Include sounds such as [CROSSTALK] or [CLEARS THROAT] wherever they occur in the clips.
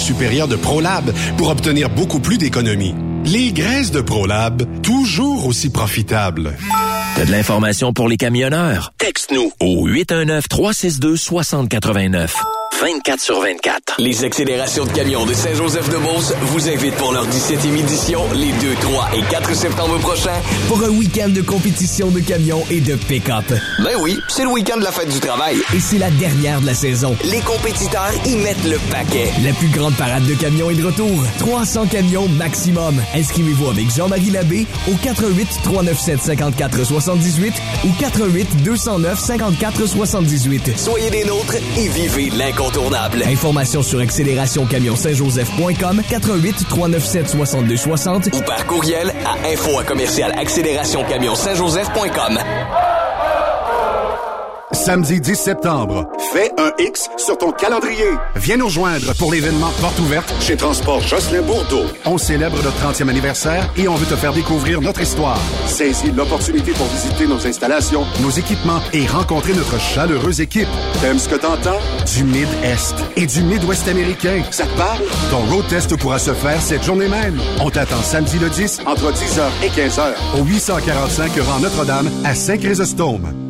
supérieure de ProLab pour obtenir beaucoup plus d'économies. Les graisses de ProLab, toujours aussi profitables. T'as de l'information pour les camionneurs? Texte-nous au 819-362-6089. 24 sur 24. Les accélérations de camions de Saint-Joseph-de-Beauce vous invitent pour leur 17e édition les 2, 3 et 4 septembre prochains pour un week-end de compétition de camions et de pick-up. Ben oui, c'est le week-end de la fête du travail. Et c'est la dernière de la saison. Les compétiteurs y mettent le paquet. La plus grande parade de camions est de retour. 300 camions maximum. Inscrivez-vous avec Jean-Marie Labbé au 88 397 54 78 ou 88 209 54 78. Soyez des nôtres et vivez Informations sur accélérationcamion-saint-joseph.com 88 397 62 60 ou par courriel à info à commercial accélérationcamion-saint-joseph.com. Samedi 10 septembre, fais un X sur ton calendrier. Viens nous rejoindre pour l'événement Porte ouverte chez Transport Jocelyn Bourdeau. On célèbre notre 30e anniversaire et on veut te faire découvrir notre histoire. Saisis l'opportunité pour visiter nos installations, nos équipements et rencontrer notre chaleureuse équipe. T'aimes ce que t'entends? Du Mid-Est et du Mid-Ouest américain. Ça te parle? Ton road test pourra se faire cette journée même. On t'attend samedi le 10 entre 10h et 15h au 845 rang Notre-Dame à Saint-Chrysostome.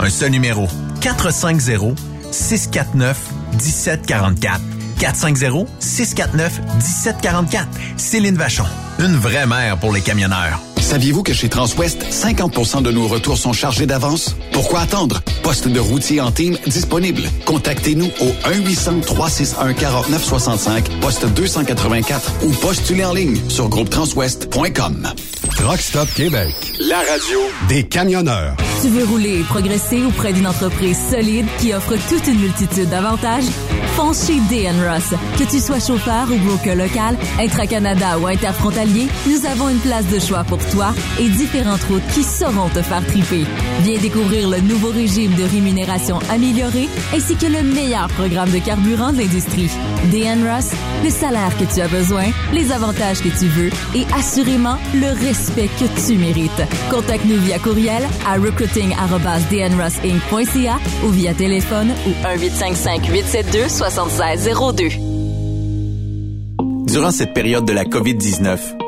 Un seul numéro. 450 649 1744. 450 649 1744. Céline Vachon, une vraie mère pour les camionneurs. Saviez-vous que chez Transwest, 50% de nos retours sont chargés d'avance? Pourquoi attendre? Poste de routier en team disponible. Contactez-nous au 1-800-361-4965, poste 284 ou postulez en ligne sur groupetranswest.com. Rockstop Québec. La radio des camionneurs. Tu veux rouler et progresser auprès d'une entreprise solide qui offre toute une multitude d'avantages? Fonce chez DN Ross. Que tu sois chauffeur ou broker local, intra-Canada ou interfrontalier, nous avons une place de choix pour toi et différentes routes qui sauront te faire triper. Viens découvrir le nouveau régime de rémunération amélioré ainsi que le meilleur programme de carburant de l'industrie. DN Ross, le salaire que tu as besoin, les avantages que tu veux et assurément le respect que tu mérites. Contacte-nous via courriel à recruiting@dnrossinc.ca ou via téléphone ou 1855 872 7602. Durant cette période de la COVID-19,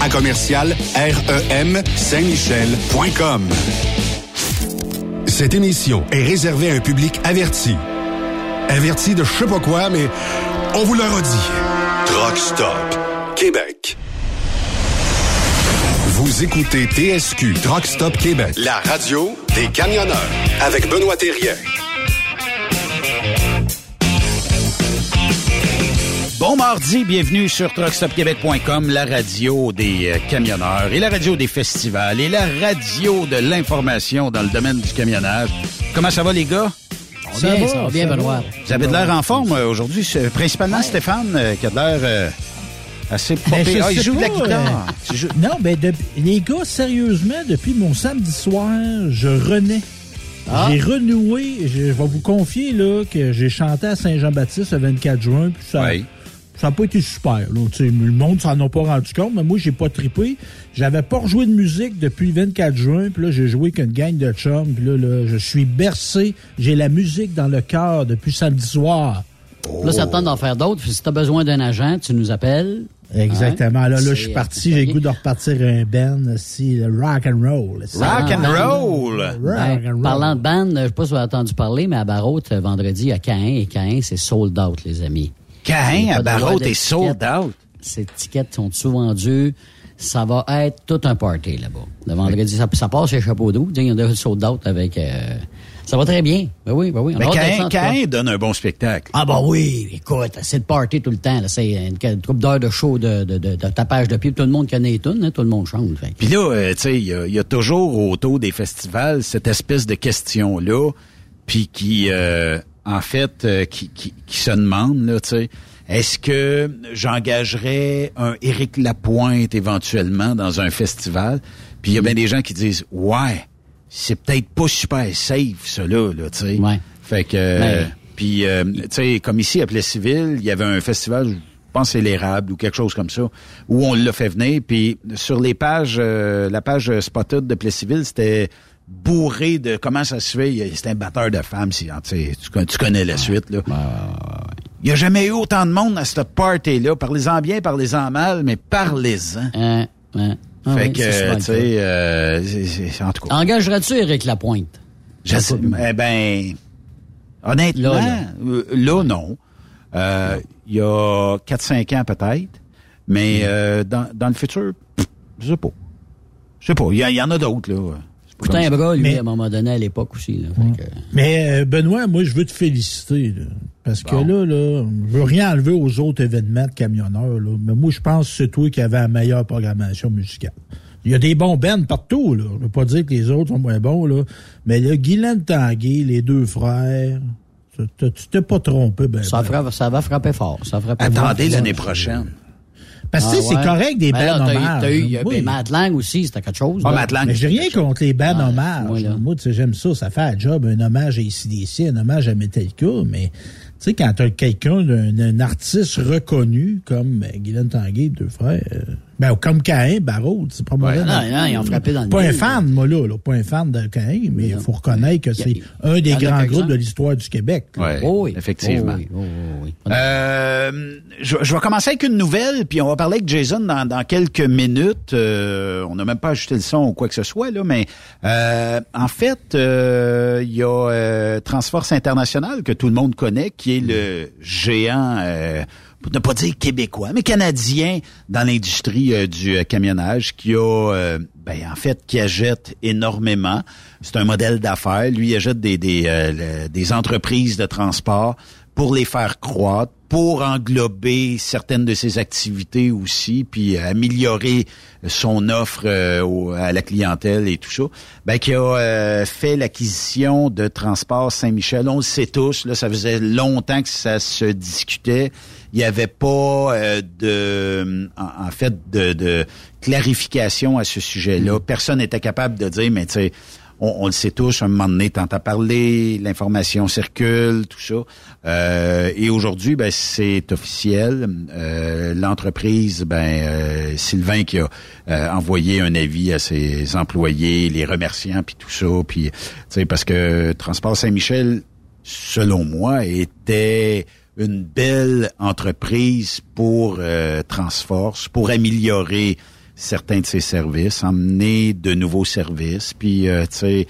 à commercial REM Saint-Michel.com. Cette émission est réservée à un public averti. Averti de je sais pas quoi, mais on vous le redit. Truck Stop Québec. Vous écoutez TSQ Truck Stop Québec, la radio des camionneurs avec Benoît Thérien. Bon mardi, bienvenue sur truckstopquebec.com, la radio des euh, camionneurs et la radio des festivals et la radio de l'information dans le domaine du camionnage. Comment ça va les gars? Ça, va, ça va bien, Benoît. Vous avez de l'air en forme euh, aujourd'hui, principalement Stéphane euh, qui a de l'air euh, assez Ben, je Ah, il joue de la guitare. euh, Non, ben, de- les gars, sérieusement, depuis mon samedi soir, je renais. Ah. J'ai renoué, je, je vais vous confier là, que j'ai chanté à Saint-Jean-Baptiste le 24 juin, puis ça Oui. Ça n'a pas été super. Là. Tu sais, Le monde s'en a pas rendu compte, mais moi, j'ai pas trippé. J'avais pas rejoué de musique depuis le 24 juin, puis là, j'ai joué qu'une gang de chums, puis là, là, je suis bercé. J'ai la musique dans le cœur depuis samedi soir. Là, ça te tente d'en faire d'autres. Si tu as besoin d'un agent, tu nous appelles. Exactement. Hein? Là, là, je suis parti. J'ai le goût de repartir un band, si le rock and roll. Rock and Ah, roll! Rock Ben, and roll. parlant de band, je sais pas si vous avez entendu parler, mais à Barraute, euh, vendredi, à Caen, et Caen, c'est sold out, les amis. Pas à de est d'étiquette. sold out. Ces tickets sont tout vendues. Ça va être tout un party là-bas. Le vendredi, ça, ça passe chez Chapeau d'eau. Il y a déjà sold out avec... euh, ça va très bien. Ben oui, ben oui. On Mais a hâte d'être ça, Caïn, en tout cas. Caïn donne un bon spectacle. Ah bah oui, écoute, c'est le party tout le temps. C'est une, une couple d'heures de show, de, de, de, de tapage de pied. Tout le monde connaît les tunes, hein, tout le monde chante. Fait. Puis là, euh, tu sais, il y, y a toujours autour des festivals cette espèce de question-là, puis qui, euh, en fait, euh, qui, qui, qui se demande, là, tu sais, est-ce que j'engagerais un Éric Lapointe éventuellement dans un festival? Puis il y a bien des gens qui disent, ouais, c'est peut-être pas super safe, ça là, tu sais. Ouais. Fait que, euh, puis, euh, tu sais, comme ici à Plessisville, il y avait un festival, je pense c'est l'érable ou quelque chose comme ça, où on l'a fait venir. Puis sur les pages, euh, la page Spotted de Plessisville, c'était bourré de comment ça se fait. C'était un batteur de femmes, si, tu, sais, tu, tu connais la suite. là. Il n'y a jamais eu autant de monde à cette party-là. Parlez-en bien, parlez-en mal, mais parlez-en. Hein, hein. Ah fait oui, que, c'est le tu sais, euh, c'est- c'est- en tout cas. Engageras-tu Éric Lapointe? Je sais- eh ben, honnêtement, Là, là, là. non. Euh, Il y a 4-5 ans peut-être, mais euh, dans, dans le futur, je sais pas. Je sais pas, il y, y en a d'autres, là. Putain, un bras, lui, Mais- à un moment donné, à l'époque aussi. Là, fait que- Mais euh, Benoît, moi, je veux te féliciter. là. parce que là, là, je veux rien enlever aux autres événements de camionneurs. Là, mais moi, je pense que c'est toi qui avais la meilleure programmation musicale. Il y a des bons bands partout. Là. Je veux pas dire que les autres sont moins bons. Là. Mais là, Guylaine Tanguay, les deux frères, tu t'es- pas trompé. Ben, ça, ben. frappe- ça va frapper fort. Ça frappe Attendez l'année prochaine. Parce que tu sais, c'est correct des Ben t'as eu- hommages. t'as eu- Il y a Oui. ben, Matt Lang aussi, c'était quelque chose. Ah, là. Matt Lang. Mais j'ai rien contre les bands Ouais, hommages. moi. Moi, tu sais, j'aime ça. Ça fait un job, un hommage à ACDC, un hommage à Metallica. Mais, tu sais, quand t'as quelqu'un, d'un un artiste reconnu, comme euh, Guylaine Tanguay, deux frères, euh, Ben, comme Caïn, Barraud, c'est pas mauvais. non, non, ils ont frappé dans le Pas un fan, moi, là, là, pas un fan de Caïn, mais il faut reconnaître que c'est un des grands groupes de l'histoire du Québec. Ouais, Oh oui. effectivement. Oh oui, oh oui, oui. Euh, je, je vais commencer avec une nouvelle, puis on va parler avec Jason dans, dans quelques minutes. Euh, on n'a même pas ajouté le son ou quoi que ce soit, là, mais euh, en fait, euh, il y a euh, Transforce International que tout le monde connaît, qui est le géant, euh, pour ne pas dire québécois, mais canadien dans l'industrie euh, du euh, camionnage, qui a, euh, ben, en fait, qui achète énormément. C'est un modèle d'affaires. Lui, il achète des, des, entreprises de transport pour les faire croître, pour englober certaines de ses activités aussi, puis améliorer son offre à la clientèle et tout ça, ben, qui a fait l'acquisition de Transport Saint-Michel. On le sait tous, là, ça faisait longtemps que ça se discutait. Il n'y avait pas euh, de, en, en fait, de, de clarification à ce sujet-là. Personne n'était capable de dire, mais tu sais, on, on le sait tous, un moment donné, t'entends parler, l'information circule, tout ça. Euh, et aujourd'hui, ben, c'est officiel. Euh, L'entreprise, ben, euh, Sylvain qui a euh, envoyé un avis à ses employés, les remerciant, puis tout ça, puis, tu sais, parce que Transport Saint-Michel, selon moi, était une belle entreprise pour euh, Transforce, pour améliorer certains de ses services, emmener de nouveaux services. Puis, euh, tu sais,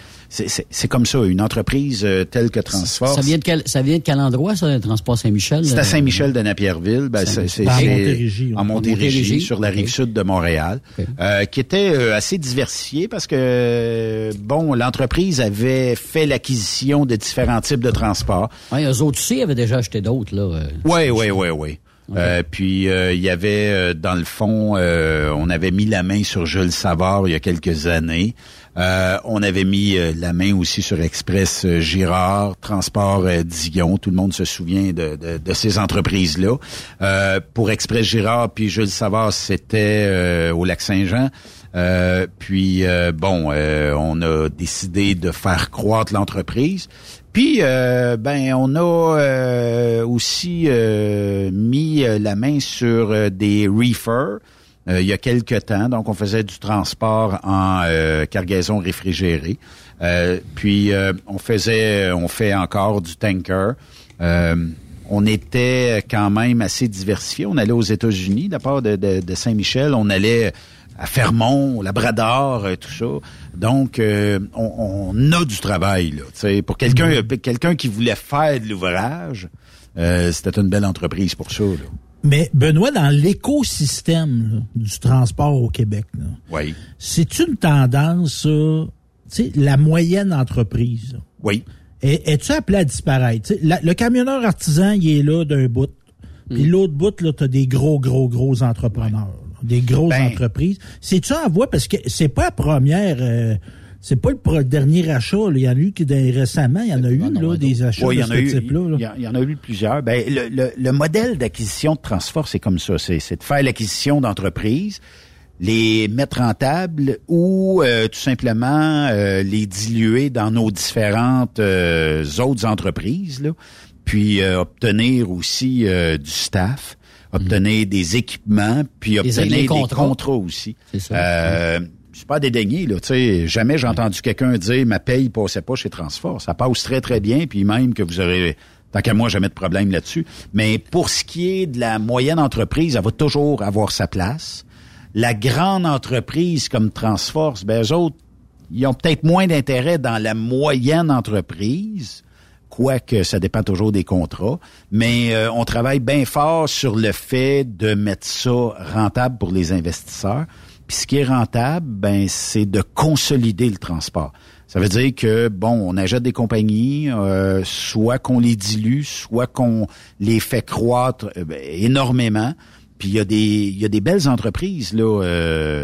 c'est- comme ça, une entreprise euh, telle que Transforce. Ça vient, de quel, ça vient de quel endroit, ça, le Transport Saint-Michel? C'est à Saint-Michel de Napierville, ben, c'est c'est- Montérégie, en. Montérégie, Montérégie, sur la rive sud de Montréal, euh, qui était euh, assez diversifié parce que euh, bon, l'entreprise avait fait l'acquisition de différents types de transports. Ouais, eux autres aussi avaient déjà acheté d'autres, là. euh. Oui, oui, oui, Euh, puis euh, il y avait euh, dans le fond, euh, on avait mis la main sur Jules Savard il y a quelques années. Euh, on avait mis la main aussi sur Express Girard, Transport Digon. Tout le monde se souvient de, de, de ces entreprises-là. Euh, pour Express Girard puis Jules Savard, c'était euh, au Lac-Saint-Jean. Euh, puis euh, bon, euh, on a décidé de faire croître l'entreprise. Puis euh, ben on a euh, aussi euh, mis la main sur des reefers il y a quelque temps. Donc on faisait du transport en cargaison réfrigérée. Puis on faisait, on fait encore du tanker. On était quand même assez diversifié. On allait aux États-Unis, de, de Saint-Michel. On allait à Fermont, Labrador, euh, tout ça. Donc, euh, on, on a du travail là. Pour quelqu'un, Mm-hmm. quelqu'un qui voulait faire de l'ouvrage, euh, c'était une belle entreprise pour ça. Là. Mais Benoît, dans l'écosystème du transport au Québec, là, Oui, c'est une tendance, la moyenne entreprise. oui. est- Es-tu appelé à disparaître? La- le camionneur artisan, il est là d'un bout. Puis l'autre bout, là, t'as des gros, gros, gros entrepreneurs. Des grosses Ben- entreprises. C'est-tu en voie? Parce que c'est pas la première... euh, c'est pas le dernier achat. là. Il y en a eu qui récemment, il y en a eu là, des achats Oui, de ce type-là. là. il y en- a eu plusieurs. Ben, le, le- le modèle d'acquisition de transport, c'est comme ça. C'est c'est de faire l'acquisition d'entreprises, les mettre en table ou euh, tout simplement euh, les diluer dans nos différentes euh, autres entreprises, là. puis euh, obtenir aussi euh, du staff, obtenir des équipements, puis obtenir des contrats. contrats aussi. C'est ça. Euh, c'est pas à dédaigner, là. Tu sais, jamais j'ai entendu quelqu'un dire ma paye passait pas chez Transfort. Ça passe très, très bien, puis même que vous aurez. Tant qu'à moi, jamais de problème là-dessus. Mais pour ce qui est de la moyenne entreprise, elle va toujours avoir sa place. La grande entreprise comme Transforce, ben eux autres, ils ont peut-être moins d'intérêt dans la moyenne entreprise, quoique ça dépend toujours des contrats, mais euh, on travaille bien fort sur le fait de mettre ça rentable pour les investisseurs. Puis ce qui est rentable, ben c'est de consolider le transport. Ça veut dire que bon, on achète des compagnies, euh, soit qu'on les dilue, soit qu'on les fait croître euh, ben, énormément. Puis il y a des y a des belles entreprises là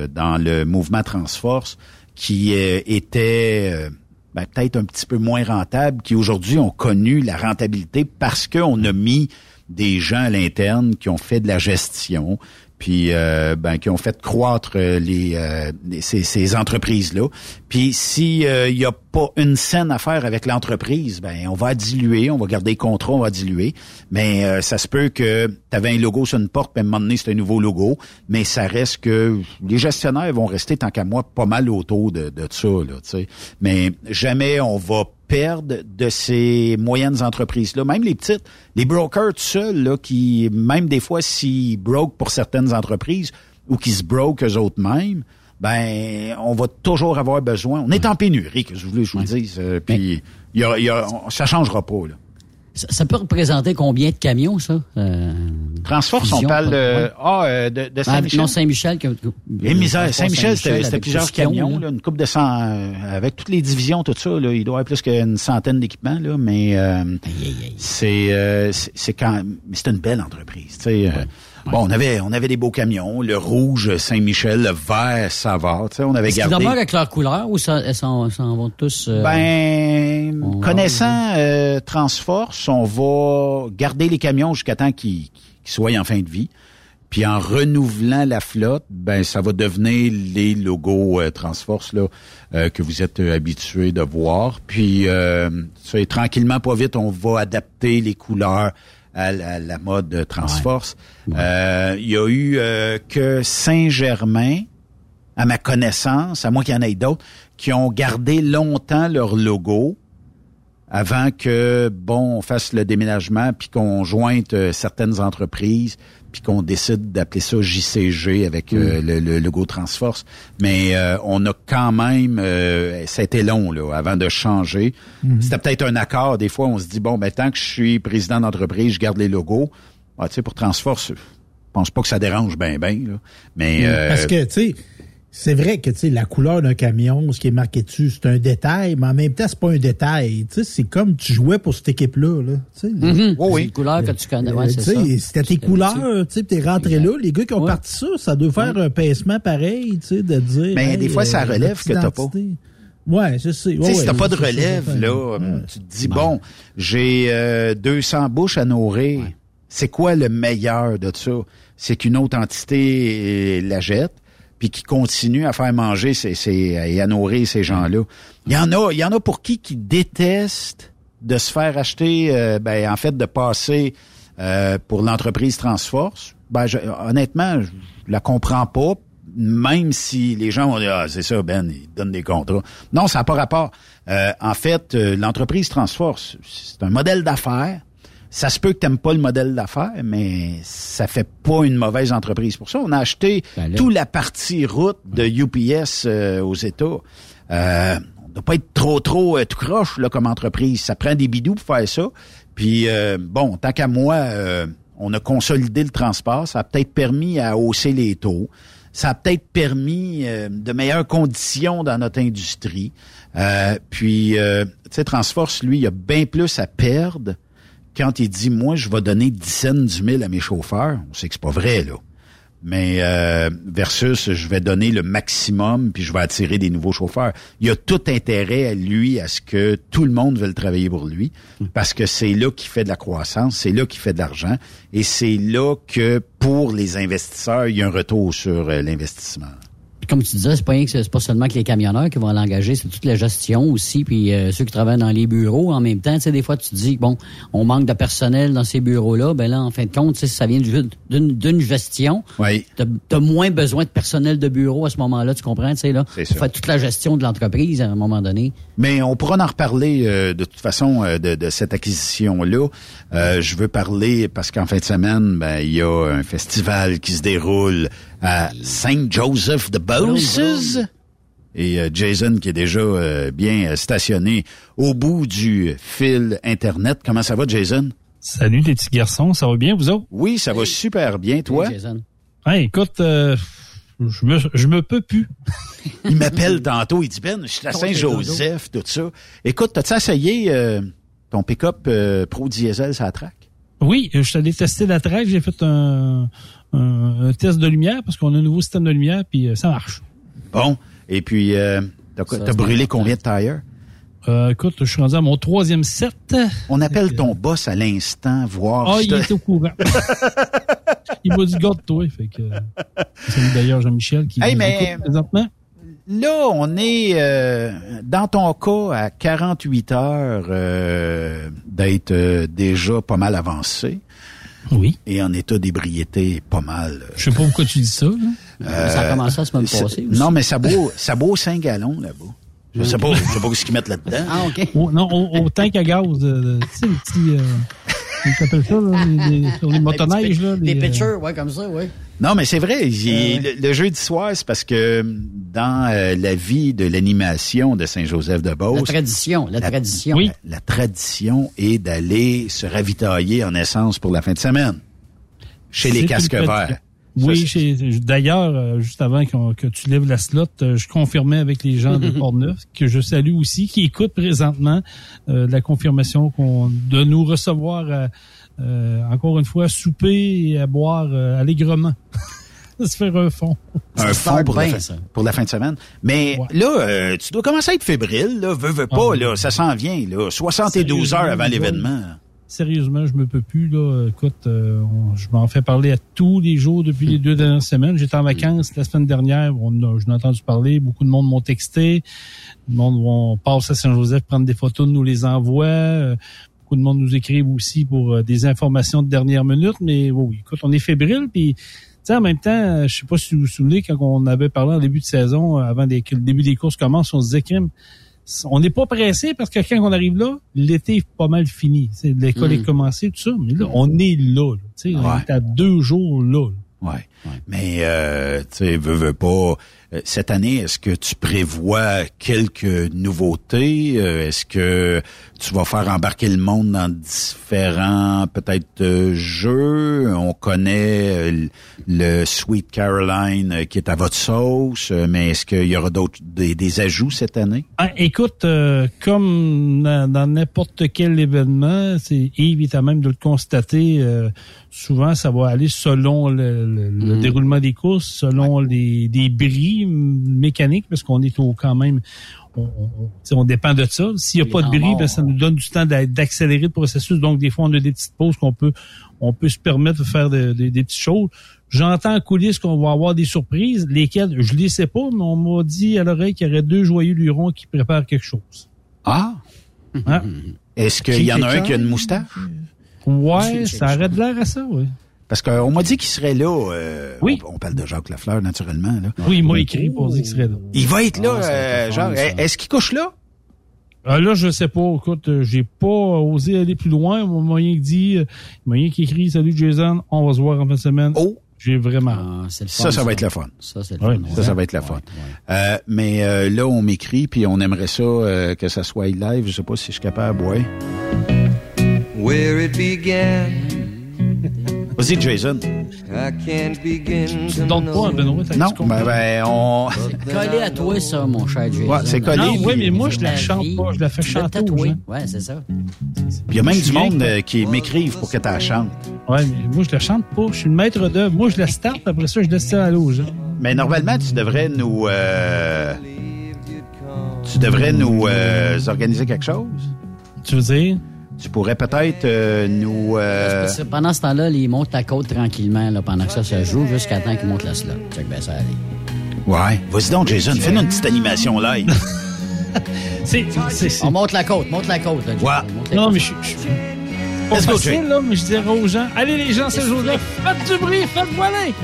dans le mouvement Transforce qui étaient ben, peut-être un petit peu moins rentables, qui aujourd'hui ont connu la rentabilité parce qu'on a mis des gens à l'interne qui ont fait de la gestion, puis euh, ben, qui ont fait croître euh, les, euh, ces, ces entreprises-là. Puis s'il il n'y a pas une scène à faire avec l'entreprise, ben on va diluer, on va garder les contrats, on va diluer. Mais ça se peut que tu avais un logo sur une porte, puis à un moment donné, c'est un nouveau logo. Mais ça reste que les gestionnaires vont rester, tant qu'à moi, pas mal autour de, de ça. Là, Mais jamais on va perdre de ces moyennes entreprises-là, même les petites, les brokers tout seuls, là, qui, même des fois, s'ils broke pour certaines entreprises ou qui se broke eux autres mêmes, ben, on va toujours avoir besoin. On est en pénurie, que je voulais je vous le dise. Euh, puis, y a, y a, ça changera pas, là. Ça, peut représenter combien de camions, ça? Euh, Transforce, on parle de, ah, euh, de, de Saint-Michel. non, Saint-Michel. Et misère, Saint-Michel, c'était plusieurs camions, là, une coupe de cent, euh, avec toutes les divisions, tout ça, là, il doit y avoir plus qu'une centaine d'équipements, là, mais euh, c'est c'est quand c'est une belle entreprise, tu sais. Bon, on avait, on avait des beaux camions, le rouge Saint-Michel, le vert Savard, tu sais, on avait gardé. Avec leur couleur ou s'en vont tous. Euh, ben, connaissant euh, Transforce, on va garder les camions jusqu'à temps qu'ils soient en fin de vie. Puis en renouvelant la flotte, ben ça va devenir les logos euh, Transforce là que vous êtes habitués de voir. Puis tranquillement, pas vite, on va adapter les couleurs à la, mode Transforce. Euh, il y a eu euh, que Saint-Germain, à ma connaissance, à moins qu'il y en ait d'autres, qui ont gardé longtemps leur logo avant que, bon, on fasse le déménagement, puis qu'on jointe euh, certaines entreprises, puis qu'on décide d'appeler ça JCG avec euh, mm. le, logo Transforce. Mais euh, on a quand même, euh, ça a été long là, avant de changer. Mm-hmm. C'était peut-être un accord. Des fois, on se dit bon, ben tant que je suis président d'entreprise, je garde les logos. Ah, tu sais, pour Transforce, je pense pas que ça dérange bien, bien. Mais mm. parce que tu sais c'est vrai que tu sais la couleur d'un camion, ce qui est marqué dessus, c'est un détail, mais en même temps, c'est pas un détail. Tu sais, c'est comme tu jouais pour cette équipe-là. Là, tu sais, mm-hmm. oui, une couleur que tu connais. Ouais, c'est ça. C'était tes couleurs. Tu sais, t'es rentré là. Les gars qui ont parti ça, ça doit faire un pincement pareil, tu sais, de dire. Mais des fois, ça euh, relève que t'as pas. Ouais, je sais. Ouais, si t'as pas de relève, là, tu te dis, bon, j'ai euh, 200 bouches à nourrir. C'est quoi le meilleur de ça? C'est qu'une autre entité euh, la jette puis qui continue à faire manger ces, et à nourrir ces gens-là. Il y en a, il y en a pour qui qui détestent de se faire acheter, euh, ben, en fait, de passer euh, pour l'entreprise Transforce. Ben, honnêtement, je la comprends pas, même si les gens vont dire ah c'est ça Ben, ils donnent des contrats. Non, ça n'a pas rapport. Euh, en fait, l'entreprise Transforce, c'est un modèle d'affaires ça se peut que tu pas le modèle d'affaires, mais ça fait pas une mauvaise entreprise pour ça. On a acheté ben toute la partie route de UPS euh, aux États. Euh, on ne doit pas être trop, trop euh, tout croche là, comme entreprise. Ça prend des bidous pour faire ça. Puis, euh, bon, tant qu'à moi, on a consolidé le transport. Ça a peut-être permis à hausser les taux. Ça a peut-être permis de meilleures conditions dans notre industrie. puis, tu sais, Transforce, lui, il a bien plus à perdre quand il dit moi je vais donner 10 cents du mille à mes chauffeurs, on sait que c'est pas vrai là. Mais euh, versus je vais donner le maximum puis je vais attirer des nouveaux chauffeurs. Il a tout intérêt à lui à ce que tout le monde veuille travailler pour lui parce que c'est là qu'il fait de la croissance, c'est là qu'il fait de l'argent et c'est là que pour les investisseurs, il y a un retour sur euh, l'investissement comme tu disais, c'est pas, c'est pas seulement que les camionneurs qui vont l'engager, c'est toute la gestion aussi, puis euh, ceux qui travaillent dans les bureaux en même temps. Tu sais, des fois, tu te dis, bon, on manque de personnel dans ces bureaux-là. Ben là, en fin de compte, ça vient d'une gestion. Oui. Tu as moins besoin de personnel de bureau à ce moment-là, tu comprends, tu sais, là? Pour faire toute la gestion de l'entreprise à un moment donné. Mais on pourra en reparler euh, de toute façon euh, de, de, cette acquisition-là. je veux parler parce qu'en fin de semaine, ben, il y a un festival qui se déroule à Saint Joseph de Beauces. Et euh, Jason qui est déjà euh, bien stationné au bout du fil Internet. Comment ça va, Jason? Salut les petits garçons, ça va bien vous autres? Oui, ça va super bien, toi? Oui, Jason. écoute, euh, je me je me peux plus. [LAUGHS] il m'appelle tantôt, il dit Ben, je suis à Saint-Joseph, tout ça. Écoute, t'as-tu essayé ton pick-up Pro Diesel ça traque? Oui, je t'ai testé la traque, j'ai fait un, un, test de lumière parce qu'on a un nouveau système de lumière, puis euh, ça marche. Bon. Et puis, euh, t'as brûlé combien de tires? Euh, écoute, je suis rendu à mon troisième set. On appelle ton boss à l'instant, voir... Ah, il est au courant. [LAUGHS] il va du gars de toi. Fait que, c'est d'ailleurs Jean-Michel qui Hey, mais- présentement. Là, on est euh, dans ton cas à 48 heures euh, d'être euh, déjà pas mal avancé. Oui. Et en état d'ébriété pas mal. Je sais pas pourquoi tu dis ça. là. ça a commencé la semaine c'est- passée aussi. Non, mais ça boit, ça boit 5 gallons là-bas. Je sais pas, je sais pas ce qu'ils mettent là-dedans. Ah, OK. Au, non, au, au tank à gaz. euh, tu sais, les petits... Euh, comment t'appelles ça, là, les, les- sur les motoneiges, là. Des les, euh, pitchers, ouais, comme ça, ouais. Non, mais c'est vrai. j'ai- le, le jeudi soir, c'est parce que dans euh, la vie de l'animation de Saint-Joseph-de-Beauce... La tradition, la tradition. La, la tradition est d'aller se ravitailler en essence pour la fin de semaine. Chez les casques verts. Oui, chez- d'ailleurs, euh, juste avant que tu lèves la slot, euh, je confirmais avec les gens de [LAUGHS] Portneuf que je salue aussi, qui écoutent présentement euh, la confirmation qu'on de nous recevoir euh, euh, encore une fois souper et à boire euh, allègrement. [LAUGHS] se faire un fond. un fond pour, la fin, pour la fin de semaine. Mais là, euh, tu dois commencer à être fébrile, là, veux, veux pas, Ah, là, ça s'en vient, là, 72 heures avant l'événement. Sérieusement, je me peux plus. Là. Écoute, euh, on- je m'en fais parler à tous les jours depuis les deux dernières semaines. J'étais en vacances la semaine dernière. On a- je n'ai entendu parler. Beaucoup de monde m'ont texté. Le monde vont passe à Saint-Joseph prendre des photos, nous les envoie. Beaucoup de monde nous écrivent aussi pour euh, des informations de dernière minute. Mais oui, écoute, on est fébrile. Puis, tu sais, en même temps, euh, je sais pas si vous vous souvenez, quand on avait parlé en début de saison, euh, avant des- que le début des courses commence, on se disait, crime, on n'est pas pressé parce que quand on arrive là, l'été est pas mal fini. L'école est commencée, tout ça. Mais là, on est là. là. Tu sais, On Ouais. est à deux jours là. là. Ouais. Mais, euh, tu sais, veux, pas. euh, Cette année, est-ce que tu prévois quelques nouveautés? Euh, Est-ce que tu vas faire embarquer le monde dans différents, peut-être, euh, jeux? On connaît le Sweet Caroline qui est à votre sauce, mais est-ce qu'il y aura d'autres, des, des ajouts cette année? Ah, écoute, euh, comme dans dans n'importe quel événement, c'est Yves est à même de le constater. euh, souvent, ça va aller selon le, le- le Mhm. déroulement des courses, selon les des bris mécaniques, parce qu'on est au quand même. On, dépend de ça. S'il n'y a pas de bris, ben, ça nous donne du temps d'a- d'accélérer le processus. Donc, des fois, on a des petites pauses qu'on peut, on peut se permettre de faire de- de- des petites choses. J'entends en coulisses qu'on va avoir des surprises, lesquelles je les sais pas, mais on m'a dit à l'oreille qu'il y aurait deux joyeux lurons qui préparent quelque chose. Ah! Hein? Est-ce qu'il y en a un qui a une moustache? Ouais, ça arrête de l'air à ça, oui. Parce qu'on m'a dit qu'il serait là. euh, Oui. On, on parle de Jacques Lafleur, naturellement. Là. Oui, il m'a écrit pour dire qu'il serait là. Il va être là, Ah, euh, genre, fun, est-ce qu'il couche là? Ah, là, je sais pas. Écoute, euh, j'ai pas osé aller plus loin. Mon moyen qui dit, euh, moyen qui écrit, salut Jason, on va se voir en fin de semaine. Oh! J'ai vraiment. Ah, c'est le Ça, fun, ça va être le fun. Ça, c'est le Ouais, fun. Ça, ça va être le fun. Euh, mais euh, là, on m'écrit, puis on aimerait ça euh, que ça soit live. Je sais pas si je suis capable, ouais. Where it began, Vas-y, Jason. To Donc pas. Benoît, t'as Non, ben, ben, on... Collé à toi, ça, mon cher Jason. Ouais, c'est collé, Non, oui, mais moi, je la chante pas. Je la fais tu chanter tatoué. gens. Ouais, c'est ça. Il y a même du monde euh, qui m'écrivent pour que tu la chantes. Ouais, mais moi, je la chante pas. Je suis le maître d'œuvre. Moi, je la starte, après ça, je laisse ça à gens. Mais normalement, tu devrais nous... euh, tu devrais nous euh, organiser quelque chose. Tu veux dire? Tu pourrais peut-être euh, nous... euh, que pendant ce temps-là, ils montent la côte tranquillement là, pendant que ça se joue jusqu'à temps qu'ils montent la slot. Check bien ça aller. Ouais. Vas-y donc, Jason, fais-nous une petite animation live. [LAUGHS] C'est, c'est, c'est- On monte la côte, monte la côte. Là. Ouais. Monte la Non, côte. mais je je- Pas Let's go, facile, là, mais je dirais aux gens, allez les gens, c'est Joseph, faites du bruit, faites voler.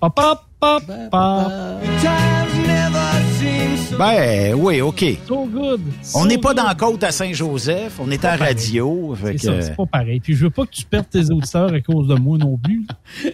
Pop, pop, pop, pop. Ben oui, OK. So good. On n'est pas good. dans la côte à Saint-Joseph, on est à pareil. radio. C'est que- ça, c'est pas pareil. Puis je veux pas que tu perdes tes auditeurs à cause de moi non plus. [LAUGHS]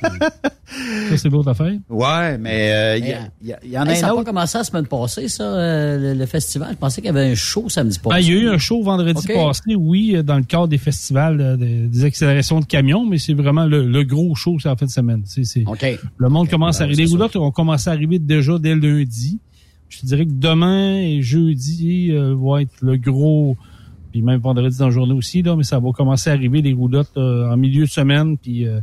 ça, c'est l'autre affaire. Ouais, mais euh, il y, en a Hey, ça un n'a pas autre. commencé la semaine passée, ça, euh, le, le festival. Je pensais qu'il y avait un show samedi passé. Ben, il y a eu un show vendredi passé, oui, euh, dans le cadre des festivals euh, des, des accélérations de camions, mais c'est vraiment le, le gros show c'est en fin de semaine. C'est, c'est- OK. Le monde commence à arriver. Les roulottes ont commencé à arriver déjà dès le lundi. Je dirais que demain et jeudi euh, va être le gros, puis même vendredi dans la journée aussi, là, mais ça va commencer à arriver les roulottes euh, en milieu de semaine, puis euh,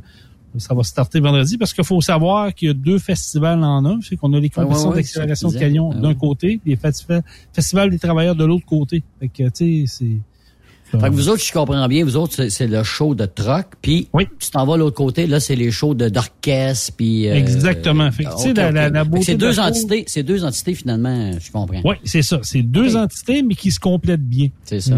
ça va starter vendredi parce qu'il faut savoir qu'il y a deux festivals en un. C'est qu'on a les compétitions ouais, ouais, d'accélération de camions d'un Ouais. côté, puis les festivals, festivals des travailleurs de l'autre côté. Fait que, tu sais, c'est Fait que vous autres, je comprends bien, vous autres, c'est- c'est le show de truck, puis tu t'en vas de l'autre côté, là, c'est les shows de d'orchestre, puis... euh, Exactement. Fait que, tu sais, ok, la- la- Fait que deux entités, c'est deux entités, finalement, je comprends. Oui, c'est ça. C'est deux entités, mais qui se complètent bien. C'est ça.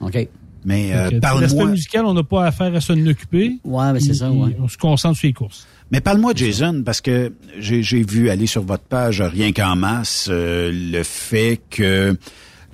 OK. Mais euh, parle-moi. L'aspect musical, on n'a pas affaire à s'en occuper. Ouais, mais c'est ça, ouais. On se concentre sur les courses. Mais parle-moi, Jason, parce que j'ai j'ai vu aller sur votre page rien qu'en masse euh, le fait que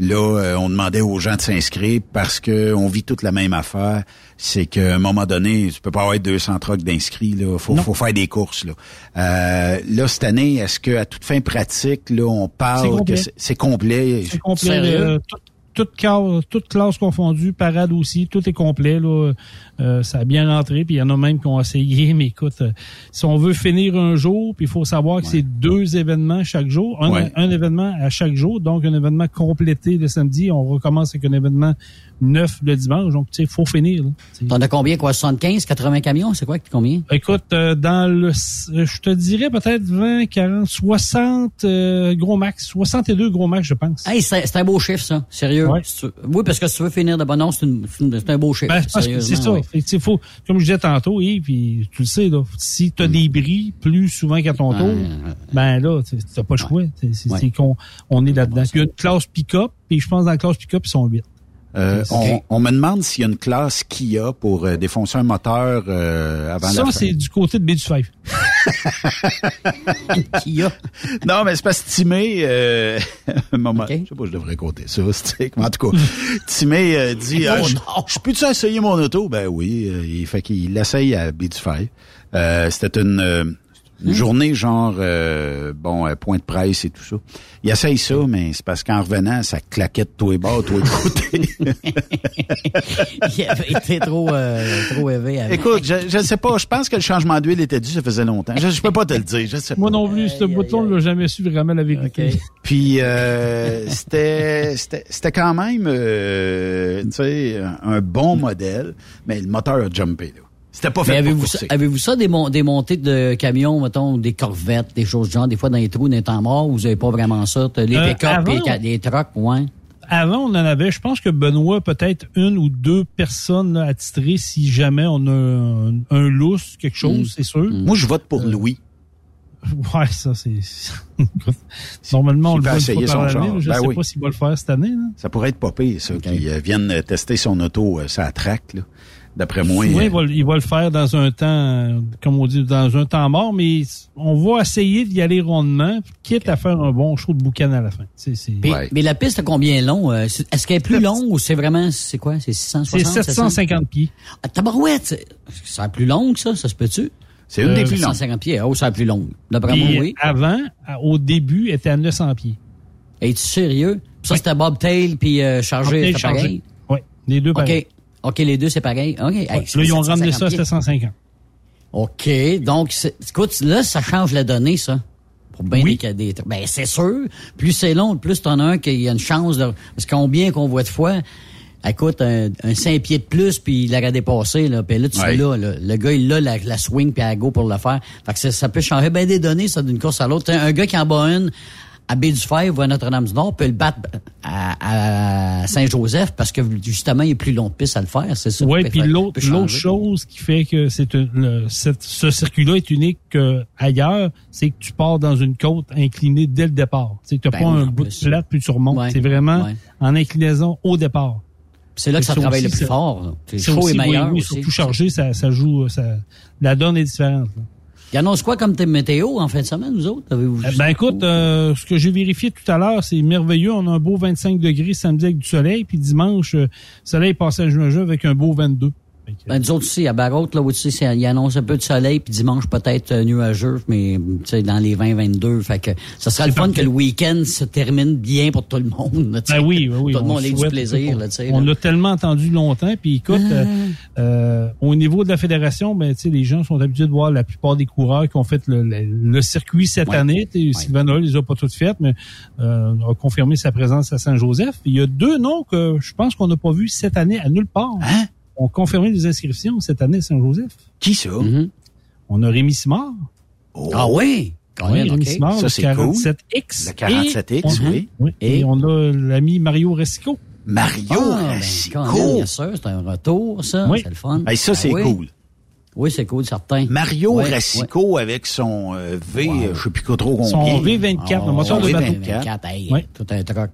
là, euh, on demandait aux gens de s'inscrire parce que on vit toute la même affaire. C'est qu'à un moment donné, tu peux pas avoir 200 trucks d'inscrits. Là, faut, faut faire des courses. Là, euh, là cette année, est-ce que à toute fin pratique, là, on parle que c'est- complet? C'est complet. Sérieux? euh, tout- toute, classe, toute classe confondue, parade aussi, tout est complet. Là. Euh, ça a bien rentré, puis il y en a même qui ont essayé. [LAUGHS] Mais écoute, euh, si on veut finir un jour, puis il faut savoir que c'est deux événements chaque jour, un, Ouais. un événement à chaque jour, donc un événement complété le samedi. On recommence avec un événement neuf le dimanche. Donc, tu sais, il faut finir. T'en as combien, quoi? 75, 80 camions? C'est quoi combien? Écoute, euh, dans le, euh, je te dirais peut-être 20, 40, 60 euh, gros max, 62 gros max, je pense. Hey, c'est un beau chiffre, ça. Sérieux. Oui, parce que si tu veux finir de bon nom, c'est un beau chiffre. Ben, c'est ça. Que, sais, faut, comme je disais tantôt, et puis tu le sais, là, si tu as des bris plus souvent qu'à ton tour, ben là, tu n'as pas le choix. C'est qu'on on est là-dedans. Il y a une classe pick-up, puis je pense dans la classe pick-up, ils sont 8. Euh, on, on me demande s'il y a une classe Kia pour euh, défoncer un moteur euh, avant Ça, la fin. c'est du côté de B du 5. [LAUGHS] Kia. Non, mais c'est parce que Timé, euh, [LAUGHS] un moment, je sais pas, je devrais compter ça, [LAUGHS] c'est mais en tout cas, Timé euh, dit, Oh ah, je, je peux-tu essayer mon auto? Ben oui, euh, il fait qu'il l'essaye à B5. Euh, c'était une, une journée genre, euh, bon, euh, point de presse et tout ça. Il essaye ça, mais c'est parce qu'en revenant, ça claquait de tous les bords, de tous les côtés. [LAUGHS] Il avait été trop, euh, trop élevé. avec. Écoute, je, je sais pas, je pense que le changement d'huile était dû, ça faisait longtemps. Je, je peux pas te le dire, je sais pas. Moi non plus, ce bouton, on l'a jamais su vraiment la vérité. Puis euh, c'était c'était c'était quand même euh, tu sais un, un bon modèle, mais le moteur a jumpé là. C'était pas Mais fait pour avez-vous ça, courser. avez-vous ça des, mon- des montées de camions, mettons, des corvettes, des choses du genre, des fois dans les trous, dans les temps morts, vous avez pas vraiment ça? Les Euh, pick-up, avant, les, les trucks, ouais? Avant, on en avait, je pense que Benoît, peut-être une ou deux personnes là, attitrées si jamais on a un, un lousse, quelque chose, Mm. c'est sûr. Moi, je vote pour Louis. [LAUGHS] Ouais, ça, c'est... Normalement, on le voit essayer son char. Je Ben sais oui. pas s'il va le faire cette année. Là. Ça pourrait être pas pire, ça, qu'ils euh, viennent euh, tester son auto, euh, ça traque, là. D'après moi. Euh, il, va, il va le faire dans un temps, euh, comme on dit, dans un temps mort, mais on va essayer d'y aller rondement, quitte à faire un bon show de boucan à la fin. C'est, c'est... Puis- Mais la piste, combien long? Euh, Est-ce qu'elle est plus longue ou c'est vraiment, c'est quoi? C'est 660? C'est 750 pieds. Ah, tabarouette! c'est- la plus longue, ça? Ça se peut-tu? C'est une des plus longues. 750 pieds. Oh, c'est la plus longue. D'après moi, oui. avant, au début, elle était à 900 pieds. Es-tu sérieux? Puis ça, c'était bobtail puis euh, chargé, pareil? chargé. Oui, les deux pareils. OK. OK, les deux, c'est pareil. OK. Hey, Ouais, là, ils ont ramené ça à 750 pieds. 750. OK. Donc, écoute, là, ça change la donnée, ça. Pour bien Oui. des, Ben, c'est sûr. Plus c'est long, plus t'en as un qu'il y a une chance de. Parce combien qu'on voit de fois. Écoute, un, un 5 pieds de plus, puis il l'aurait dépassé, là. Puis là, tu Ouais. l'as, là. Le gars, il a la, la swing puis la go pour le faire. Fait que ça, ça peut changer bien des données, ça, d'une course à l'autre. T'as Un gars qui en bat une à baie du Fèvre ou à Notre-Dame-du-Nord peut le battre à, à Saint-Joseph parce que, justement, il y a plus long de piste à le faire, c'est ça. Oui, puis l'autre chose qui fait que c'est cette- ce circuit-là est unique euh, ailleurs, c'est que tu pars dans une côte inclinée dès le départ. Tu n'as Ben pas oui, un bout de plate puis tu remontes. Ouais, c'est vraiment ouais. en inclinaison au départ. C'est là que ça Et travaille aussi, le plus fort. ça chaud aussi, est meilleur oui, oui, aussi. surtout chargé, ça, ça joue, ça, la donne est différente. là. Il annonce quoi comme météo en fin de semaine, vous autres? Avez-vous Eh Ben écoute, euh, ce que j'ai vérifié tout à l'heure, c'est merveilleux. On a un beau 25 degrés samedi avec du soleil, puis dimanche, euh, soleil passé à juin avec un beau 22. Ben, nous autres aussi, à Barraute, là, aussi, c'est- il annonce un peu de soleil, puis dimanche, peut-être euh, nuageux, mais tu sais, dans les 20-22. Fait que ça sera le fun que le week-end se termine bien pour tout le monde. là, tu sais. Ben oui, ben oui. Tout le on monde ait du plaisir, là, tu sais. On l'a tellement entendu longtemps. Puis écoute, euh, euh, au niveau de la fédération, ben tu sais, les gens sont habitués de voir la plupart des coureurs qui ont fait le, le- le circuit cette Ouais. année. Tu sais, Sylvain Noël les a pas toutes faites, mais euh, a confirmé sa présence à Saint-Joseph. Il y a deux noms que je pense qu'on n'a pas vus cette année à nulle part. Hein? On a confirmé les inscriptions cette année à Saint-Joseph. Qui ça? Mhm. On a Rémi Simard. Ah oui? Quand Oui, Rémi. Simard, Ça, le c'est cool. 47X. Le 47X, Et- oui. oui. Et, Et- on a l'ami Mario Restico. Mario Ah, ben, bien sûr, c'est un retour, ça. Oui. C'est le fun. Hey, ça, Ah c'est cool. Oui, c'est cool, certain. Mario Ouais, Racicot avec son euh, V, euh, je sais plus quoi trop combien. Son V24, le moteur Son de bateau. V24. V24, hey, Ouais. tout un truc. Euh,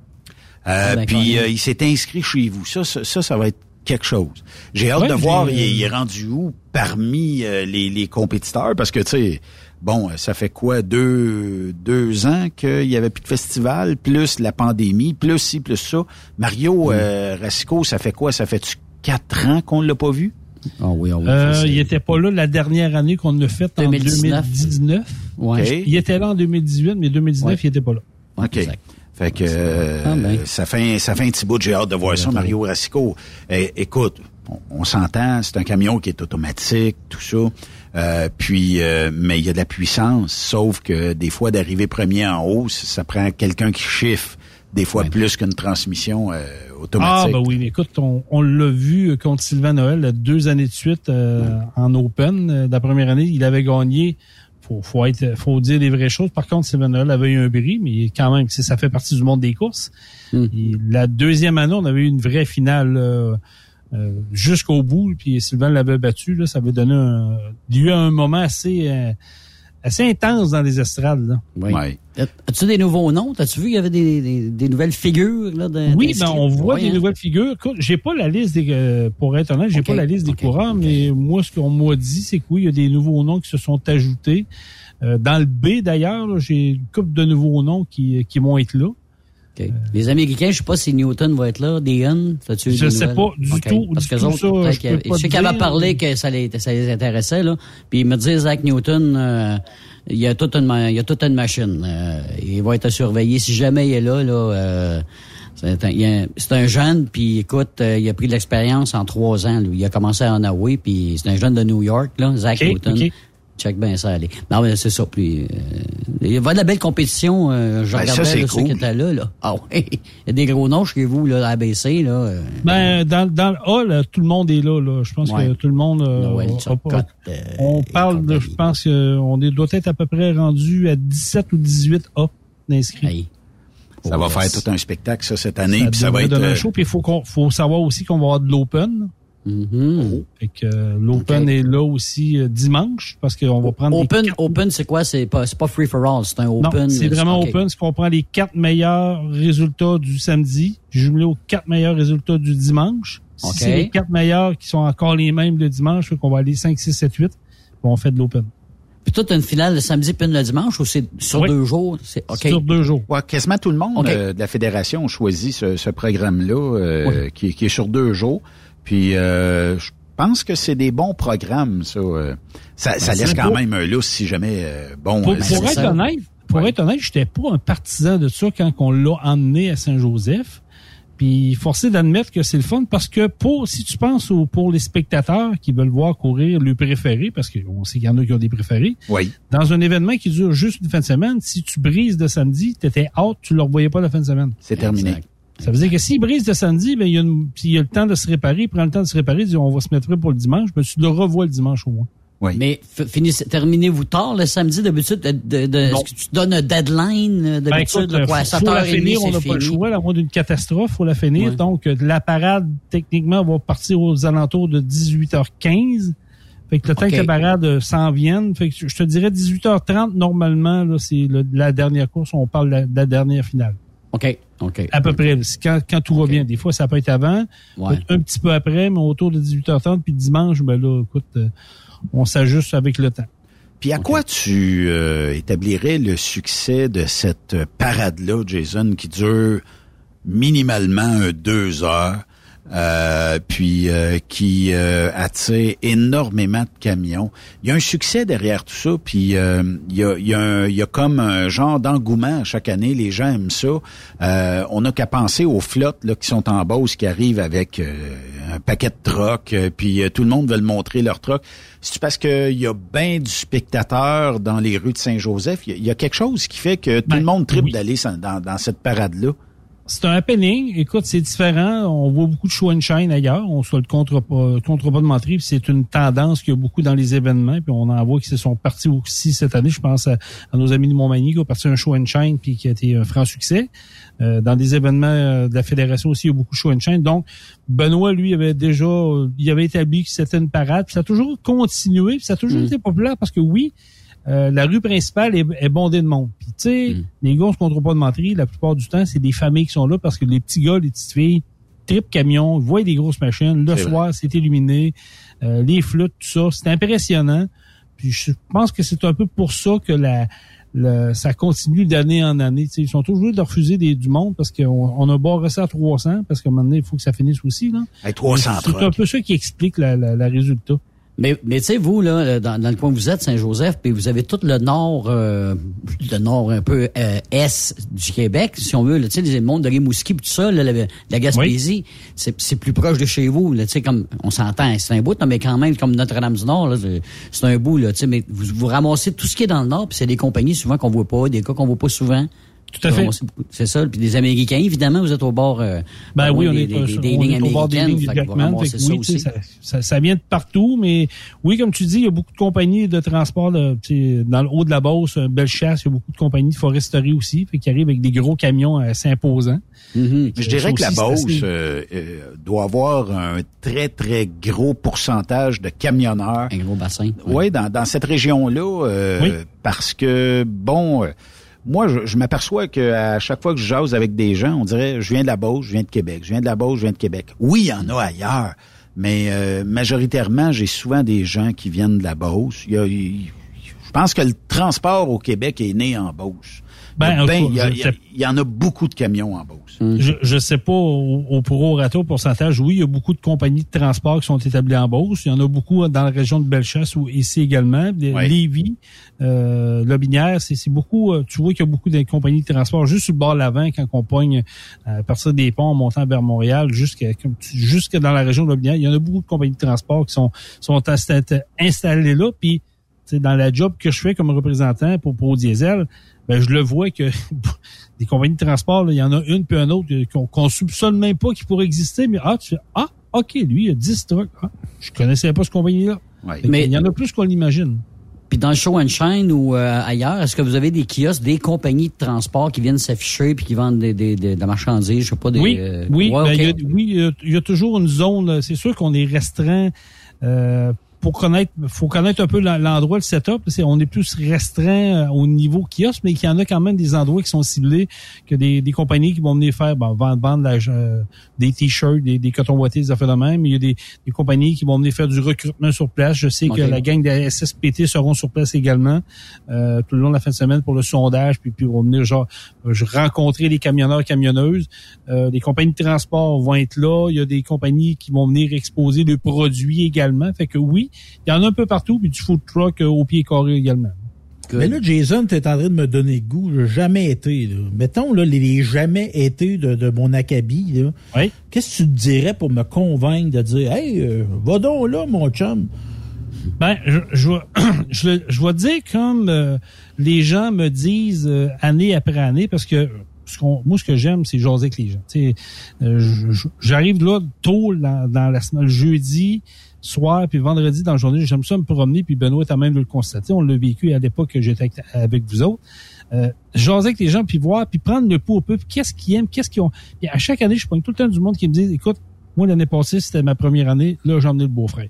Ah, ben, puis euh, il s'est inscrit chez vous. Ça, ça, ça, ça va être quelque chose. J'ai hâte Ouais, de voir, il, est- il est rendu où parmi euh, les, les compétiteurs, parce que, tu sais, bon, ça fait quoi, deux, deux ans qu'il y avait plus de festival, plus la pandémie, plus ci, plus ça. Mario euh, Racicot, ça fait quoi? Ça fait quatre ans qu'on l'a pas vu? Ah oui, oui. Euh, il était pas là la dernière année qu'on a faite en 2019. 2019. Ouais. Il était là en 2018, mais 2019, Ouais. il était pas là. OK. exact. Fait que euh, Ah, ben. ça fait ça fait un petit bout de j'ai hâte de voir ça, Mario Racicot. Eh, écoute, on, on s'entend, c'est un camion qui est automatique, tout ça. Euh, puis, euh, mais il y a de la puissance, sauf que des fois d'arriver premier en haut, ça, prend quelqu'un qui chiffre, des fois plus qu'une transmission euh, Ah, automatique. ben oui, mais écoute, on, on l'a vu contre Sylvain Noël deux années de suite euh, en Open. La première année, il avait gagné. Faut, faut être, faut dire les vraies choses. Par contre, Sylvain Noël avait eu un bris, mais quand même, ça fait partie du monde des courses. Et la deuxième année, on avait eu une vraie finale euh, euh, jusqu'au bout, puis Sylvain l'avait battu. Là, ça avait donné un, lieu à un moment assez, euh, assez intense dans les estrades. Là. Oui. Ouais. As-tu des nouveaux noms? As-tu vu qu'il y avait des, des, des nouvelles figures? Là, de- Oui, ben on voit des hein? nouvelles figures. Écoute, j'ai pas la liste des euh, pour être honnête, j'ai pas la liste des ok, courants, ok. mais moi ce qu'on m'a dit, c'est que oui, il y a des nouveaux noms qui se sont ajoutés. Euh, dans le B d'ailleurs, là, j'ai une couple de nouveaux noms qui, qui vont être là. OK. Les Américains, je sais pas si Newton va être là. Dion, as-tu Je des sais nouvelles? pas du OK. tout, Parce du que tout autres, ça, je sais te qu'elle a dire. parlé que ça les, ça les intéressait, là. Puis il me dit, Zach Newton, euh, il y a toute une, il y a toute une machine. Euh, il va être surveillé. Si jamais il est là, là, euh, c'est un, il y a- c'est un jeune, puis écoute, euh, il a pris de l'expérience en trois ans. lui. Il a commencé à Hawaii, puis c'est un jeune de New York, là, Zach Newton. Check bien ça, allez. Non, mais c'est ça. Puis, euh, il y a de la belle compétition. Euh, je Ben, ça, regardais c'est là, ceux cool. qui étaient là. là. Ah oui. [LAUGHS] Il y a des gros noms chez vous, là, à ABC. Là. euh, Ben dans, dans le A, là, tout le monde est là. là. Je pense Ouais. que tout le monde. euh, Noël, Turcotte, euh, on parle de, je pense qu'on doit être à peu près rendu à 17 ou 18 A d'inscrits. Hey. Ça va Oh, faire tout un spectacle, ça, cette année. puis ça va être. donner un show. Puis il faut, qu'on- faut savoir aussi qu'on va avoir de l'Open. Mhm. Fait que euh, l'Open est là aussi euh, dimanche parce qu'on va prendre les Open, quatre- open c'est quoi? C'est pas, c'est pas free for all, c'est un Non, open. c'est vraiment ok. open. C'est qu'on prend les quatre meilleurs résultats du samedi, jumelés aux quatre meilleurs résultats du dimanche. Si Ok. c'est les quatre meilleurs qui sont encore les mêmes le dimanche, fait qu'on va aller 5, 6, 7, 8, puis on fait de l'open. Puis toi, t'as une finale le samedi puis une le dimanche ou c'est sur Oui. deux jours? C'est, OK. Sur deux jours. Ouais, quasiment tout le monde euh, de la fédération a choisi ce, ce programme-là euh, qui, qui est sur deux jours. Puis euh, je pense que c'est des bons programmes, ça. euh. ça, ça Ben, laisse quand même un lousse si jamais euh, bon. Pour, euh, pour être ça. honnête, pour Ouais. être honnête, j'étais pas un partisan de ça quand on l'a emmené à Saint-Joseph. Puis forcé d'admettre que c'est le fun parce que pour si tu penses au, pour les spectateurs qui veulent voir courir le préféré, parce qu'on sait qu'il y en a qui ont des préférés, oui. dans un événement qui dure juste une fin de semaine, si tu brises de samedi, t'étais out, tu ne le revoyais pas la fin de semaine. C'est terminé. Ça veut dire que s'il brise de samedi, ben, il y a, une- il y a le temps de se réparer, il prend le temps de se réparer, il dit on va se mettre prêt pour le dimanche, ben, tu le revois le dimanche au moins. Oui. Mais finissez, terminez-vous tard le samedi d'habitude? De, de, de- Non. est-ce que tu donnes un deadline euh, Ben, d'habitude? écoute, là, quoi, à faut, faut la 7h30, finir, on n'a pas le choix, à moins d'une catastrophe, faut la finir. Donc, euh, la parade, techniquement, va partir aux alentours de 18h15. Fait que le temps que la parade s'en vienne, fait que je te dirais 18h30, normalement, là, c'est le- la dernière course, on parle de la, de la dernière finale. OK, OK. À peu près, c'est quand, quand tout va bien. Des fois, ça peut être avant, Ouais. peut-être un petit peu après, mais autour de 18h30, puis dimanche, ben là, écoute, euh, on s'ajuste avec le temps. Puis à quoi tu euh, établirais le succès de cette parade-là, Jason, qui dure minimalement deux heures, euh, puis euh, qui euh, attire énormément de camions. Il y a un succès derrière tout ça, puis euh, il, y a, il, y a un- il y a comme un genre d'engouement chaque année. Les gens aiment ça. Euh, on n'a qu'à penser aux flottes là, qui sont en Beauce, qui arrivent avec euh, un paquet de trocs, puis tout le monde veut le montrer leur troc. C'est parce qu'il y a bien du spectateur dans les rues de Saint-Joseph? Il y a- il y, a quelque chose qui fait que tout Ben, le monde tripe oui. d'aller dans, dans cette parade-là? C'est un happening. Écoute, c'est différent. On voit beaucoup de show and shine ailleurs. On se le contre pas, contre pas de mentir. C'est une tendance qu'il y a beaucoup dans les événements. Puis on en voit qui se sont partis aussi cette année. Je pense à, nos amis de Montmagny qui ont parti un show and shine puis qui a été un franc succès. Euh, dans des événements euh, de la fédération aussi, il y a beaucoup de show and shine. Donc, Benoît, lui, avait déjà, il avait établi que c'était une parade. Puis ça a toujours continué. Puis ça a toujours mm. été populaire parce que oui, euh, la rue principale est, bondée de monde. Puis tu sais, mm. les gars, on se contrôle pas de mentir. La plupart du temps, c'est des familles qui sont là parce que les petits gars, les petites filles, trip camion, voient des grosses machines. Le soir, c'est illuminé. Euh, les flûtes, tout ça, c'est impressionnant. Puis je pense que c'est un peu pour ça que la, ça continue d'année en année. ils sont toujours de refuser des, du monde parce qu'on on a barré ça à 300 parce qu'à un moment donné, il faut que ça finisse aussi. Là. C'est un peu ça qui explique la, la résultat. Mais, mais tu sais, vous, là, dans, dans, le coin où vous êtes, Saint-Joseph, puis vous avez tout le nord, euh, le nord un peu euh, est du Québec, si on veut, tu sais, les mondes de Rimouski, tout ça, là, la, Gaspésie, c'est plus proche de chez vous, tu sais, comme, on s'entend, c'est un bout, mais quand même, comme Notre-Dame-du-Nord, c'est un bout, là, tu sais, mais vous, vous ramassez tout ce qui est dans le nord, puis c'est des compagnies souvent qu'on voit pas, des cas qu'on voit pas souvent. Tout à fait. C'est ça. Puis des Américains, évidemment, vous êtes au bord. Euh, ben oui, on est, des, des, lignes au bord des lignes oui, ça, ça, vient de partout, mais oui, comme tu dis, il y a beaucoup de compagnies de transport dans le haut de la Beauce, belle chasse, il y a beaucoup de compagnies de foresterie aussi, qui arrivent avec des gros camions assez imposants. Mm-hmm. Je dirais que la Beauce euh, euh, doit avoir un très, très gros pourcentage de camionneurs. Un gros bassin. Oui, dans, dans cette région-là, parce que, bon moi, je, m'aperçois qu'à chaque fois que je jase avec des gens, on dirait, je viens de la Beauce, je viens de Québec, je viens de la Beauce, je viens de Québec. Oui, il y en a ailleurs, mais euh, majoritairement, j'ai souvent des gens qui viennent de la Beauce. Je pense que le transport au Québec est né en Beauce. Ben, ben il, y en a beaucoup de camions en Beauce. Hum. Je ne sais pas au, au pro pourcentage. Oui, il y a beaucoup de compagnies de transport qui sont établies en Beauce. Il y en a beaucoup dans la région de Bellechasse ou ici également. Lévis, euh, Lobinière, c'est beaucoup. Euh, tu vois qu'il y a beaucoup de compagnies de transport juste sur le bord de l'avant quand on pogne euh, à partir des ponts en montant vers Montréal jusqu'à jusque dans la région de Lobinière. Il y en a beaucoup de compagnies de transport qui sont sont installées là. Puis dans la job que je fais comme représentant pour Pro Diesel, ben, je le vois que [LAUGHS] des compagnies de transport, il y en a une puis un autre euh, qu'on ne soupçonne même pas qu'il pourrait exister, mais ah, tu fais Ah, OK, lui, il a 10 trucs. Ah, je connaissais pas ce compagnie-là. Mais il y en a plus qu'on l'imagine. Puis dans le Show and Shine ou euh, ailleurs, est-ce que vous avez des kiosques, des compagnies de transport qui viennent s'afficher puis qui vendent des, des, des, de la marchandise, je sais pas des. Oui, euh, oui, ben, il y a, oui, il y a toujours une zone. C'est sûr qu'on est restreint euh, pour connaître, faut connaître un peu l'endroit, le setup. on est plus restreint euh, au niveau kiosque, mais il y en a quand même des endroits qui sont ciblés, que des, des compagnies qui vont venir faire, ben, vendre, vendre euh, des t-shirts, des, des cotons boîtés, des affaires de même. Il y a des, des, compagnies qui vont venir faire du recrutement sur place. Je sais que la gang de SSPT seront sur place également euh, tout le long de la fin de semaine pour le sondage, puis puis vont venir genre rencontrer les camionneurs, camionneuses. Euh, des compagnies de transport vont être là. Il y a des compagnies qui vont venir exposer des produits également. Fait que oui, il y en a un peu partout, puis du food truck euh, au pied carré également. Mais là, Jason, tu es en train de me donner goût. J'ai jamais été. Là. Mettons, là, les jamais été de, mon acabit. Oui. Qu'est-ce que tu te dirais pour me convaincre de dire Hey, euh, va donc là, mon chum? Ben, je, je, je, [CLEARS THROAT] je vais dire comme euh, les gens me disent année après année, parce que ce moi, ce que j'aime, c'est jaser avec les gens. J'arrive là tôt dans, dans la semaine, le jeudi, soir, puis vendredi dans la journée, j'aime ça me promener, puis Benoît est même de le constater. On l'a vécu à l'époque que j'étais avec vous autres. Euh, jaser avec les gens, puis voir, puis prendre le pouls au peu, qu'est-ce qu'ils aiment, qu'est-ce qu'ils ont? Et à chaque année, je prends tout le temps du monde qui me dit, écoute, moi, l'année passée, c'était ma première année, là, j'ai emmené le beau-frère.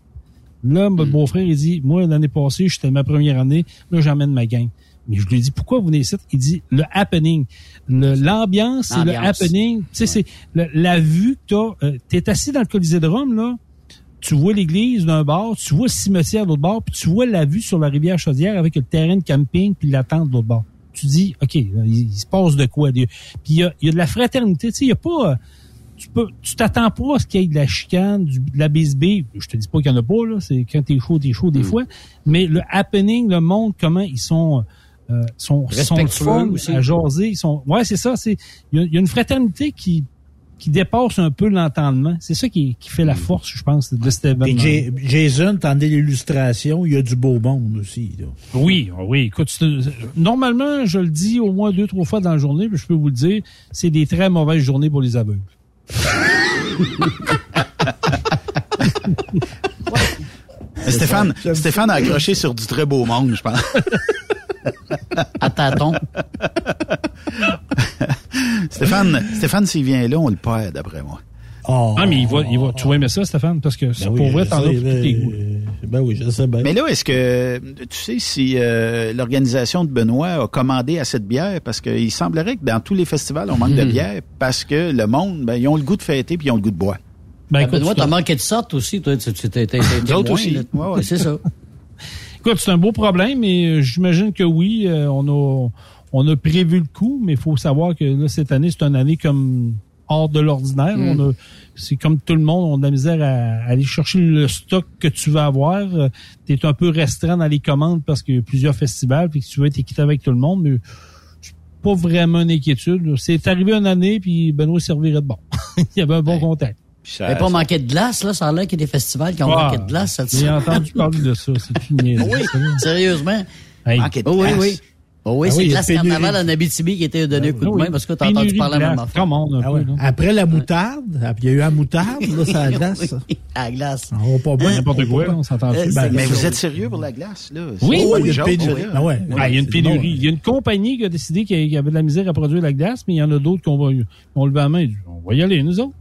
Là, mon hmm. beau-frère, il dit, moi, l'année passée, c'était ma première année, là, j'emmène ma gang. Mais je lui dis, pourquoi vous venez ici? Il dit, le happening. L'ambiance, c'est le happening. Tu sais, c'est la vue que tu Euh, T'es assis dans le Colisée de Rome, là tu vois l'église d'un bord, tu vois le cimetière de l'autre bord, puis tu vois la vue sur la rivière Chaudière avec le terrain de camping puis la tente de l'autre bord. Tu dis, OK, il, se passe de quoi? Puis il y a, de la fraternité. Tu sais, il y a pas... Tu peux, tu t'attends pas à ce qu'il y ait de la chicane, du, de la bisbille. Je te dis pas qu'il y en a pas, là. C'est quand t'es chaud, t'es chaud des mm. fois. Mais le happening, le monde, comment ils sont... Euh, sont, sont fun à jaser. Ils sont, ouais, c'est ça. C'est, il y, a une fraternité qui, qui dépasse un peu l'entendement. C'est ça qui, qui fait la force, je pense, de cet événement. J- Jason, t'en as l'illustration, il y a du beau monde aussi. là. Oui, oui. Écoute, c'est- normalement, je le dis au moins deux, trois fois dans la journée, puis je peux vous le dire, c'est des très mauvaises journées pour les aveugles. [LAUGHS] Stéphane, Stéphane a accroché sur du très beau monde, je pense. À tâtons. [LAUGHS] [LAUGHS] Stéphane, Stéphane s'il vient là, on le perd, d'après moi. Ah, mais il va, il va, tu vas aimer ça, Stéphane, parce que c'est Ben oui, pour vrai, t'en as tes ben, goûts. Ben oui, je sais bien. Mais là, est-ce que tu sais si euh, l'organisation de Benoît a commandé à cette bière? Parce qu'il semblerait que dans tous les festivals, on manque de Mhm. bière parce que le monde, ben, ils ont le goût de fêter puis ils ont le goût de boire. Ben, Ah, écoute, Benoît, c'est- t'as manqué de sorte aussi, toi. Tu tu- t'es- t'es- t'es Nous autres témoin, aussi. là. Ouais, ouais. C'est ça. Écoute, c'est un beau problème, mais euh, j'imagine que oui, euh, on a on a prévu le coup, mais il faut savoir que là, cette année, c'est une année comme hors de l'ordinaire. Mm. On a- C'est comme tout le monde, on a de la misère à, à aller chercher le stock que tu vas avoir. Tu es un peu restreint dans les commandes parce qu'il y a plusieurs festivals, puis que tu veux être équité avec tout le monde, mais c'est pas vraiment une inquiétude. C'est arrivé une année, puis Benoît servirait de bon. [LAUGHS] Il y avait un bon contact. Il n'y pas manqué de glace, là. Ça a l'air qu'il y a des festivals qui ont Ah, manqué de glace. cette J'ai entendu parler de ça. C'est [LAUGHS] niaiserie, Oui, ça, sérieusement. Hey. Manqué de Oh, oui, oui. Oh, oui, Ah c'est oui, pénurie. carnaval en Abitibi qui était donné un coup de Oui. main parce que t'as entendu parler de la même affaire. Ah ouais. Après la moutarde, ah, puis il y a eu la moutarde, là, ça a la [LAUGHS] glace. À la glace. On va pas. N'importe quoi, on s'entend Euh, c'est- Mais quelque vous chose. êtes sérieux pour la glace, là? Oui, C'est Oh, il y a une pénurie. il y a une c'est pénurie. bon. Il y a une compagnie qui a décidé qu'il y avait de la misère à produire la glace, mais il y en a d'autres qui ont, levé la main. Ils disent, On va y aller, nous autres.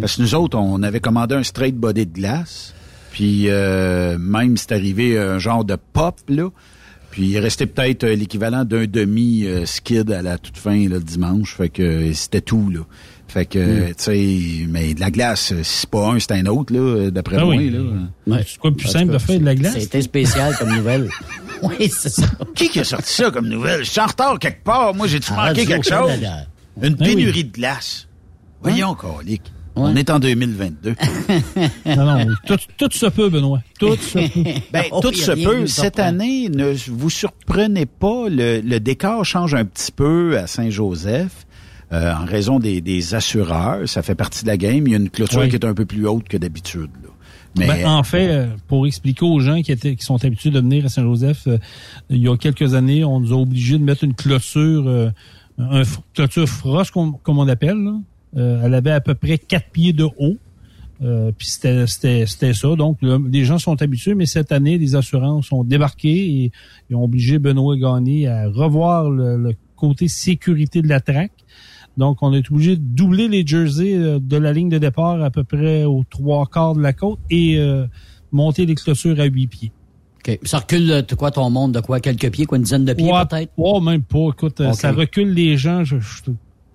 Parce que nous autres, on avait commandé un straight body de glace. Puis euh, même, c'est arrivé un genre de pop, là. Puis il restait peut-être euh, l'équivalent d'un demi euh, skid à la toute fin là, le dimanche. Fait que euh, c'était tout, là. Fait que, Hmm. tu sais, mais de la glace, si c'est pas un, c'est un autre, là, d'après Ah moi, oui. là. Ouais. C'est quoi le plus En simple de faire de la glace? C'était spécial comme nouvelle. [LAUGHS] oui, c'est ça. Qui qui a sorti ça comme nouvelle? Je suis en retard quelque part. Moi, j'ai-tu Ah, manqué Radio quelque chose? Une Ah oui. pénurie de glace. Voyons, colique. Ouais. On est en 2022. [LAUGHS] Non, non, tout, tout se peut, Benoît. Tout se peut. [LAUGHS] Ben, Oh, tout se peut. Cette année, ne vous surprenez pas, le, le décor change un petit peu à Saint-Joseph. euh, en raison des, des assureurs, ça fait partie de la game. Il y a une clôture Oui. qui est un peu plus haute que d'habitude. là. Mais Ben, en fait, euh, pour expliquer aux gens qui, étaient, qui sont habitués de venir à Saint-Joseph, euh, il y a quelques années, on nous a obligés de mettre une clôture, euh, un f- clôture frost, comme, comme on appelle. là. Euh, elle avait à peu près quatre pieds de haut. Euh, puis c'était c'était c'était ça. Donc les gens sont habitués, mais cette année, les assurances ont débarqué et, et ont obligé Benoît Gagné à revoir le, le côté sécurité de la traque. Donc, on est obligé de doubler les jerseys euh, de la ligne de départ à peu près aux trois quarts de la côte et euh, monter les clôtures à huit pieds. OK. Ça recule, euh, quoi, ton monde de quoi? Quelques pieds, quoi, une dizaine de pieds, Ouais, peut-être? ouais, même pas. Écoute, euh, ça recule les gens. Je, je,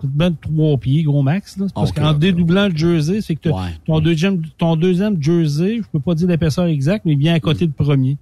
ben trois pieds, gros max. Là. Parce qu'en dédoublant le jersey, c'est que Ouais. ton, deuxième, ton deuxième jersey, je peux pas dire l'épaisseur exacte, mais bien à côté du premier.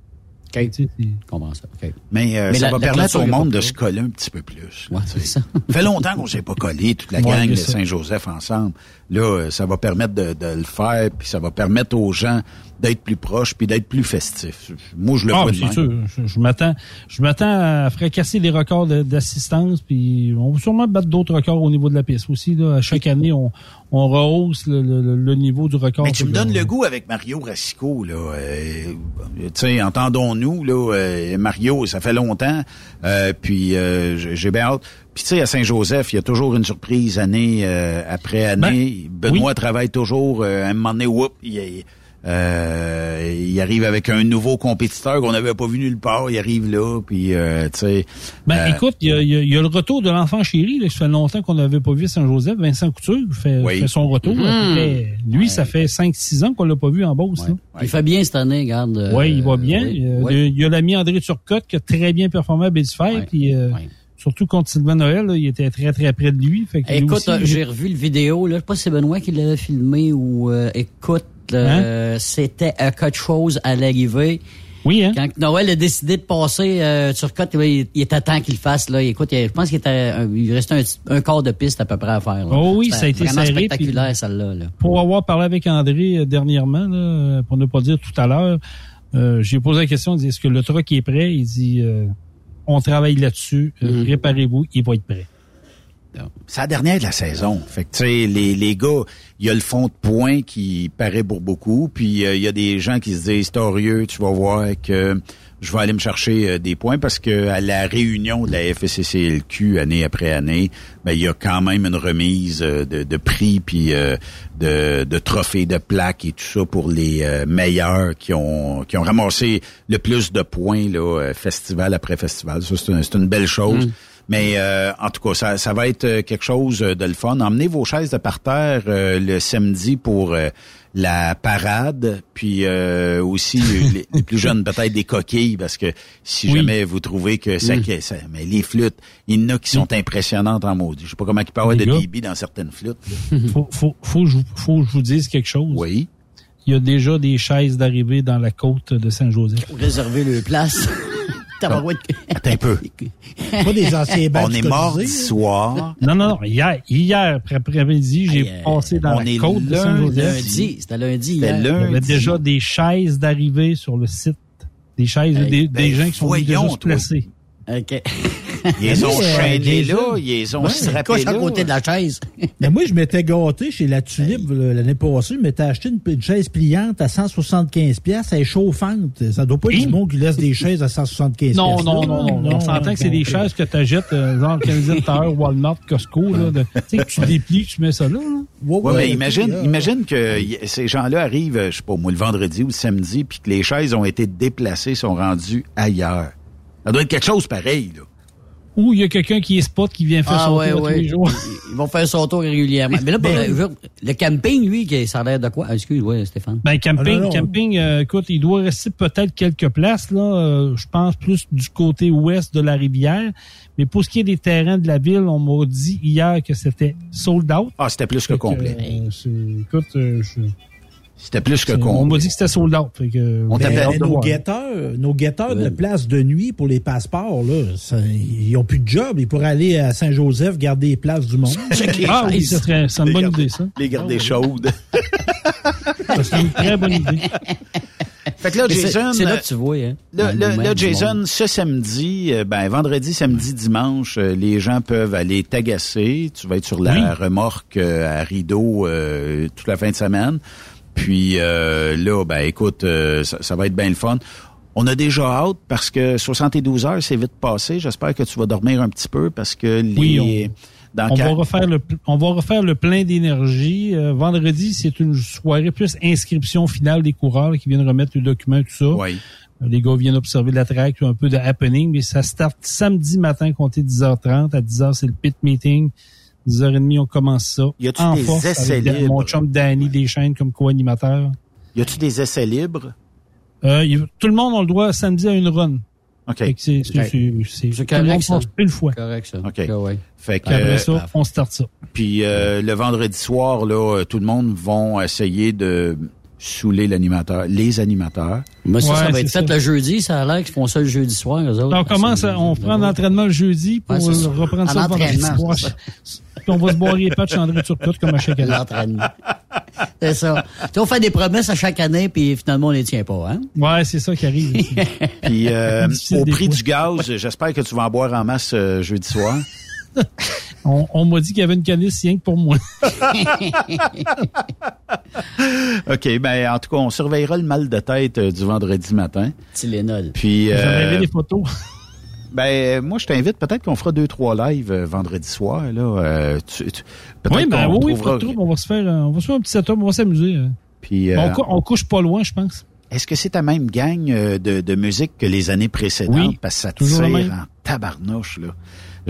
OK. Tu sais, c'est- Comment ça? Mais, euh, Mais ça la- va la permettre au monde de se coller un petit peu plus. là, Ouais, tu c'est ça. Ça fait longtemps qu'on s'est pas collé, toute la Ouais, gang il de. Saint-Joseph ensemble. Là, euh, ça va permettre de, de le faire, puis ça va permettre aux gens d'être plus proches, puis d'être plus festifs. Moi, je le Ah, c'est sûr. Je, je m'attends, je m'attends à fracasser les records de- d'assistance, puis on va sûrement battre d'autres records au niveau de la piste aussi. Là. À chaque année, on, on rehausse le, le- le niveau du record. Mais tu me donnes le goût avec Mario Racicot, là. Euh, tu sais, entendons-nous, là. euh, Mario, ça fait longtemps. euh, puis euh, j'ai j'ai bien hâte. Puis tu sais, à Saint-Joseph, il y a toujours une surprise année euh, après année. Ben, Benoît travaille toujours. euh, à un moment donné, whoop, il, euh, il arrive avec un nouveau compétiteur qu'on n'avait pas vu nulle part. Il arrive là, puis euh, tu sais. Ben, euh, écoute, il y a, il y a- il y a le retour de l'enfant chéri. Là, ça fait longtemps qu'on n'avait pas vu Saint-Joseph. Vincent Couture fait, Oui. fait son retour. Lui, ça fait 5-6 ans qu'on l'a pas vu en Beauce. là. Il fait bien cette année, regarde. euh, Oui, il va bien. Euh, oui. le- Il y a l'ami André Turcotte qui a très bien performé à. Ouais, Puis, euh, ouais. Surtout contre Sylvain Noël, là, il était très, très près de lui. Fait que Écoute, aussi, j'ai revu le vidéo, là. Je sais pas si c'est Benoît qui l'avait filmé ou, euh, écoute, euh, c'était euh, quelque chose à l'arrivée. Oui, hein? Quand Noël a décidé de passer euh, sur Côte, il, il était temps qu'il le fasse. Là. Écoute, il- je pense qu'il était, un- il restait un, un quart de piste à peu près à faire. là. Oh oui, ça a été vraiment serré, spectaculaire, celle-là. Là. pour avoir parlé avec André euh, dernièrement, là, pour ne pas dire tout à l'heure, euh, j'ai posé la question, il dit, est-ce que le truck est prêt? Il dit, euh, on travaille là-dessus, Mhm. préparez-vous, il va être prêt. C'est la dernière de la saison. Fait que, tu sais, les, les gars, il y a le fond de points qui paraît pour beaucoup, puis euh, il y a des gens qui se disent, Torieux, tu vas voir que je vais aller me chercher euh, des points parce que à la réunion de la FSCCLQ année après année, ben, il y a quand même une remise euh, de, de prix puis de, de trophées, de plaques et tout ça pour les meilleurs qui ont qui ont ramassé le plus de points là, festival après festival. Ça, c'est une belle chose. Mm. Mais euh, en tout cas, ça, ça, va être euh, quelque chose de le fun. Emmenez vos chaises de parterre euh, le samedi pour la parade, puis aussi [LAUGHS] les, plus jeunes peut-être des coquilles, parce que si jamais vous trouvez que ça, mais les flûtes, il y en a qui sont impressionnantes en maudit. Je sais pas comment il peut y avoir de débit dans certaines flûtes. [LAUGHS] faut, faut, faut, faut, que je vous dise quelque chose. Oui. Il y a déjà des chaises d'arrivée dans la côte de Saint-Joseph. Réserver le place. Attends un peu. Pas des anciens On est mort du soir. Non, non, non. Hier, hier après-midi, j'ai passé dans la côte de Saint-Joseph. C'était lundi. C'était lundi. Il y avait déjà des chaises d'arrivée sur le site. Des chaises, des, des, gens qui sont déjà placés. OK. Ils ont chaîné là, ils ont strappé là. à côté de la chaise. [LAUGHS] Mais moi, je m'étais gâté chez la Tulipe l'année passée. Je m'étais acheté une, chaise pliante à 175 pièces, elle est chauffante. Ça doit pas être du monde qui laisse des chaises à 175 Non, non, non, non. On s'entend que c'est des chaises que tu achètes, euh, genre Canadian Tire, Walmart, Costco. Là, tu sais, tu déplies, tu mets ça là. Ouais, mais imagine, imagine que ces gens-là arrivent, je sais pas, moi, le vendredi ou le samedi, puis que les chaises ont été déplacées, sont rendues ailleurs. Ça doit être quelque chose pareil, là. Ou il y a quelqu'un qui est spot qui vient faire ah, son tour tous les jours. Ils vont faire son tour régulièrement. Mais là, ben, le, camping, lui, ça a l'air de quoi? Ah, excuse, moi Stéphane. Ben, camping, ah, camping, euh, écoute, il doit rester peut-être quelques places, là. Euh, je pense plus du côté ouest de la rivière. Mais pour ce qui est des terrains de la ville, on m'a dit hier que c'était sold out. Ah, c'était plus que complet. Euh, écoute, je, c'était plus que con. On m'a dit que c'était sold out. on t'appelle nos guetteurs, nos guetteurs de place de nuit pour les passeports, là, ils ont plus de job. Ils pourraient aller à Saint-Joseph garder les places du monde. [LAUGHS] ah oui, c'est une bonne idée, ça. Les garder chaudes. [LAUGHS] c'est une très bonne idée. [LAUGHS] Fait que là, Jason. C'est là que tu vois, hein. Là, Jason, ce samedi, euh, ben, vendredi, samedi, dimanche, euh, les gens peuvent aller t'agacer. Tu vas être sur la remorque euh, à rideau toute la fin de semaine. Puis euh, là, ben écoute, euh, ça, va être bien le fun. On a déjà hâte parce que 72 heures, c'est vite passé. J'espère que tu vas dormir un petit peu parce que les... Oui, on... va refaire le on va refaire le plein d'énergie. Euh, vendredi, c'est une soirée plus inscription finale des coureurs qui viennent remettre le document tout ça. Oui. Les gars viennent observer la track, un peu de happening, mais ça start samedi matin, compté 10h30. À 10h, c'est le pit meeting. 10h30, on commence ça. Y a-tu des essais libres? Mon chum Danny Deschaines comme co-animateur. Y a-tu des essais libres? Euh, tout le monde a le droit samedi à une run. OK. C'est correct, ça. une fois. correct, ça. OK. Fait que, Après ça, on start ça. Puis euh, le vendredi soir, là, tout le monde vont essayer de saouler l'animateur, les animateurs. Mais ça, ça va être fait le jeudi, ça a l'air qu'ils font ça le jeudi soir, eux autres. on commence, on prend l'entraînement le jeudi pour reprendre ça le vendredi soir. Puis on va se boire les pattes André Turcotte comme à chaque année. L'entraînement. C'est ça. Tu on fait des promesses à chaque année, puis finalement, on les tient pas, hein? Ouais, c'est ça qui arrive. [LAUGHS] puis euh, [LAUGHS] au prix du gaz, j'espère que tu vas en boire en masse euh, jeudi soir. [LAUGHS] On, m'a dit qu'il y avait une canisse rien que pour moi. OK, ben en tout cas, on surveillera le mal de tête euh, du vendredi matin. Tylenol. Puis euh, des photos. Ben moi je t'invite peut-être qu'on fera deux trois lives euh, vendredi soir là. Euh, oui, ben oui, pas de on va se faire on va se faire un petit setup, on va s'amuser. Puis on, couche pas loin, je pense. Est-ce que c'est ta même gang de, de musique que les années précédentes? Oui, parce que ça tire en tabarnouche là.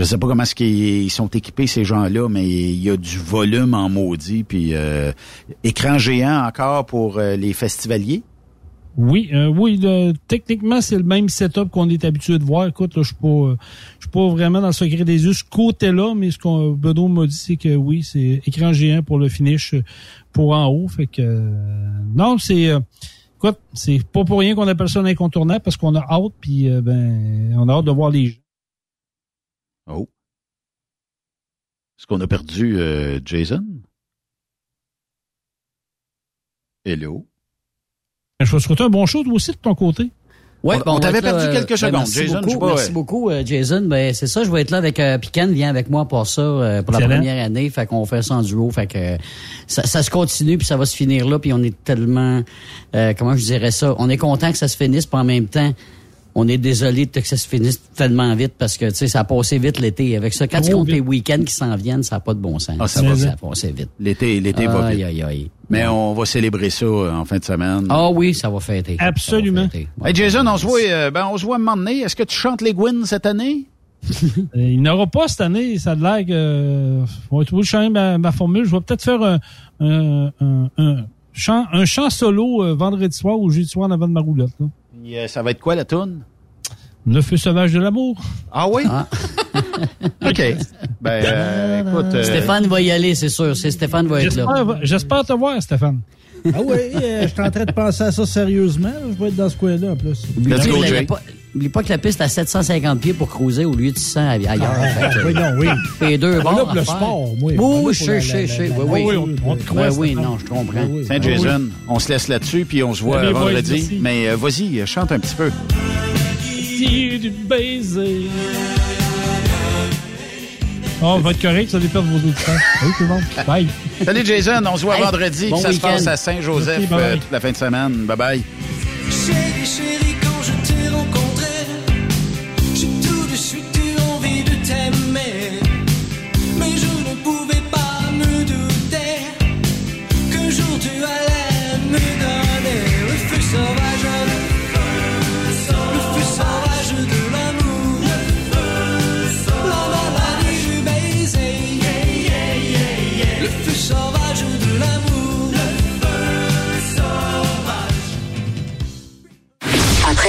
Je sais pas comment est-ce qu'ils sont équipés ces gens-là, mais il y a du volume en maudit. Puis euh, écran géant encore pour euh, les festivaliers. Oui, euh, oui. techniquement, c'est le même setup qu'on est habitué de voir. Écoute, je suis pas, je suis pas vraiment dans le secret des yeux ce côté-là, mais ce qu'on Benoît m'a dit, c'est que oui, c'est écran géant pour le finish, pour en haut. Fait que non, c'est écoute, c'est pas pour rien qu'on appelle ça un incontournable parce qu'on a hâte, puis ben, on a hâte de voir les gens. Oh. Est-ce qu'on a perdu euh, Jason? Hello? Ben, je vais te souhaiter un bon show aussi de ton côté. Ouais, on bon, on va t'avait là, perdu quelques ben, secondes. merci Jason, beaucoup, pas, merci ouais. beaucoup, euh, Jason. Ben, c'est ça, je vais être là avec euh, Pican vient avec moi pour ça, euh, pour la Excellent. première année. Fait qu'on fait ça en duo. Fait que euh, ça, ça se continue, puis ça va se finir là. Puis on est tellement, euh, comment je dirais ça, on est content que ça se finisse, puis en même temps, on est désolé de que ça se finisse tellement vite parce que tu sais, ça a passé vite l'été. Avec ça, quand tu comptes les week-ends qui s'en viennent, ça n'a pas de bon sens. Ah, ça va ça vite. a passé vite. L'été, l'été va Aïe, vite. aïe, aïe. Mais on va célébrer ça euh, en fin de semaine. Ah oui, ça va fêter. Absolument. Hey Jason, on se voit, euh, ben, on se voit un moment donné. Est-ce que tu chantes les Gwyn cette année? [LAUGHS] Euh, Il n'aura pas cette année, ça a l'air que. Euh, on va trouver changer ma, ma formule. Je vais peut-être faire un, un, un, un chant, un chant solo euh, vendredi soir ou jeudi soir en avant de ma roulotte. là. Puis, euh, ça va être quoi la toune? Le feu sauvage de l'amour. Ah oui? [LAUGHS] OK. Ben, euh, écoute... euh, Stéphane va y aller, c'est sûr. C'est Stéphane va être là. J'espère j'espère te voir, Stéphane. Ah oui, euh, je suis en train de penser à ça sérieusement. Je vais être dans ce coin-là, en plus. La- pas- que la piste a 750 pieds pour cruiser au lieu de 600 a- ailleurs. Fait que- oui, non, oui. Les deux bords là pour le sport, moi. Oui, oui, je sais, je sais, Oui, oui. oui, on- te croit, Ben oui, non, je comprends. Saint Jason, on se laisse là-dessus, puis on se voit Salut, vendredi. Mais euh, vas-y, euh, chante un petit peu. Si du baiser. Oh, va être correct, ça dépend de vos auditeurs. [LAUGHS] Oui, tout le monde. Bye. Salut Jason, on se voit Hey, vendredi. bon puis ça se passe week-end. à Saint-Joseph euh, toute la fin de semaine. Bye-bye. Chérie, chérie,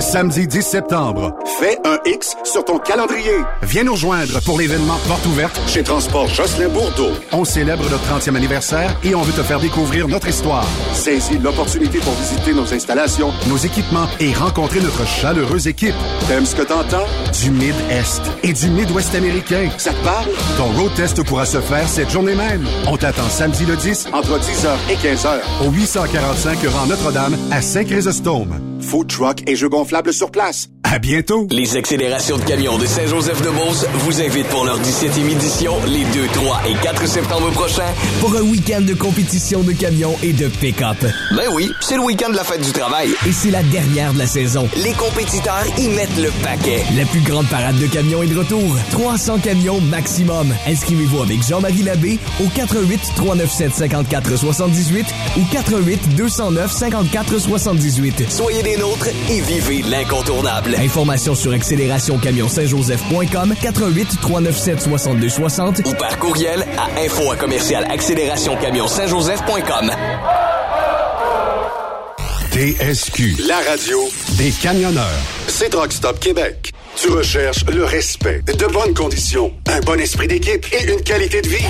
Samedi 10 septembre, fais un X sur ton calendrier. Viens nous rejoindre pour l'événement Porte ouverte chez Transport Jocelyn Bourdeau. On célèbre notre 30e anniversaire et on veut te faire découvrir notre histoire. Saisis l'opportunité pour visiter nos installations, nos équipements et rencontrer notre chaleureuse équipe. T'aimes ce que t'entends? Du Mid-Est et du Mid-Ouest américain. Ça te parle? Ton road test pourra se faire cette journée même. On t'attend samedi le 10 entre 10h et 15h au 845 rang Notre-Dame à Saint-Chrysostome. Food truck et jeux gonflables sur place. À bientôt! Les accélérations de camions de Saint-Joseph-de-Beauce vous invitent pour leur 17e édition les 2, 3 et 4 septembre prochains. Pour un week-end de compétition de camions et de pick-up. Ben oui, c'est le week-end de la fête du travail. Et c'est la dernière de la saison. Les compétiteurs y mettent le paquet. La plus grande parade de camions est de retour. 300 camions maximum. Inscrivez-vous avec Jean-Marie Labbé au 88 397 54 78 ou 88 209 54 78. Soyez des nôtres et vivez l'incontournable. Informations sur accélérationcamion-saint-joseph.com 88 397 62 60 Ou par courriel à info à commercial accélération-camion Saint-Joseph.com. TSQ, la radio des camionneurs. C'est Truck Stop Québec. Tu recherches le respect, de bonnes conditions, un bon esprit d'équipe et une qualité de vie.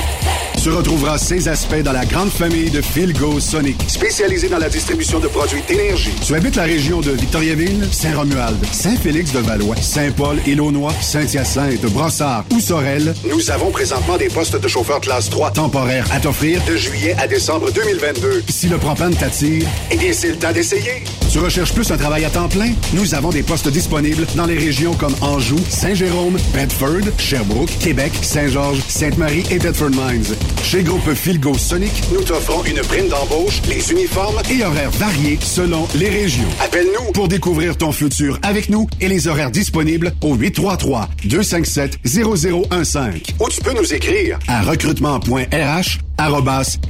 Tu retrouveras ces aspects dans la grande famille de Philgo Sonic, spécialisée dans la distribution de produits d'énergie. Tu habites la région de Victoriaville, Saint-Romuald, Saint-Félix-de-Valois, Saint-Paul, Élonois, Saint-Hyacinthe, Brossard ou Sorel. Nous avons présentement des postes de chauffeur classe 3 temporaires à t'offrir de juillet à décembre 2022. Si le propane t'attire, eh bien, c'est le temps d'essayer. Tu recherches plus un travail à temps plein? Nous avons des postes disponibles dans les régions comme Anjou, Saint-Jérôme, Bedford, Sherbrooke, Québec, Saint-Georges, Sainte-Marie et Bedford Mines. Chez Groupe Philgo Sonic, nous t'offrons une prime d'embauche, les uniformes et horaires variés selon les régions. Appelle-nous pour découvrir ton futur avec nous et les horaires disponibles au 833-257-0015. Ou tu peux nous écrire à recrutement.rh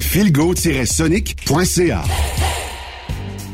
philgo-sonic.ca.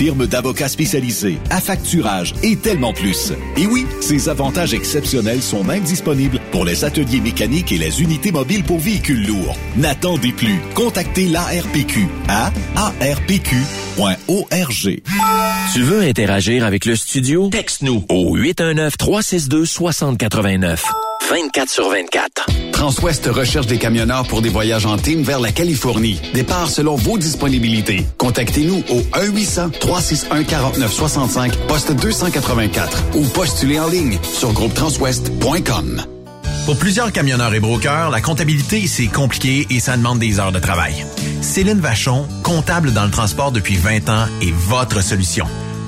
firme d'avocats spécialisés, affacturage et tellement plus. Et oui, ces avantages exceptionnels sont même disponibles pour les ateliers mécaniques et les unités mobiles pour véhicules lourds. N'attendez plus. Contactez l'ARPQ à arpq.org. Tu veux interagir avec le studio? Texte-nous au 819-362-6089. 24 sur 24. Transwest recherche des camionneurs pour des voyages en team vers la Californie. Départ selon vos disponibilités. Contactez-nous au 1-800-361-4965, poste 284 ou postulez en ligne sur groupetranswest.com. Pour plusieurs camionneurs et brokers, la comptabilité, c'est compliqué et ça demande des heures de travail. Céline Vachon, comptable dans le transport depuis 20 ans, est votre solution.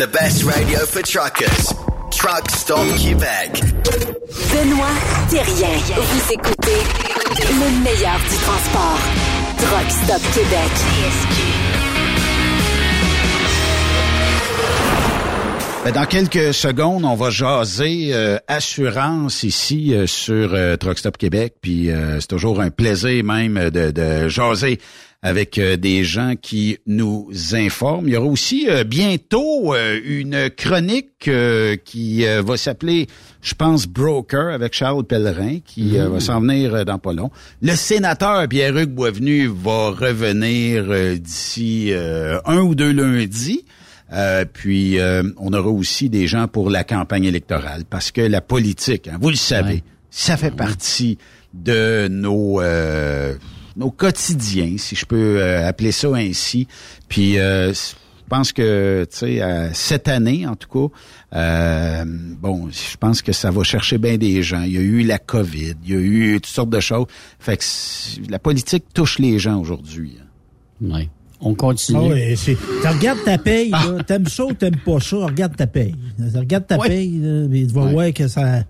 The best radio for truckers. Truck Stop Québec. Benoît Thérien. Vous écoutez le meilleur du transport. Truck Stop Québec. Ben, dans quelques secondes, on va jaser euh, assurance ici euh, sur euh, Truck Stop Québec. Puis euh, c'est toujours un plaisir même de, de jaser avec euh, des gens qui nous informent. Il y aura aussi euh, bientôt euh, une chronique euh, qui euh, va s'appeler, je pense, Broker avec Charles Pellerin, qui euh, va s'en venir dans pas long. Le sénateur Pierre-Hugues Boisvenu va revenir euh, d'ici euh, un ou deux lundis. Euh, puis euh, on aura aussi des gens pour la campagne électorale parce que la politique, hein, vous le savez, ça fait partie de nos euh, nos quotidiens, si je peux euh, appeler ça ainsi. Puis euh, je pense que tu sais euh, cette année en tout cas, euh, bon, je pense que ça va chercher bien des gens. Il y a eu la Covid, il y a eu toutes sortes de choses. Fait que la politique touche les gens aujourd'hui. hein. Oui. On continue. Ah tu regardes ta paye, là. T'aimes ça ou t'aimes pas ça? Regarde ta paye. Regarde ta Ouais. paye, là, mais tu vas Ouais. voir que ça,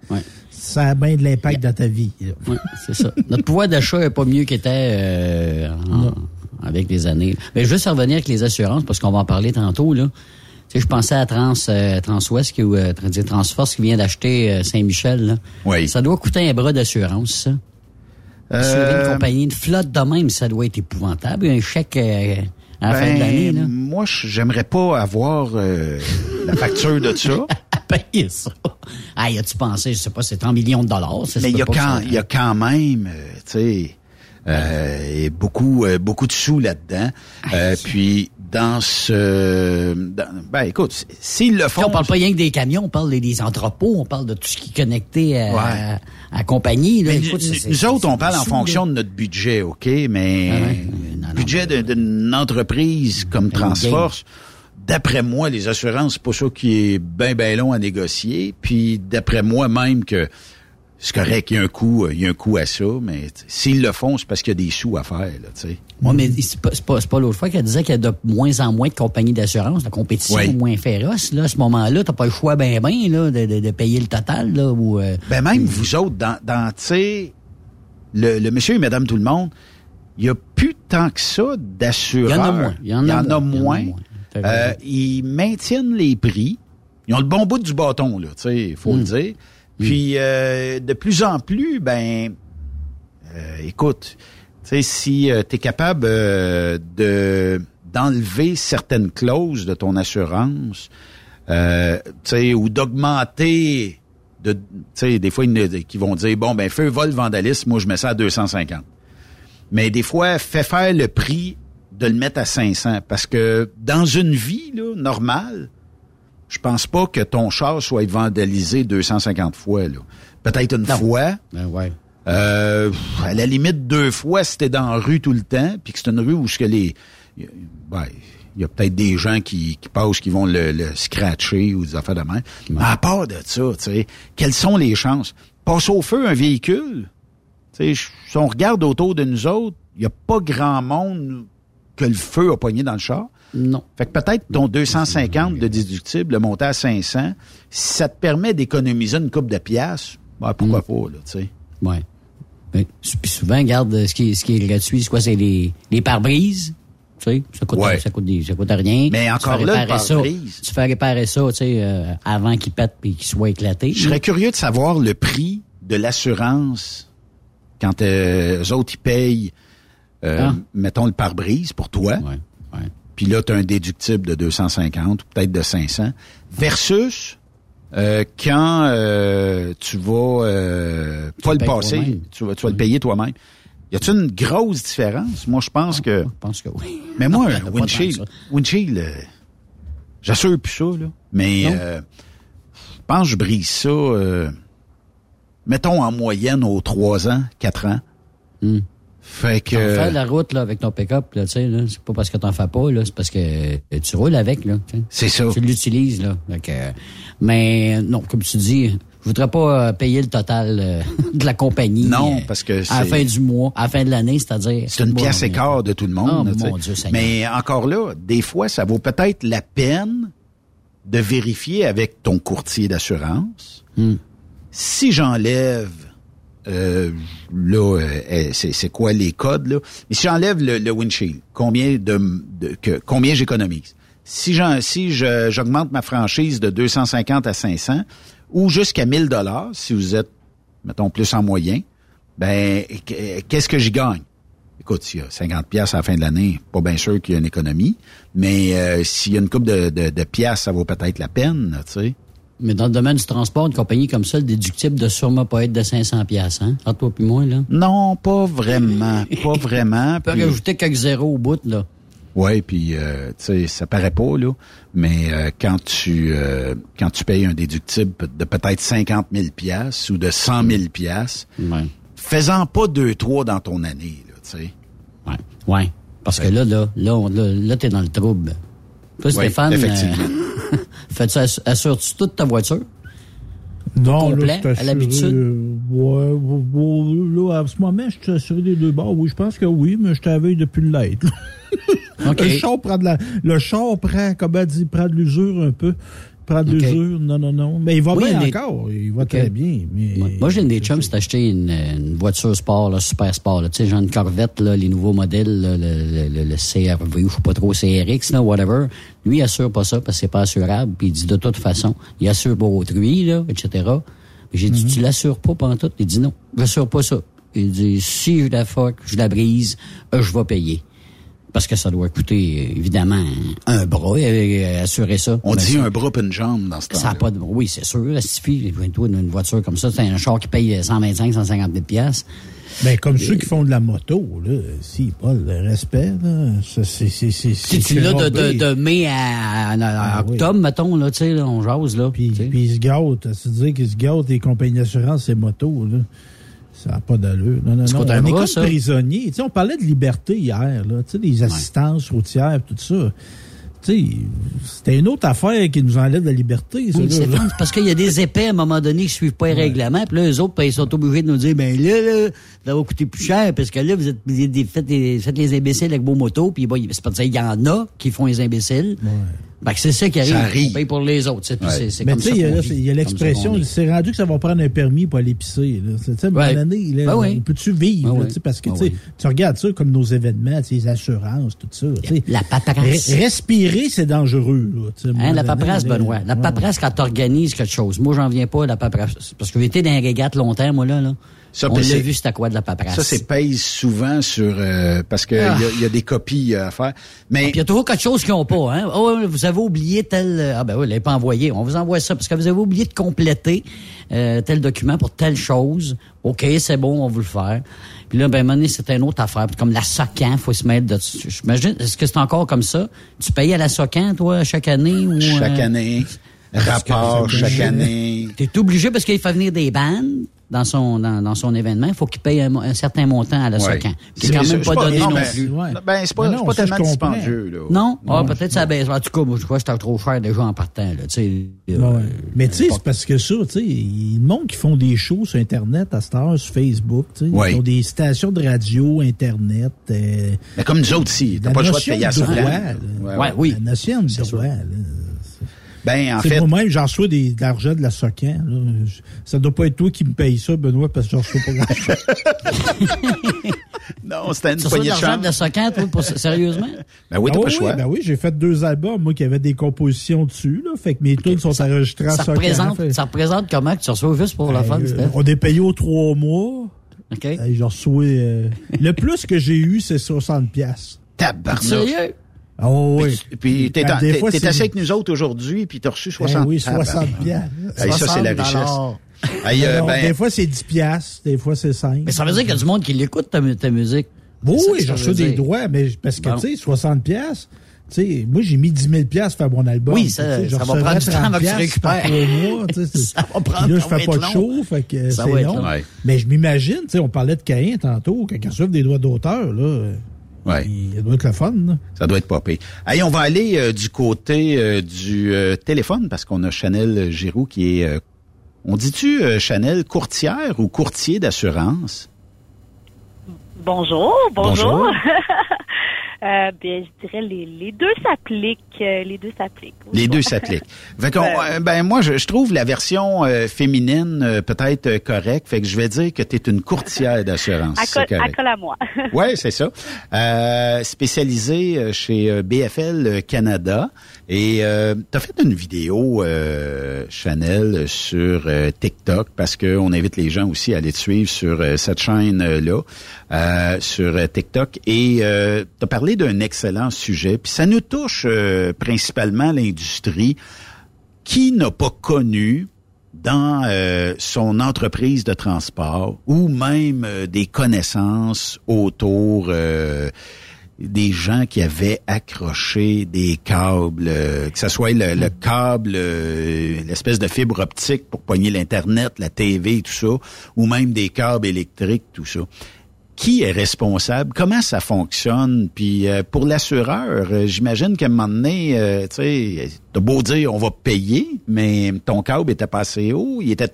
ça a bien de l'impact dans ta vie. là. Oui, c'est ça. Notre pouvoir d'achat n'est pas mieux qu'il était euh, en- avec les années. Mais juste revenir avec les assurances, parce qu'on va en parler tantôt, là. Tu sais, je pensais à Trans, euh, Transwest qui, ou euh, Trans- Transforce qui vient d'acheter euh, Saint-Michel. Là. Oui. Ça doit coûter un bras d'assurance, ça. Assurer Euh, une compagnie de flotte de même, ça doit être épouvantable. Un chèque euh, à la fin de l'année. là. Ben, moi, je- j'aimerais pas avoir euh, la facture de ça. [LAUGHS] payer ça. [LAUGHS] Ah, y a-tu pensé, je sais pas, c'est en millions de dollars. ça Mais il y, y a quand même, euh, tu sais, euh, et beaucoup, euh, beaucoup de sous là-dedans. Euh, puis dans ce, dans- ben écoute, s'ils le font, on parle pas rien que des camions, on parle des, des entrepôts, on parle de tout ce qui est connecté à, Ouais. à, à la compagnie. Là. Écoute, nous, autres, on parle en fonction de notre budget, OK? Mais Ah ouais. budget d'une entreprise comme Transforce, d'après moi, les assurances, c'est pas ça qui est bien, bien long à négocier. Puis d'après moi même que c'est correct, il y a un coût, il y a un coût à ça, mais s'ils le font, c'est parce qu'il y a des sous à faire, tu sais. Ouais, mais c'est pas, l'autre fois qu'elle disait qu'il y a de moins en moins de compagnies d'assurance, la compétition Oui. est moins féroce. Là, à ce moment-là, t'as pas le choix ben ben là, de, de, de payer le total. Là, ou, euh, Ben même vous autres, dans, dans tu sais, le, le monsieur et madame tout le monde, il y a plus tant que ça d'assureurs. Il y en a moins. Il y en a moins. Il y en a moins. Euh, ils maintiennent les prix. Ils ont le bon bout du bâton, là, tu sais, il faut Hmm. le dire. Puis euh, de plus en plus, ben, euh, écoute, tu sais, si tu es capable euh, de d'enlever certaines clauses de ton assurance, euh, tu sais, ou d'augmenter de, tu sais, des fois, ils, qui vont dire, bon, ben, feu, vol, vandalisme, moi, je mets ça à 250. Mais des fois, fais faire le prix de le mettre à 500. Parce que dans une vie, là, normale, je pense pas que ton char soit vandalisé 250 fois, là. Peut-être une fois. Ben ouais. Euh, à la limite, deux fois, si t'es dans la rue tout le temps, puis que c'est une rue où ce que les... Ben, il y a peut-être des gens qui, qui passent, qui vont le, le scratcher ou des affaires de même. Mais à part de ça, tu sais, quelles sont les chances? Passe au feu un véhicule. Tu sais, si on regarde autour de nous autres, il n'y a pas grand monde que le feu a pogné dans le char. Non. Fait que peut-être ton 250 de déductible, le monter à 500, si ça te permet d'économiser une coupe de pièces, ben pourquoi pas, là, tu sais. Ouais. Ben, puis souvent, regarde, ce qui est, ce qui est gratuit, c'est quoi? C'est les, les pare-brises. Tu sais, ça coûte, Ouais. ça coûte, des- ça coûte rien. Mais Tu encore fais là, ça. Tu fais réparer ça, tu sais, euh, avant qu'il pète puis qu'il soit éclaté. Je serais curieux de savoir le prix de l'assurance quand euh, eux autres, ils payent, euh, Ah. mettons, le pare-brise pour toi. Puis là, tu as un déductible de 250 ou peut-être de 500. Versus euh, quand euh, tu vas euh, pas le payes passer, tu vas, tu vas le payer toi-même. Y a-t-il une grosse différence? Moi, je pense que... Je pense que oui. Mais moi, [LAUGHS] un windshield, windshield, euh, j'assure plus ça, là. Mais euh, je pense que je brise ça, euh, mettons en moyenne aux 3 ans, 4 ans. Fait que... Fais la route là, avec ton pick-up, là, tu sais, là, c'est pas parce que t'en fais pas, là, c'est parce que euh, tu roules avec, là. tu sais. C'est ça. Tu l'utilises, là. Fait que, euh, mais non, comme tu dis, je voudrais pas euh, payer le total euh, [LAUGHS] de la compagnie. Non, parce que à la c'est- fin du mois, à la fin de l'année, c'est-à-dire. C'est une pièce écart de tout le monde. Oh, là, mon Dieu Seigneur. Mais encore là, des fois, ça vaut peut-être la peine de vérifier avec ton courtier d'assurance Hmm. si j'enlève euh, là, euh, c'est c'est quoi les codes là? Mais si j'enlève le, le windshield, combien de, de- que combien j'économise? Si j'en si j'augmente ma franchise de 250 à 500 ou jusqu'à 1000 dollars si vous êtes mettons plus en moyen, ben qu- qu'est-ce que j'y gagne? Écoute, s'il y a 50 pièces à la fin de l'année, pas bien sûr qu'il y a une économie, mais euh, s'il y a une coupe de, de, de pièces, ça vaut peut-être la peine, tu sais. Mais dans le domaine du transport, une compagnie comme ça, le déductible doit sûrement pas être de 500 pièces, hein? Entre toi puis moi, là. Non, pas vraiment, pas vraiment. [LAUGHS] Tu peux puis- rajouter quelques zéros au bout, là. Ouais, puis euh, tu sais, ça paraît pas là, mais euh, quand tu euh, quand tu payes un déductible de peut-être 50 000 pièces ou de 100 000 pièces, fais-en pas deux trois dans ton année là, tu sais. Ouais. Ouais. Parce que là, là, là, là, là, t'es dans le trouble. Toi, Oui, Stéphane, effectivement. euh, [LAUGHS] fais-tu assu- assures-tu toute ta voiture? Non, complet, là, je suis à l'habitude? euh, ouais, ouais, ouais, là, à ce moment, je suis assuré des deux bords. Oui, je pense que oui, mais je t'avais depuis le l'être. [LAUGHS] Le char prend de la, le char prend, comment dire, prend de l'usure un peu. Non, non, non. Mais il va Oui, bien mais- encore. Il va très bien. Mais Ouais. Moi, j'ai une des chums, c'est acheté une, une voiture sport, là, super sport. Tu sais, genre une Corvette, là, les nouveaux modèles, là, le, le, le, CRV, ou je sais pas trop, CRX, là, whatever. Lui, il assure pas ça parce que c'est pas assurable. Puis il dit de toute façon, il assure pour autrui, là, etc. Mais J'ai dit, tu l'assures pas pendant tout? Il dit non, j'assure pas ça. Il dit, si je la fuck, je la brise, euh, je vais payer. Parce que ça doit coûter, évidemment, un bras, euh, assurer ça. On Ben, dit ça- un bras pis une jambe dans ce temps. ça a pas de... Oui, c'est sûr. Ça suffit. Toi, une voiture comme ça, c'est un char qui paye 125, 150 000 piastres. Ben, comme ceux qui font de la moto, là, si, pas le respect, là, c'est, c'est, c'est, Si c'est tu l'as de, de, de mai à, à- à octobre, mettons, là, tu sais, là, on jase, là. Puis, puis ils se gâtent. Se dire qu'ils se gâtent les compagnies d'assurance et motos, là. Ça n'a pas d'allure. Non, non, non. On est comme prisonniers. Tu sais, on parlait de liberté hier, là. Tu sais, des assistances routières, tout ça. Tu sais, c'était une autre affaire qui nous enlève la liberté, Oui, c'est parce qu'il y a des épais à un moment donné qui suivent pas les règlements, puis là, eux autres, ben, ils sont obligés de nous dire, ben là, là, ça va coûter plus cher, parce que là, vous êtes, vous êtes des- faites, les, faites les imbéciles avec vos motos, puis bon, c'est pas de ça, il y en a qui font les imbéciles. Ben, que c'est ça qui arrive. Ça arrive. On paye pour les autres. c'est- puis c'est- c'est Mais tu sais, il y a, il l'expression, vit. c'est rendu que ça va prendre un permis pour aller pisser. Là. Tu sais, Ouais. donné, là, Ben oui. peut-tu vivre? Ben là, oui. tu Parce que Ben tu oui. tu regardes ça comme nos événements, tu sais, les assurances, tout ça. tu sais. La paperasse. Re- respirer, c'est dangereux. Là, tu Hein, la paperasse, Benoît. La paperasse quand t'organises quelque chose. Moi, j'en viens pas à la paperasse. Parce que j'ai été dans les régates longtemps, moi, là, là. Ça, on l'a c'est- vu, c'est à quoi de la paperasse. Ça, c'est pèse souvent sur euh, parce que il Ah. y, y a des copies euh, à faire. Mais Puis il y a toujours quelque chose qu'ils n'ont pas. Hein? Oh, vous avez oublié tel... euh, Ah ben oui, vous l'avez pas envoyé. On vous envoie ça parce que vous avez oublié de compléter euh, tel document pour telle chose. OK, c'est bon, on va vous le faire. Puis là, ben, à c'est une autre affaire. Puis comme la SOCAN, faut se mettre dessus. J'imagine, est-ce que c'est encore comme ça? Tu payes à la SOCAN, toi, chaque année? Ou, chaque euh, année, rapport chaque année. T'es obligé parce qu'il fait venir des bandes dans son dans, dans son événement. Il faut qu'il paye un, un certain montant à la Ouais. SOCAN. Qui est C'est- quand même pas donné non, non ben, plus. Ben, c'est pas, non, pas ça, tellement dispendieux, là. Non? Ah, Non, peut-être ça baisse. En tout cas, moi, je crois que c'était trop cher déjà en partant. Là, tu sais, euh, Ouais. Mais tu sais, c'est parce que ça, tu sais, il y a le monde qui font des shows sur Internet à cette heure, sur Facebook, tu sais. Ouais. Ils ont des stations de radio, Internet. euh, Mais comme nous autres ici, t'as pas le choix de payer à là. Ouais, oui. La notion de droit. Ben, en fait, Moi-même, j'en reçois des, de l'argent de la SOCAN. Là. Je- Ça doit pas être toi qui me paye ça, Benoît, parce que j'en reçois pas grand-chose. [LAUGHS] non, c'était une poignée de l'argent de la SOCAN, toi, pour, sérieusement? Ben oui, t'as Ah pas le choix. Ben oui, j'ai fait deux albums, moi, qui avaient des compositions dessus, là. Fait que mes tunes sont enregistrées en Ça SOCAN. représente, Fait- ça représente comment que tu reçois juste pour la Euh, fun, Steph? On est payé aux trois mois. OK. Hey, J'en reçois, euh, le plus que j'ai eu, c'est 60 pièces. Tabarnouche. Ah oui. Puis t'es Ben, t'es assis avec nous autres aujourd'hui, puis t'as reçu 60 Eh oui, 60 pièces. [LAUGHS] Hey, ça, c'est la richesse. Euh, ben, des fois, c'est 10 pièces, des fois, c'est 5. Mais ça veut dire qu'il y a du monde qui l'écoute, ta, mu- ta musique. Oui, j'ai reçu des droits, mais parce que, Bon. tu sais, 60 pièces. Tu sais, moi, j'ai mis 10 000 pièces pour faire mon album. Oui, ça- ça va prendre du temps 30 avant que tu piastres récupères. mois, Ça va prendre- Puis là, je ça va fais pas de show, fait que Ça c'est long. long. Ouais. Mais je m'imagine, tu sais, on parlait de Caïn tantôt, quand il reçoit des droits d'auteur, là, ouais. il doit être le fun, là. Ça doit être pas pire. Hey, on va aller euh, du côté euh, du euh, téléphone parce qu'on a Chanel Giroux qui est, euh, on dit-tu euh, Chanel courtière ou courtier d'assurance? Bonjour, bonjour. Bonjour. [LAUGHS] Euh, bien, je dirais les, les deux s'appliquent. euh, les deux s'appliquent. Les deux s'appliquent. [LAUGHS] Fait qu'on, Ouais. euh, ben moi, je, je trouve la version euh, féminine euh, peut-être correcte. Fait que je vais dire que tu es une courtière d'assurance. Col- à moi. [LAUGHS] Ouais, c'est ça. Spécialisé euh, chez BFL Canada. Et tu as fait une vidéo, euh, Chanel, sur TikTok, parce que on invite les gens aussi à aller te suivre sur cette chaîne-là, sur TikTok. Et tu as parlé d'un excellent sujet. Puis ça nous touche euh, principalement l'industrie qui n'a pas connu dans euh, son entreprise de transport ou même euh, des connaissances autour euh, des gens qui avaient accroché des câbles, euh, que ce soit le, le câble, euh, l'espèce de fibre optique pour poigner l'Internet, la TV, tout ça, ou même des câbles électriques, tout ça qui est responsable, comment ça fonctionne, puis euh, pour l'assureur, euh, j'imagine qu'à un moment donné, euh, tu sais, t'as beau dire on va payer, mais ton câble était pas assez haut, il était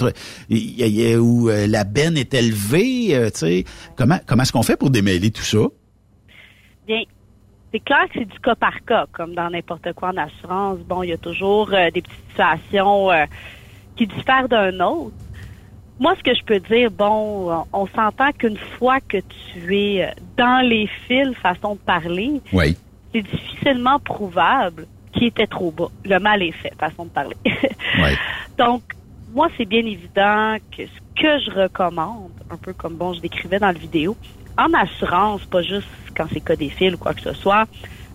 il, il- ou euh, la benne est élevée, euh, tu sais, comment comment est-ce qu'on fait pour démêler tout ça? Bien, c'est clair que c'est du cas par cas, comme dans n'importe quoi en assurance. Bon, il y a toujours des petites situations qui diffèrent d'un autre. Moi, ce que je peux dire, bon, on, s'entend qu'une fois que tu es euh, dans les fils, façon de parler, Oui. c'est difficilement prouvable qu'il était trop bas. Le mal est fait, façon de parler. [LAUGHS] Oui. Donc, moi, c'est bien évident que ce que je recommande, un peu comme bon, je décrivais dans la vidéo, en assurance, pas juste quand c'est cas des fils ou quoi que ce soit,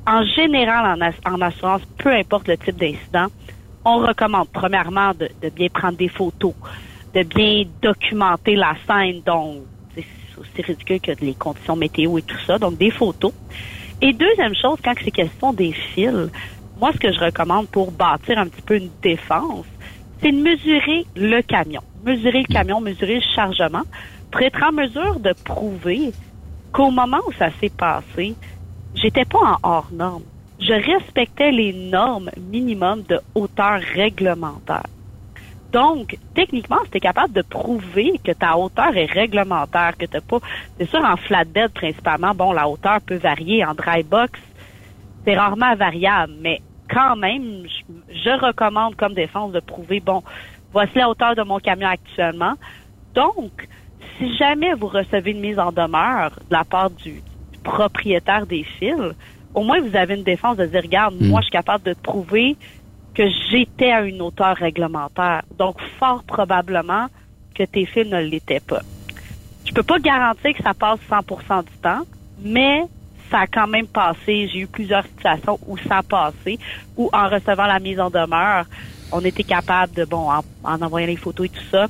en général, en, as- en assurance, peu importe le type d'incident, on recommande premièrement de, de bien prendre des photos, de bien documenter la scène, donc c'est aussi ridicule que les conditions météo et tout ça, donc des photos. Et deuxième chose, quand c'est question des fils, moi, ce que je recommande pour bâtir un petit peu une défense, c'est de mesurer le camion. Mesurer le camion, mesurer le chargement, pour être en mesure de prouver qu'au moment où ça s'est passé, j'étais pas en hors norme. Je respectais les normes minimum de hauteur réglementaire. Donc, techniquement, si tu es capable de prouver que ta hauteur est réglementaire, que tu pas... C'est sûr, en flatbed, principalement, bon, la hauteur peut varier. En dry box, c'est rarement variable, mais quand même, je, je recommande comme défense de prouver, bon, voici la hauteur de mon camion actuellement. Donc, si jamais vous recevez une mise en demeure de la part du, du propriétaire des fils, au moins vous avez une défense de dire, regarde, Mm. moi, je suis capable de prouver que j'étais à une hauteur réglementaire. Donc, fort probablement que tes fils ne l'étaient pas. Je peux pas garantir que ça passe 100% du temps, mais ça a quand même passé. J'ai eu plusieurs situations où ça a passé, où en recevant la mise en demeure, on était capable de, bon, en, en envoyant les photos et tout ça,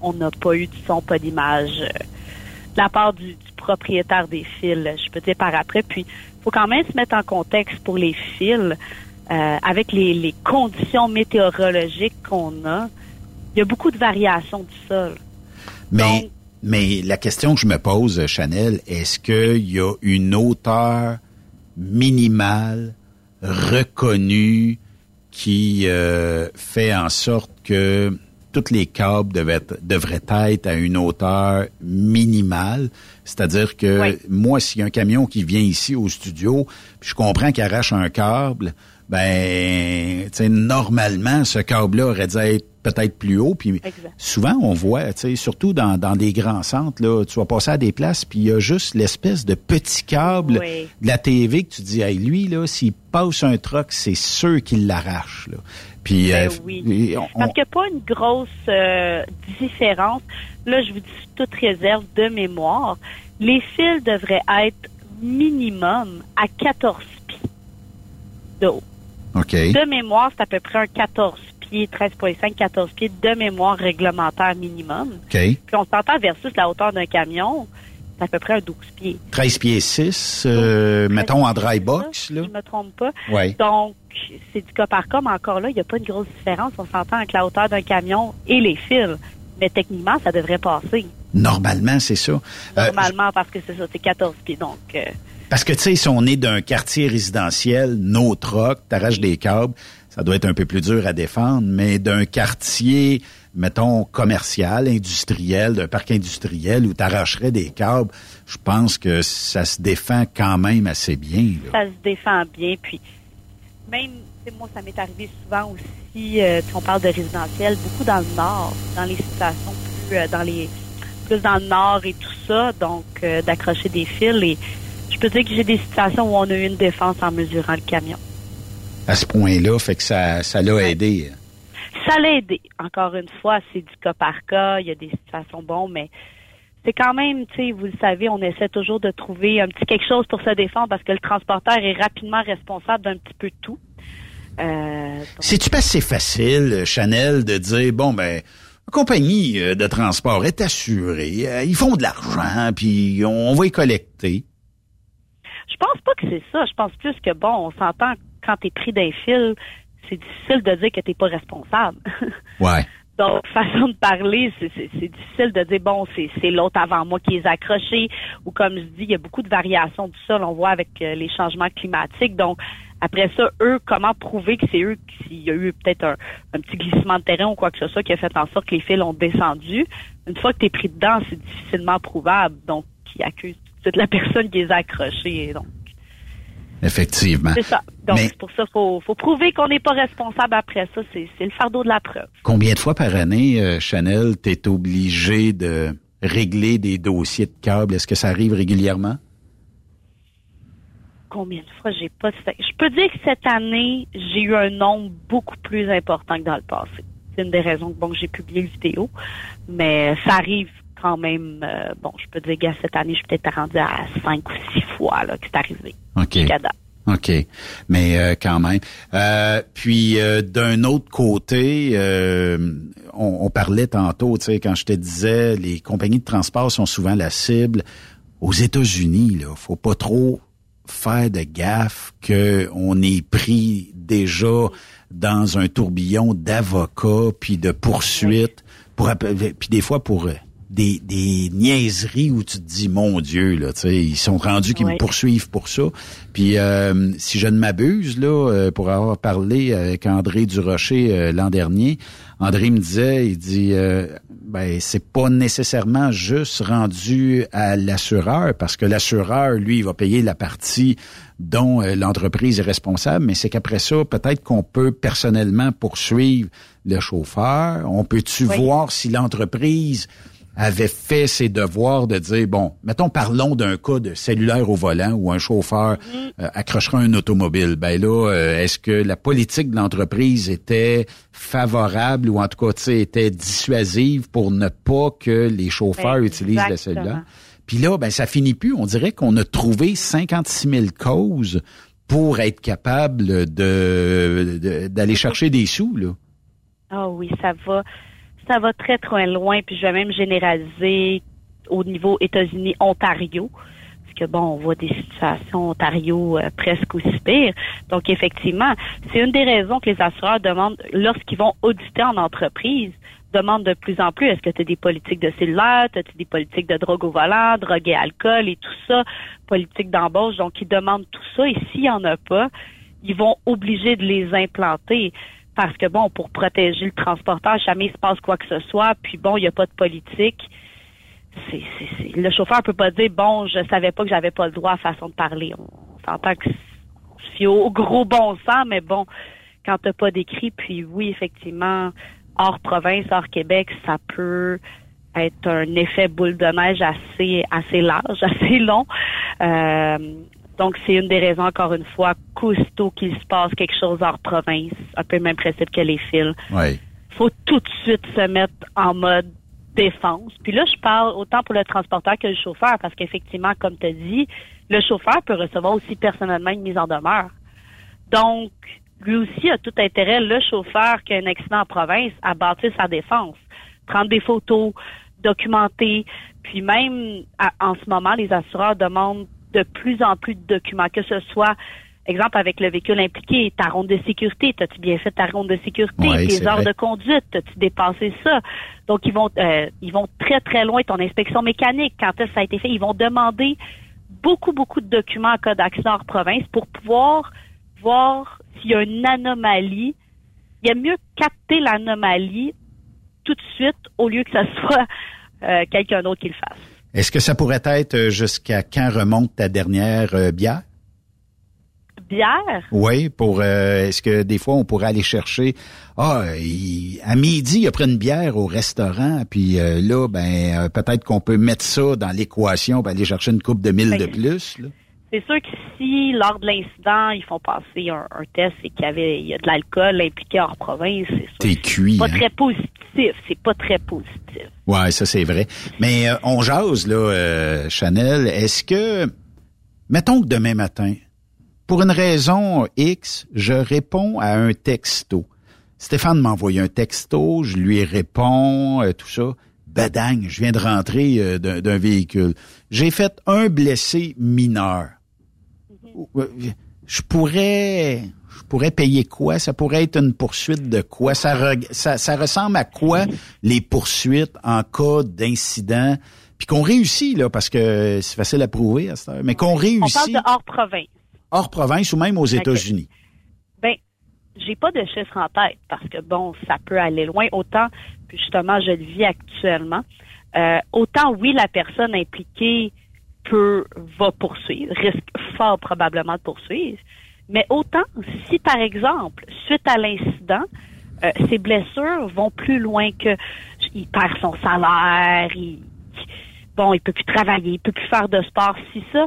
on n'a pas eu de son, pas d'image euh, de la part du, du propriétaire des fils, je peux dire par après. Puis, faut quand même se mettre en contexte pour les fils, euh, avec les, les conditions météorologiques qu'on a. Il y a beaucoup de variations du sol. Mais, mais la question que je me pose, Chanel, est-ce qu'il y a une hauteur minimale reconnue qui euh, fait en sorte que tous les câbles devaient être, devraient être à une hauteur minimale? C'est-à-dire que moi, s'il y a un camion qui vient ici au studio, puis je comprends qu'il arrache un câble, ben, tu sais, normalement, ce câble-là aurait dû être peut-être plus haut. Puis souvent, on voit, tu sais, surtout dans, dans des grands centres, là, tu vas passer à des places, puis il y a juste l'espèce de petit câble Oui. de la TV que tu dis, hey, lui, là, s'il passe un truck, c'est sûr qu'il l'arrache. Là. Puis, Ben euh, oui. et on- Parce qu'il n'y a pas une grosse euh, différence. Là, je vous dis toute réserve de mémoire. Les fils devraient être minimum à 14 pieds de haut. OK. De mémoire, c'est à peu près un 14 pieds, 13,5, 14 pieds de mémoire réglementaire minimum. OK. Puis on s'entend versus la hauteur d'un camion, c'est à peu près un 12 pieds. 13 pieds 6, euh, mettons en dry box, là. Je me trompe pas. Ouais. Donc, c'est du cas par cas, mais encore là, il n'y a pas une grosse différence. On s'entend avec la hauteur d'un camion et les fils. Mais techniquement, ça devrait passer. Normalement, c'est ça. Euh, Normalement, parce que c'est ça, c'est 14 pieds. Donc, euh, Parce que, tu sais, si on est d'un quartier résidentiel, no truck, t'arraches des câbles, ça doit être un peu plus dur à défendre, mais d'un quartier, mettons, commercial, industriel, d'un parc industriel où t'arracherais des câbles, je pense que ça se défend quand même assez bien. là. ça se défend bien. Puis, même, moi, ça m'est arrivé souvent aussi, euh, on parle de résidentiel, beaucoup dans le nord, dans les situations plus, euh, dans les, plus dans le nord et tout ça, donc euh, d'accrocher des fils. Et je peux dire que j'ai des situations où on a eu une défense en mesurant le camion. À ce point-là, fait que ça, ça l'a aidé. Ça l'a aidé. Encore une fois, c'est du cas par cas. Il y a des situations bonnes, mais c'est quand même, tu sais, vous le savez, on essaie toujours de trouver un petit quelque chose pour se défendre parce que le transporteur est rapidement responsable d'un petit peu de tout. Euh, C'est-tu pas assez facile, Chanel, de dire, bon, ben, la compagnie euh, de transport est assurée, euh, ils font de l'argent, puis on va y collecter? Je pense pas que c'est ça. Je pense plus que, bon, on s'entend quand t'es pris d'un fil, c'est difficile de dire que t'es pas responsable. [LAUGHS] Ouais. Donc, façon de parler, c'est difficile de dire, bon, c'est l'autre avant moi qui est accroché, ou comme je dis, il y a beaucoup de variations du sol, on voit avec euh, les changements climatiques. Donc, après ça, eux, comment prouver que c'est eux, s'il y a eu peut-être un, un petit glissement de terrain ou quoi que ce soit qui a fait en sorte que les fils ont descendu? Une fois que tu es pris dedans, c'est difficilement prouvable. Donc, ils accusent suite la personne qui les a accrochés. Donc, Effectivement. c'est ça. Donc, Mais- c'est pour ça faut, faut prouver qu'on n'est pas responsable après ça. C'est c'est le fardeau de la preuve. Combien de fois par année, euh, Chanel, t'es obligé de régler des dossiers de câbles? Est-ce que ça arrive régulièrement? combien de fois j'ai pas fait. Je peux dire que cette année, j'ai eu un nombre beaucoup plus important que dans le passé. C'est une des raisons que bon j'ai publié le vidéo, mais ça arrive quand même. euh, bon, je peux dire que cette année, je suis peut-être rendu à cinq ou six fois là que c'est arrivé. OK. OK. Mais euh, quand même. Euh, puis euh, d'un autre côté, euh, on, on parlait tantôt, tu sais, quand je te disais, les compagnies de transport sont souvent la cible. Aux États-Unis, là, faut pas trop faire de gaffe que on est pris déjà dans un tourbillon d'avocats puis de poursuites pour puis des fois pour euh, des, des niaiseries où tu te dis mon Dieu là, tu sais, ils sont rendus qu'ils me poursuivent pour ça. Puis euh, si je ne m'abuse là, euh, pour avoir parlé avec André Durocher euh, l'an dernier, André me disait, il dit, euh, ben c'est pas nécessairement juste rendu à l'assureur parce que l'assureur lui il va payer la partie dont euh, l'entreprise est responsable, mais c'est qu'après ça peut-être qu'on peut personnellement poursuivre le chauffeur. On peut-tu voir si l'entreprise avait fait ses devoirs de dire, bon, mettons, parlons d'un cas de cellulaire au volant où un chauffeur euh, accrochera un automobile. Ben là, euh, est-ce que la politique de l'entreprise était favorable ou en tout cas, tu sais, était dissuasive pour ne pas que les chauffeurs utilisent le cellulaire? Puis là, ben ça finit plus. On dirait qu'on a trouvé 56 000 causes pour être capable de de- d'aller chercher des sous, là. Ah oui, ça va, ça va très très loin. Puis je vais même généraliser au niveau États-Unis, Ontario, parce que bon, on voit des situations Ontario euh, presque aussi pires. Donc effectivement, c'est une des raisons que les assureurs demandent lorsqu'ils vont auditer en entreprise demandent de plus en plus est-ce que tu as des politiques de cellulaire, as des politiques de drogue au volant, drogue et alcool et tout ça, politique d'embauche? Donc, ils demandent tout ça et s'il n'y en a pas, ils vont obliger de les implanter parce que bon, pour protéger le transporteur, jamais il se passe quoi que ce soit, puis bon, il n'y a pas de politique. C'est, c'est, Le chauffeur peut pas dire bon, je savais pas que j'avais pas le droit à façon de parler. On s'entend que c'est au gros bon sens, mais bon, quand t'as pas d'écrit, puis oui, effectivement, hors province, hors Québec, ça peut être un effet boule de neige assez assez large, [LAUGHS] assez long. Euh, donc, c'est une des raisons, encore une fois, costaud qu'il se passe quelque chose hors province, un peu le même principe que les fils. Ouais. faut tout de suite se mettre en mode défense. Puis là, je parle autant pour le transporteur que le chauffeur, parce qu'effectivement, comme tu as dit, le chauffeur peut recevoir aussi personnellement une mise en demeure. Donc, lui aussi a tout intérêt, le chauffeur qui a un accident en province, à bâtir sa défense, prendre des photos, documenter, puis même à- en ce moment, les assureurs demandent de plus en plus de documents, que ce soit Exemple, avec le véhicule impliqué, ta ronde de sécurité, as-tu bien fait ta ronde de sécurité, Ouais, tes heures vrai. de conduite, as-tu dépassé ça? Donc, ils vont euh, ils vont très, très loin. Ton inspection mécanique, quand est-ce que ça a été fait, ils vont demander beaucoup, beaucoup de documents en cas d'accident hors province pour pouvoir voir s'il y a une anomalie. Il y a mieux capter l'anomalie tout de suite au lieu que ce [LAUGHS] soit euh, quelqu'un d'autre qui le fasse. Est-ce que ça pourrait être euh, jusqu'à quand remonte ta dernière euh, bière? Bière, Oui, pour euh, est-ce que des fois on pourrait aller chercher ah il- à midi il a pris une bière au restaurant puis euh, là ben peut-être qu'on peut mettre ça dans l'équation aller chercher une coupe de mille de plus là. C'est sûr que si, lors de l'incident, ils font passer un, un test et qu'il y avait il y a de l'alcool impliqué hors province, c'est sûr. T'es cuit. pas hein? très positif. C'est pas très positif. Ouais, ça c'est vrai. Mais euh, on jase là, euh, Chanel. Est-ce que, mettons que demain matin, pour une raison X, je réponds à un texto. Stéphane m'a envoyé un texto, je lui réponds, euh, tout ça. Badang, je viens de rentrer euh, d'un véhicule. J'ai fait un blessé mineur. Euh, Je pourrais, je pourrais payer quoi? Ça pourrait être une poursuite de quoi? Ça, reg- ça, ça ressemble à quoi les poursuites en cas d'incident? Puis qu'on réussit là, parce que c'est facile à prouver à cette heure, mais qu'on On réussit parle de hors province. hors province ou même aux. États-Unis. Ben, j'ai pas de chiffre en tête parce que bon, ça peut aller loin. Autant, puis justement, je le vis actuellement. Euh, autant oui, la personne impliquée peut va poursuivre, risque fort probablement de poursuivre. Mais autant si par exemple, suite à l'incident, euh, ses blessures vont plus loin que il perd son salaire, il bon, il peut plus travailler, il peut plus faire de sport, si ça,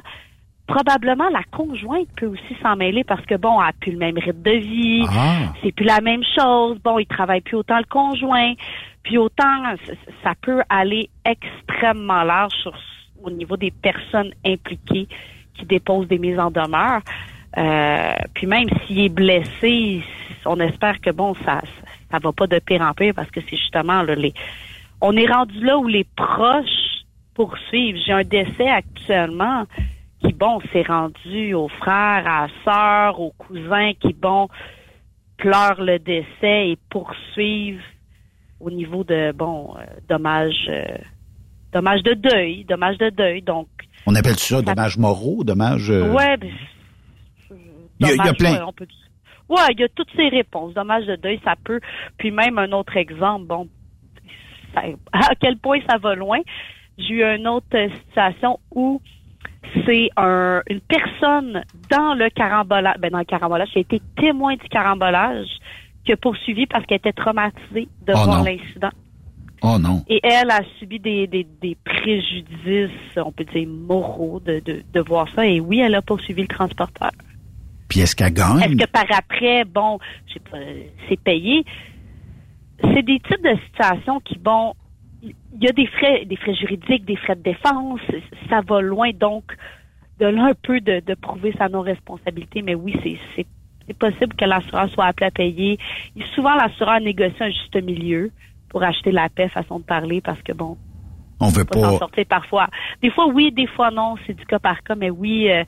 probablement la conjointe peut aussi s'en mêler parce que bon, elle a plus le même rythme de vie, Ah. c'est plus la même chose. Bon, il travaille plus autant le conjoint, puis autant ça peut aller extrêmement large sur au niveau des personnes impliquées qui déposent des mises en demeure. Euh, puis même s'il est blessé, on espère que bon, ça, ça, ça va pas de pire en pire parce que c'est justement là, les. On est rendu là où les proches poursuivent. J'ai un décès actuellement qui, bon, s'est rendu aux frères, à la sœur, aux cousins qui, bon, pleurent le décès et poursuivent au niveau de, bon, euh, dommages, euh, dommages de deuil, dommages de deuil. Donc, On appelle ça dommages moraux, dommages. euh, ouais, ben, Il y a- y plein. ouais, on peut- Ouais, il y a toutes ces réponses. Dommage de deuil, ça peut. Puis même un autre exemple, bon, ça- à quel point ça va loin. J'ai eu une autre situation où c'est un, une personne dans le carambolage, ben dans le carambolage, qui a été témoin du carambolage, qui a poursuivi parce qu'elle était traumatisée de Oh voir l'incident. Oh non. Et elle a subi des, des, des préjudices, on peut dire moraux, de, de, de voir ça. Et oui, elle a poursuivi le transporteur. Puis est-ce qu'elle gagne? Est-ce que par après, bon, je sais pas, c'est payé? C'est des types de situations qui, bon, il y a des frais, des frais juridiques, des frais de défense, ça va loin, donc de là un peu de, de prouver sa non-responsabilité, mais oui, c'est, possible que l'assureur soit appelé à payer. Et souvent, l'assureur négocie un juste milieu pour acheter la paix, façon de parler, parce que bon, On veut s'en pas. sortir parfois. Des fois, oui, des fois, non, c'est du cas par cas, mais oui, euh,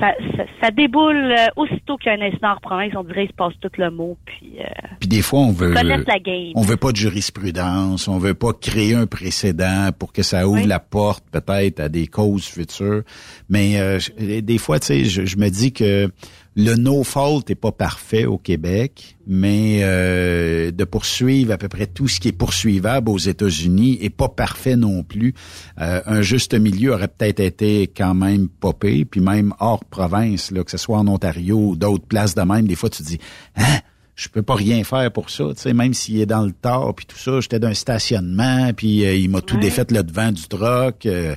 ça, ça, ça déboule euh, aussitôt qu'il y a un incident en province, on dirait qu'il se passe tout le mot, puis euh, Puis des fois, on veut. connaissent la game. On veut pas de jurisprudence, on veut pas créer un précédent pour que ça ouvre la porte peut-être à des causes futures. Mais euh, des fois, tu sais, je, je me dis que le no fault est pas parfait au Québec, mais euh, de poursuivre à peu près tout ce qui est poursuivable aux États-Unis est pas parfait non plus. Euh, un juste milieu aurait peut-être été quand même popé, puis même hors province, là, que ce soit en Ontario ou d'autres places de même. Des fois, tu te dis, hein, je peux pas rien faire pour ça, tu sais, même s'il est dans le tard puis tout ça, j'étais d'un stationnement puis euh, il m'a tout Ouais. défait le devant du truck. euh,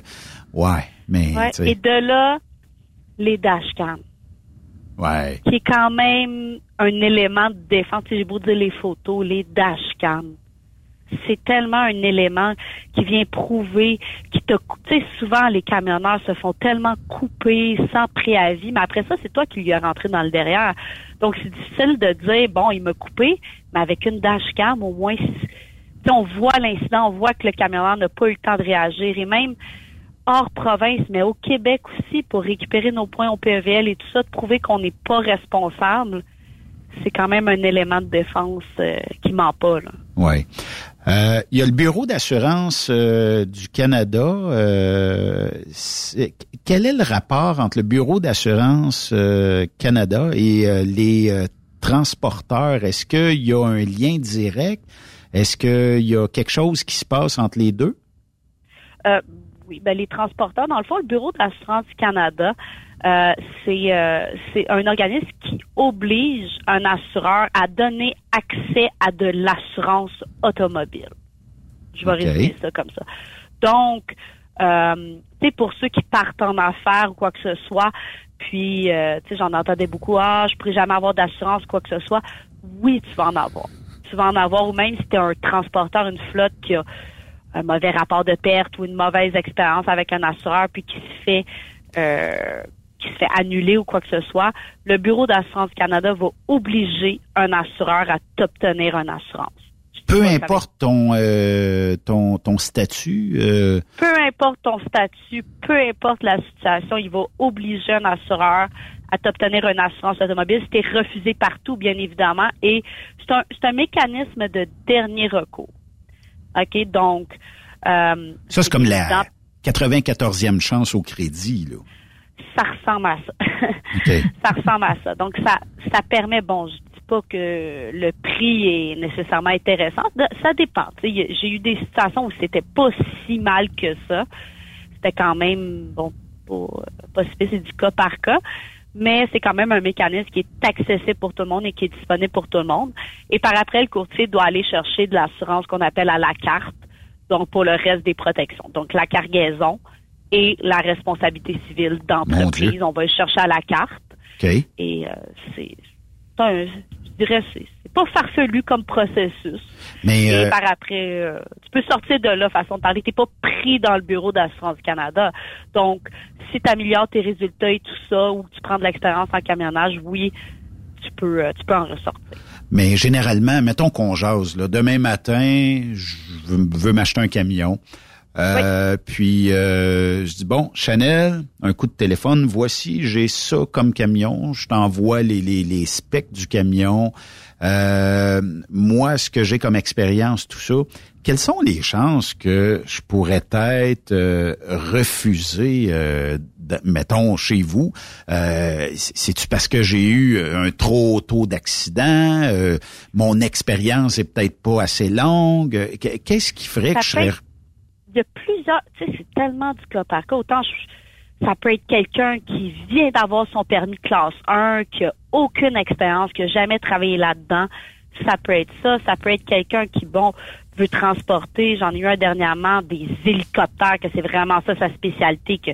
ouais, mais Ouais, Et de là, les dashcams, ouais. qui est quand même un élément de défense. J'ai beau dire les photos, les dashcams. C'est tellement un élément qui vient prouver, qui te, tu sais, souvent les camionneurs se font tellement couper sans préavis, mais après ça, c'est toi qui lui as rentré dans le derrière. Donc, c'est difficile de dire, bon, il m'a coupé, mais avec une dashcam, au moins, on voit l'incident, on voit que le camionneur n'a pas eu le temps de réagir et même hors province, mais au Québec aussi, pour récupérer nos points au PEVL et tout ça, de prouver qu'on n'est pas responsable, c'est quand même un élément de défense euh, qui ment pas. Là. Ouais. Euh, Il y a le Bureau d'assurance euh, du Canada. quel est le rapport entre le Bureau d'assurance Canada et les transporteurs? Est-ce qu'il y a un lien direct? Est-ce qu'il y a quelque chose qui se passe entre les deux? Oui, ben les transporteurs, dans le fond, le Bureau d'assurance du Canada, euh, c'est euh, c'est un organisme qui oblige un assureur à donner accès à de l'assurance automobile. Je vais OK. résumer ça comme ça. Donc, euh, tu sais, pour ceux qui partent en affaires ou quoi que ce soit, puis, euh, tu sais, j'en entendais beaucoup, ah, je pourrais jamais avoir d'assurance, quoi que ce soit. Oui, tu vas en avoir. Tu vas en avoir, ou même si tu es un transporteur, une flotte qui a un mauvais rapport de perte ou une mauvaise expérience avec un assureur, puis qui se fait euh, qui se fait annuler ou quoi que ce soit, le Bureau d'assurance du Canada va obliger un assureur à t'obtenir une assurance. Peu importe ton, euh, ton, ton statut. euh, Peu importe ton statut, peu importe la situation, il va obliger un assureur à t'obtenir une assurance automobile. C'était refusé partout, bien évidemment, et c'est un, c'est un mécanisme de dernier recours. OK, donc... euh, ça, c'est comme la évident, 94e chance au crédit. Là. ça ressemble à ça. [LAUGHS] ça ressemble à ça. Donc ça ça permet bon, je dis pas que le prix est nécessairement intéressant, ça dépend. J'ai eu des situations où c'était pas si mal que ça. C'était quand même bon pas, pas si c'est du cas par cas. Mais c'est quand même un mécanisme qui est accessible pour tout le monde et qui est disponible pour tout le monde. Et par après, le courtier doit aller chercher de l'assurance qu'on appelle à la carte, donc pour le reste des protections. Donc la cargaison et la responsabilité civile d'entreprise. On va le chercher à la carte. OK. Et euh, c'est, un, je dirais, c'est pas farfelu comme processus. Mais, Et euh, par après, euh, tu peux sortir de là, façon de parler. T'es pas pris dans le bureau d'assurance du Canada. Donc, si tu améliores tes résultats et tout ça, ou tu prends de l'expérience en camionnage, oui, tu peux, euh, tu peux en ressortir. Mais généralement, mettons qu'on jase. Là, demain matin, je veux, veux m'acheter un camion. Euh, Puis euh, je dis bon, Chanel, un coup de téléphone. Voici, j'ai ça comme camion. Je t'envoie les, les, les specs du camion. Euh, moi, ce que j'ai comme expérience, tout ça. Quelles sont les chances que je pourrais être euh, refusé, euh, de- mettons chez vous? Euh, C'est-tu parce que j'ai eu un trop taux d'accident? Euh, Mon expérience est peut-être pas assez longue? Qu- Qu'est-ce qui ferait que je serais Il y a plusieurs, tu sais, c'est tellement du cas par cas. Autant je- ça peut être quelqu'un qui vient d'avoir son permis classe 1, qui a aucune expérience, qui a jamais travaillé là-dedans. Ça peut être ça. Ça peut être quelqu'un qui, bon, veut transporter, j'en ai eu un dernièrement, des hélicoptères, que c'est vraiment ça sa spécialité, que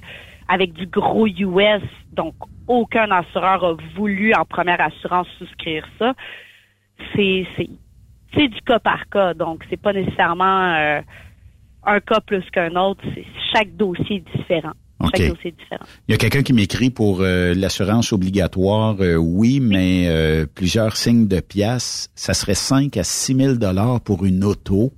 avec du gros US, donc aucun assureur a voulu en première assurance souscrire ça. C'est c'est du cas par cas, donc c'est pas nécessairement euh, un cas plus qu'un autre. Chaque dossier est différent. OK. Chaque dossier est différent. Il y a quelqu'un qui m'écrit pour euh, l'assurance obligatoire, euh, oui, mais euh, plusieurs signes de pièces, ça serait 5 à 6 000 dollars pour une auto.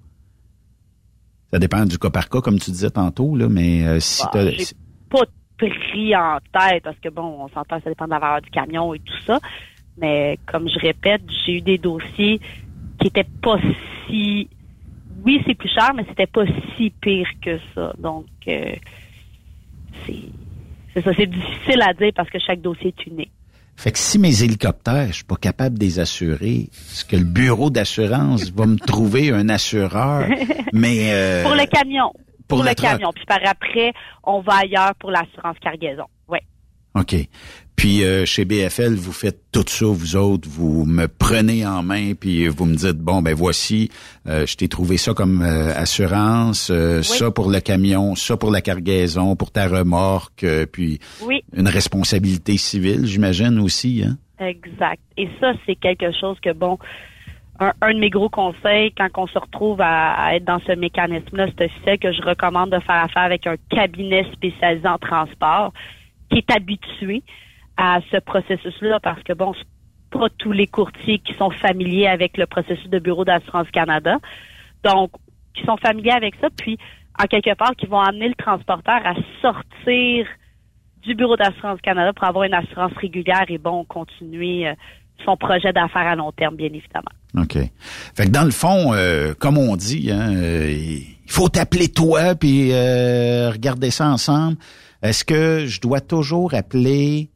Ça dépend du cas par cas, comme tu disais tantôt, là, mais euh, si Bah, j'ai pas de prix en tête parce que bon, on s'entend, ça dépend de la valeur du camion et tout ça. Mais comme je répète, j'ai eu des dossiers qui étaient pas si. Oui, c'est plus cher, mais c'était pas si pire que ça. Donc, euh, c'est ça. C'est difficile à dire parce que chaque dossier est unique. Fait que si mes hélicoptères, je suis pas capable de les assurer, est-ce que le bureau d'assurance va me trouver un assureur? [LAUGHS] Mais euh, pour le camion. pour Pour, le camion. Puis par après, on va ailleurs pour l'assurance cargaison. OK. Puis euh, chez BFL, vous faites tout ça, vous autres, vous me prenez en main, puis vous me dites, bon, ben voici, euh, je t'ai trouvé ça comme euh, assurance, euh, ça pour le camion, ça pour la cargaison, pour ta remorque, euh, puis Oui. une responsabilité civile, j'imagine aussi. Hein? Exact. Et ça, c'est quelque chose que, bon, un, un de mes gros conseils quand on se retrouve à, à être dans ce mécanisme-là, c'est officiel que je recommande de faire affaire avec un cabinet spécialisé en transport qui est habitué à ce processus-là parce que, bon, pas tous les courtiers qui sont familiers avec le processus de bureau d'assurance Canada. Donc, qui sont familiers avec ça, puis en quelque part, qui vont amener le transporteur à sortir du Bureau d'assurance Canada pour avoir une assurance régulière et bon, continuer euh, son projet d'affaires à long terme, bien évidemment. OK. Fait que dans le fond, euh, comme on dit, hein, euh, il faut t'appeler toi puis euh, regarder ça ensemble. Est-ce que je dois toujours appeler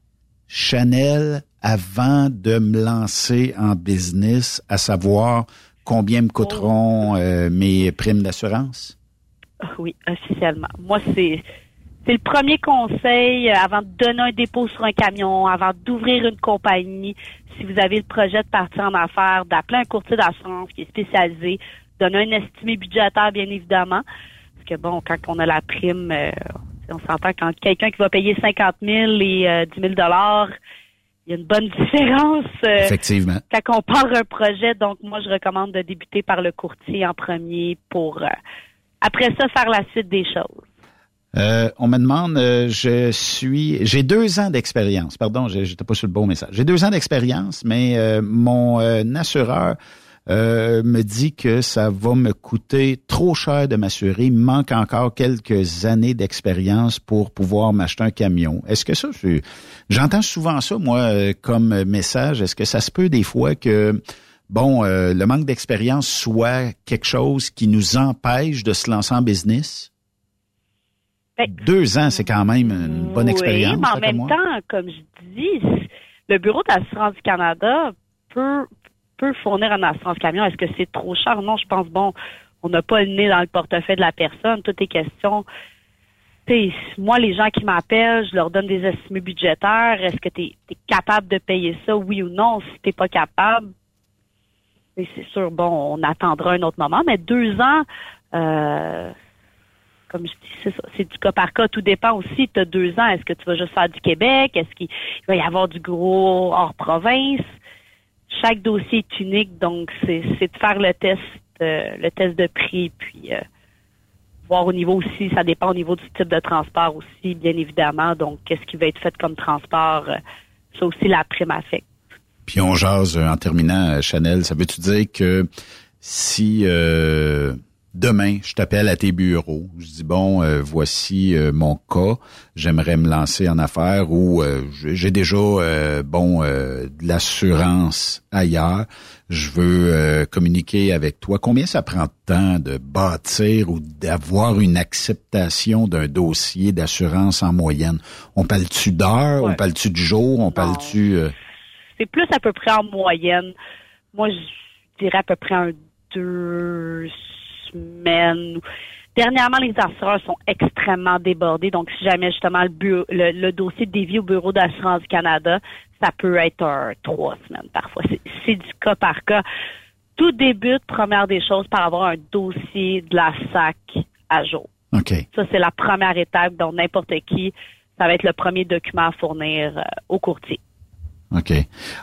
Chanel avant de me lancer en business, à savoir combien me coûteront euh, mes primes d'assurance? Ah Oui, officiellement. Moi, c'est c'est le premier conseil euh, avant de donner un dépôt sur un camion, avant d'ouvrir une compagnie. Si vous avez le projet de partir en affaires, d'appeler un courtier d'assurance qui est spécialisé, donner un estimé budgétaire, bien évidemment. Parce que bon, quand on a la prime, euh, on s'entend quand quelqu'un qui va payer 50 000 et euh, 10 000 dollars, il y a une bonne [LAUGHS] différence. euh, Effectivement. quand on part un projet, donc moi je recommande de débuter par le courtier en premier pour euh, après ça faire la suite des choses. Euh, on me demande, euh, je suis, j'ai deux ans d'expérience. Pardon, j'étais pas sur le bon message. J'ai deux ans d'expérience, mais euh, mon euh, assureur euh, me dit que ça va me coûter trop cher de m'assurer. Il me manque encore quelques années d'expérience pour pouvoir m'acheter un camion. Est-ce que ça, j'entends souvent ça moi euh, comme message. Est-ce que ça se peut des fois que bon, euh, le manque d'expérience soit quelque chose qui nous empêche de se lancer en business? Deux ans, c'est quand même une bonne expérience. Oui, mais en même moi. temps, comme je dis, le Bureau d'assurance du Canada peut, peut fournir une assurance camion? Est-ce que c'est trop cher? Non, je pense, bon, on n'a pas le nez dans le portefeuille de la personne. Tout est question. Tu sais, moi, les gens qui m'appellent, je leur donne des estimés budgétaires. Est-ce que tu es, capable de payer ça, oui ou non? Si tu pas capable, c'est sûr, bon, on attendra un autre moment. Mais deux ans, euh, comme je dis, c'est du cas par cas. Tout dépend aussi. Tu as deux ans. Est-ce que tu vas juste faire du Québec? Est-ce qu'il va y avoir du gros hors province? Chaque dossier est unique, donc c'est de faire le test, euh, le test de prix, puis euh, voir au niveau aussi, ça dépend au niveau du type de transport aussi, bien évidemment. Donc, qu'est-ce qui va être fait comme transport? euh, ça aussi, la prime affecte. Puis on jase euh, en terminant, euh, Chanel. Ça veut-tu dire que si euh, demain je t'appelle à tes bureaux, je dis bon, euh, voici euh, mon cas, j'aimerais me lancer en affaires ou euh, j'ai déjà euh, bon euh, de l'assurance ailleurs, je veux euh, communiquer avec toi. Combien ça prend de temps de bâtir ou d'avoir une acceptation d'un dossier d'assurance en moyenne? On parle-tu d'heures, on parle-tu de jours, on parle-tu euh, C'est plus à peu près en moyenne. Moi, je dirais à peu près un deux semaines. Dernièrement, les assureurs sont extrêmement débordés. Donc, si jamais justement le, bu- le, le dossier dévie au Bureau d'assurance du Canada, ça peut être un trois semaines parfois. C'est- C'est du cas par cas. tout débute, première des choses, par avoir un dossier de la SAC à jour. OK. Ça, c'est la première étape dont n'importe qui, ça va être le premier document à fournir euh, au courtier. OK.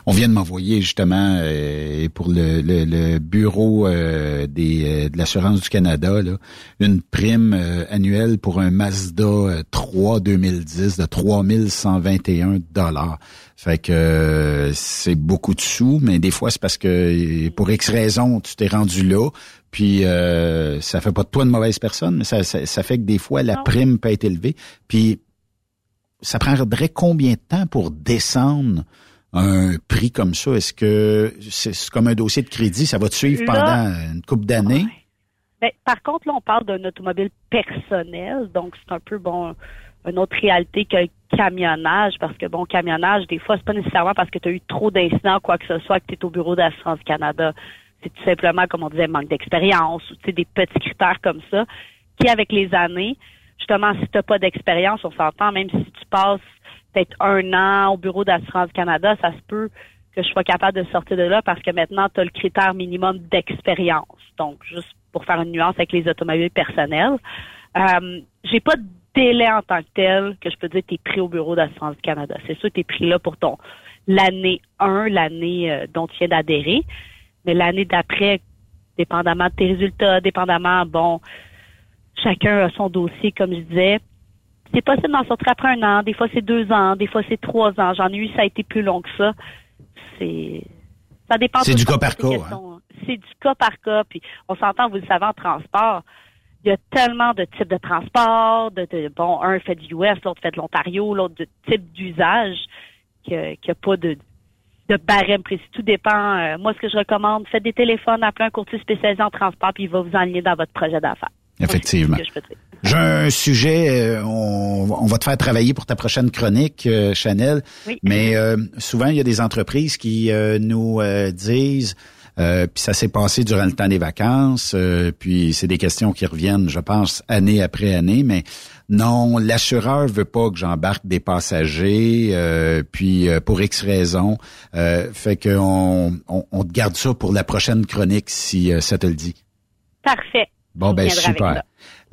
On vient de m'envoyer justement euh, pour le, le- le bureau euh, des, euh, de l'assurance du Canada là, une prime euh, annuelle pour un Mazda euh, 3 2010 de 3121 dollars. Fait que euh, c'est beaucoup de sous, mais des fois c'est parce que pour X raison tu t'es rendu là, puis euh, ça fait pas de toi une mauvaise personne, mais ça, ça, ça fait que des fois la prime peut être élevée. Puis ça prendrait combien de temps pour descendre un prix comme ça? Est-ce que c'est comme un dossier de crédit? Ça va te suivre Là- pendant une couple d'années? Ben, par contre, là, on parle d'un automobile personnel, donc c'est un peu bon une autre réalité que le camionnage, parce que bon, camionnage, des fois, c'est pas nécessairement parce que tu as eu trop d'incidents ou quoi que ce soit que tu es au bureau d'assurance du Canada. C'est tout simplement, comme on disait, manque d'expérience ou tu sais, des petits critères comme ça, qui avec les années, justement, si tu n'as pas d'expérience, on s'entend, même si tu passes peut-être un an au bureau d'assurance Canada, ça se peut que je sois capable de sortir de là parce que maintenant, tu as le critère minimum d'expérience. Donc, juste pour faire une nuance avec les automobiles personnels. Euh, j'ai pas de délai en tant que tel que je peux dire tu es pris au bureau d'assurance du Canada. C'est sûr que tu es pris là pour ton l'année 1, l'année euh, dont tu viens d'adhérer. Mais l'année d'après, dépendamment de tes résultats, dépendamment, bon, chacun a son dossier, comme je disais. C'est possible d'en sortir après un an, des fois c'est deux ans, des fois c'est trois ans. J'en ai eu, ça a été plus long que ça. C'est ça dépend. C'est du cas par cas, hein. C'est du cas par cas. Puis on s'entend, vous le savez, en transport, il y a tellement de types de transport, de, de- bon, un fait du US, l'autre fait de l'Ontario, l'autre de type d'usage, qu'il n'y a pas de, de barème précis. Tout dépend. Euh, moi, ce que je recommande, faites des téléphones, appelez un courtier spécialisé en transport, puis il va vous enligner dans votre projet d'affaires. Effectivement. J'ai un sujet, euh, on, on va te faire travailler pour ta prochaine chronique, euh, Chanel. Oui. Mais euh, souvent, il y a des entreprises qui euh, nous euh, disent, euh, puis ça s'est passé durant le temps des vacances, euh, puis c'est des questions qui reviennent, je pense, année après année, mais non, l'assureur veut pas que j'embarque des passagers, euh, puis euh, pour X raisons, euh, fait qu'on on, on te garde ça pour la prochaine chronique si euh, ça te le dit. Parfait. Bon, ben super.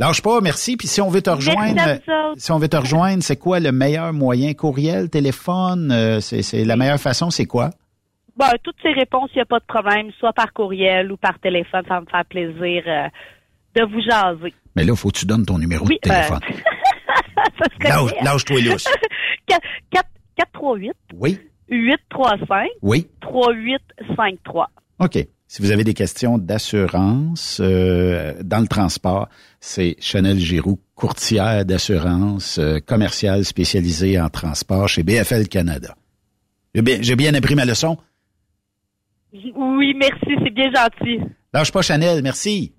Lâche pas, merci. Puis si on veut te rejoindre, si on veut te rejoindre, c'est quoi le meilleur moyen? Courriel, téléphone, euh, c'est la meilleure façon, c'est quoi? Bon, toutes ces réponses, il n'y a pas de problème, soit par courriel ou par téléphone, ça va me faire plaisir euh, de vous jaser. Mais là, faut que tu donnes ton numéro Oui, de téléphone. [LAUGHS] Serait Lâche-. Lâche-toi lousse. 438 [LAUGHS] Oui, 835 oui. 3853. OK. Si vous avez des questions d'assurance euh, dans le transport, c'est Chanel Giroux, courtière d'assurance euh, commerciale spécialisée en transport chez BFL Canada. J'ai bien, j'ai bien appris ma leçon? Oui, merci, c'est bien gentil. Lâche pas Chanel, merci.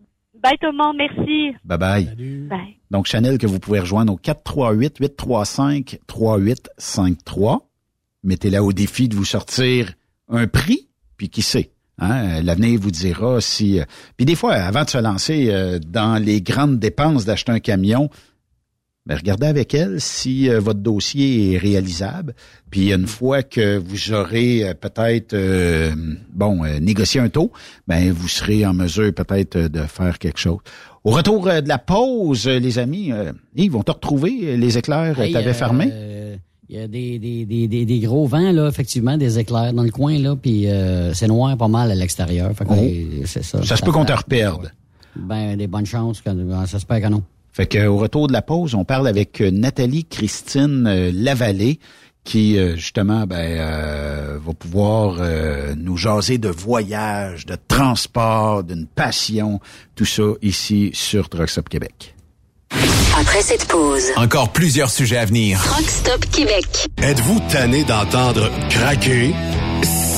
Bye tout le monde, merci. Bye bye. Bye. Donc, Chanel, que vous pouvez rejoindre au 438-835-3853. Mettez-la au défi de vous sortir un prix, puis qui sait? Hein, L'avenir vous dira si... euh, Puis des fois, avant de se lancer euh, dans les grandes dépenses d'acheter un camion, ben, regardez avec elle si euh, votre dossier est réalisable. Puis une fois que vous aurez euh, peut-être euh, bon négocié un taux, ben vous serez en mesure peut-être de faire quelque chose. Au retour de la pause, les amis, ils vont te retrouver les éclairs. Hey, euh, fermé. Il y a des, des, des, des, des gros vents, là, effectivement, des éclairs dans le coin, là, puis euh, c'est noir pas mal à l'extérieur. Fait que, Oh. c'est ça. Ça se peut qu'on te reperde. Ben, des bonnes chances, ben, ça se peut que non. Fait que au retour de la pause, on parle avec euh, Nathalie Christine euh, Lavallée qui euh, justement ben, euh, va pouvoir euh, nous jaser de voyage, de transport, d'une passion, tout ça ici sur Truck Stop Québec. Après cette pause, Encore plusieurs sujets à venir. Truck Stop Québec. Êtes-vous tanné d'entendre craquer,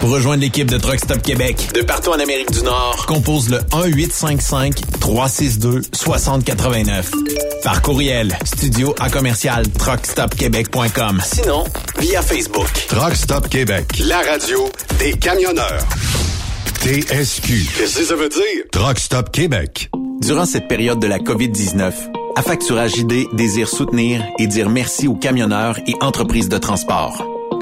Pour rejoindre l'équipe de Truck Stop Québec, de partout en Amérique du Nord, compose le 1-855-362-6089. Par courriel, studio à commercial truckstopquebec.com. Sinon, via Facebook. Truck Stop Québec, la radio des camionneurs. TSQ. Qu'est-ce que ça veut dire? Truck Stop Québec. Durant cette période de la COVID-19, Affacturage ID désire soutenir et dire merci aux camionneurs et entreprises de transport.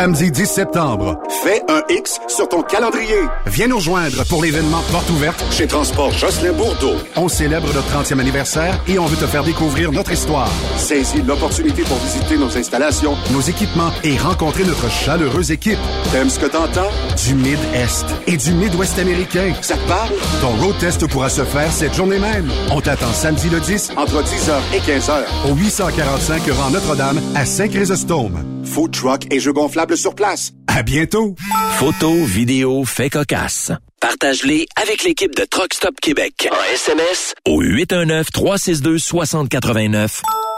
Samedi 10 septembre, fais un X sur ton calendrier. Viens nous rejoindre pour l'événement Porte ouverte chez Transport Jocelyn Bourdeau. On célèbre notre 30e anniversaire et on veut te faire découvrir notre histoire. Saisis l'opportunité pour visiter nos installations, nos équipements et rencontrer notre chaleureuse équipe. T'aimes ce que t'entends? Du Mid-Est et du Mid-Ouest américain. Ça te parle? Ton road test pourra se faire cette journée même. On t'attend samedi le 10 entre 10h et 15h au 845 rang Notre-Dame à Saint-Chrysostome. Food truck et jeux gonflables sur place. À bientôt. Photos, vidéos, faits cocasse. Partage-les avec l'équipe de Truck Stop Québec. En SMS au 819-362-6089.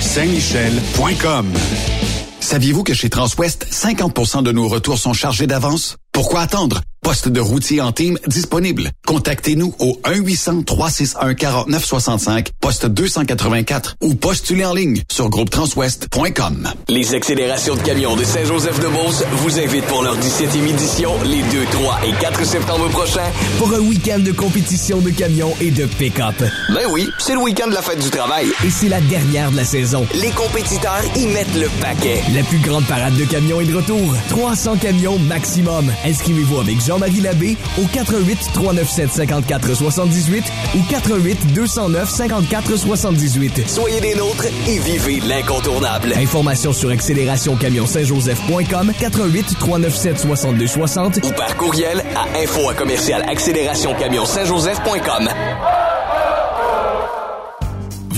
Saint-Michel.com. Saviez-vous que chez Transwest, 50% de nos retours sont chargés d'avance? Pourquoi attendre? Poste de routier en team disponible. Contactez-nous au 1-800-361-4965, poste 284 ou postulez en ligne sur groupetranswest.com. Les accélérations de camions de Saint-Joseph-de-Beauce vous invitent pour leur 17e édition les 2, 3 et 4 septembre prochains. Pour un week-end de compétition de camions et de pick-up. Ben oui, c'est le week-end de la fête du travail. Et c'est la dernière de la saison. Les compétiteurs y mettent le paquet. La plus grande parade de camions est de retour. 300 camions maximum. Inscrivez-vous avec Jean-Marie Labbé au 88 397 54 78 ou 88 209 54 78. Soyez des nôtres et vivez l'incontournable. Informations sur accélérationcamionsaintjoseph.com 88 397 62 60 ou par courriel à info à commercial accélérationcamionsaintjoseph.com.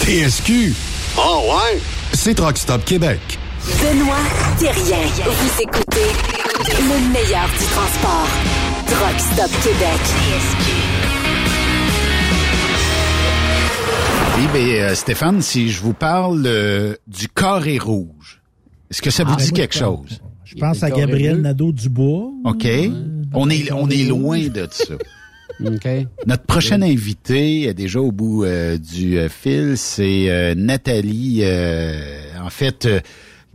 TSQ. Oh ouais? C'est Truck Stop Québec. Benoît Thérien. Vous écoutez le meilleur du transport. Truck Stop Québec. Oui, mais euh, Stéphane, si je vous parle euh, du carré rouge, est-ce que ça vous Ah, dit moi, quelque je chose? Je pense à Gabriel Nadeau-Dubois. OK. On est, on est loin de ça. [LAUGHS] OK. Notre prochaine invitée est déjà au bout euh, du euh, fil, c'est euh, Nathalie. euh, en fait, euh,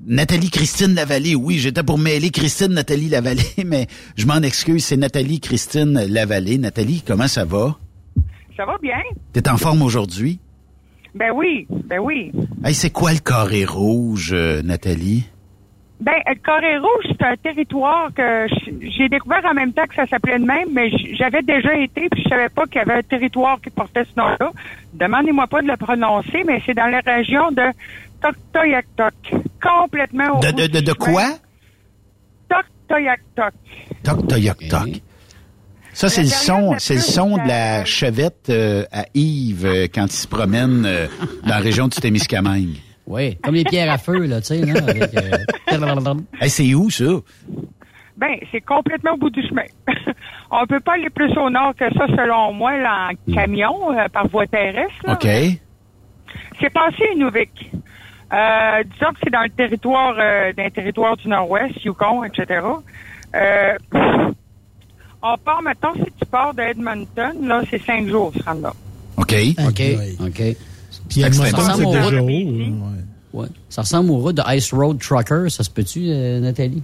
Nathalie Christine Lavallée. Oui, j'étais pour mêler Christine Nathalie Lavallée, [LAUGHS] mais je m'en excuse. C'est Nathalie Christine Lavallée. Nathalie, comment ça va? Ça va bien? T'es en forme aujourd'hui? Ben oui, ben oui. Hey, c'est quoi le carré rouge, Nathalie? Ben, le Corée Rouge, c'est un territoire que j'ai découvert en même temps que ça s'appelait de même, mais j'avais déjà été, puis je savais pas qu'il y avait un territoire qui portait ce nom-là. Demandez-moi pas de le prononcer, mais c'est dans la région de Toktoyaktok. Complètement au De, de, de, de quoi? Toktoyaktok. Toc, toc, toc. Ça, c'est le son, c'est le son de la chevette euh, à Yves euh, quand il se promène euh, dans la région du Témiscamingue. Oui, comme les pierres à feu, là, tu sais, là, avec... euh, [LAUGHS] Hey, c'est où, ça? Ben, c'est complètement au bout du chemin. [LAUGHS] On peut pas aller plus au nord que ça, selon moi, là, en camion, euh, par voie terrestre. là. OK. C'est passé à Inuvik. Euh, disons que c'est dans le territoire, euh, dans le territoire du Nord-Ouest, Yukon, etc. Euh, on part, maintenant, si tu pars de Edmonton, là, c'est cinq jours, rendre là. OK. OK, OK. Puis ça ressemble au route- ouais. Ouais. Ça ressemble aux routes de Ice Road Trucker, ça se peut-tu, euh, Nathalie?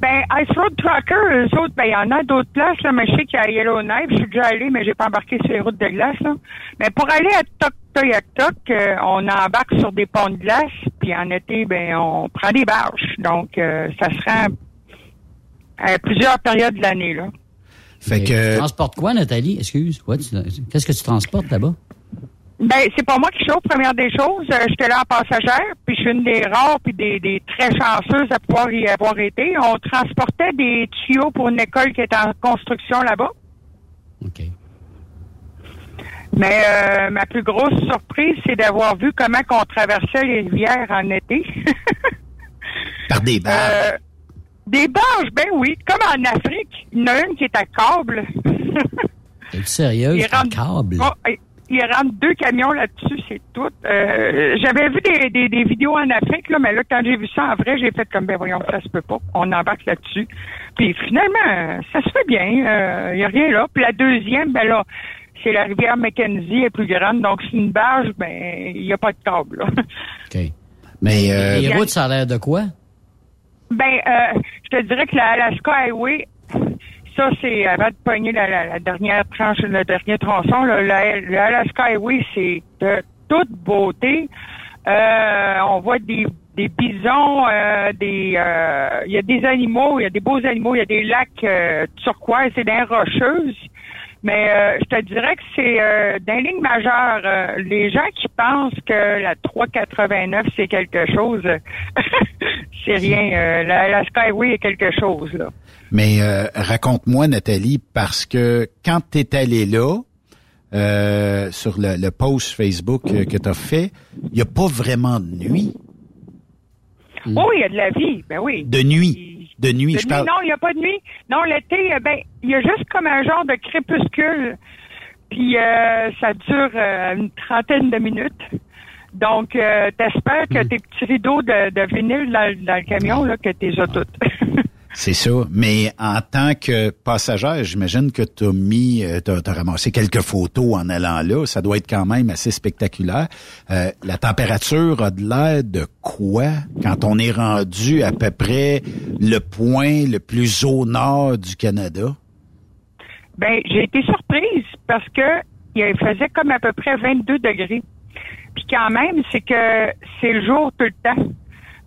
Ben, Ice Road Trucker, eux autres, ben, il y en a d'autres places, là, mais je sais qu'il y a Yellowknife, je suis déjà allé, mais j'ai pas embarqué sur les routes de glace, là. Mais pour aller à Toktoyaktok, euh, on embarque sur des ponts de glace, puis en été, ben, on prend des barges. Donc, euh, ça se rend à plusieurs périodes de l'année, là. Fait Tu transportes quoi, Nathalie? Excuse, Qu'est-ce que tu transportes là-bas? Ben, c'est pas moi qui chauffe, première des choses. Euh, J'étais là en passagère, puis je suis une des rares puis des, des très chanceuses à pouvoir y avoir été. On transportait des tuyaux pour une école qui est en construction là-bas. OK. Mais euh, ma plus grosse surprise, c'est d'avoir vu comment qu'on traversait les rivières en été. [LAUGHS] Par des barres. Euh, des barges, ben oui, comme en Afrique. Il y en a une qui est à câble. Es-tu sérieuse? Rentre- câble? Oh, il rentre deux camions là-dessus, c'est tout. Euh, J'avais vu des, des, des vidéos en Afrique, là, mais là, quand j'ai vu ça en vrai, j'ai fait comme, ben voyons, ça se peut pas. On embarque là-dessus. Puis finalement, ça se fait bien. Il n'y a rien là. Puis la deuxième, ben là, c'est la rivière Mackenzie, elle est plus grande. Donc, c'est une barge, ben, il n'y a pas de câble, là. OK. Mais euh, Les routes, ça a l'air de quoi? Ben, euh, je te dirais que la, la Skyway, ça, c'est avant de pogner la, la- la dernière tranche, le dernier tronçon, là, la, la Skyway, c'est de toute beauté. Euh, on voit des, des bisons, euh, des, euh, il y a des animaux, il y a des beaux animaux, il y a des lacs euh, turquoise, c'est des rocheuses. Mais euh, je te dirais que c'est euh, dans les lignes majeures. euh, les gens qui pensent que la 389 c'est quelque chose, [LAUGHS] c'est rien. Euh, la, la Skyway est quelque chose là. Mais euh, raconte-moi, Nathalie, parce que quand tu es allé là, euh, sur le, le post Facebook que tu as fait, il n'y a pas vraiment de nuit. Oh, il y a de la vie, ben oui. De nuit. De nuit, De je nuit, parle. non, il n'y a pas de nuit. Non, l'été, euh, ben, il y a juste comme un genre de crépuscule. Puis euh, ça dure euh, une trentaine de minutes. Donc, euh, t'espères Hmm. que tes petits rideaux de, de vinyle dans, dans le camion, là, que t'es as toutes. [LAUGHS] C'est ça. Mais en tant que passagère, j'imagine que tu as mis, euh, t'as as ramassé quelques photos en allant là. Ça doit être quand même assez spectaculaire. Euh, la température a de l'air de quoi? Quand on est rendu à peu près le point le plus au nord du Canada? Ben, j'ai été surprise parce que il faisait comme à peu près 22 degrés. Puis quand même, c'est que c'est le jour tout le temps.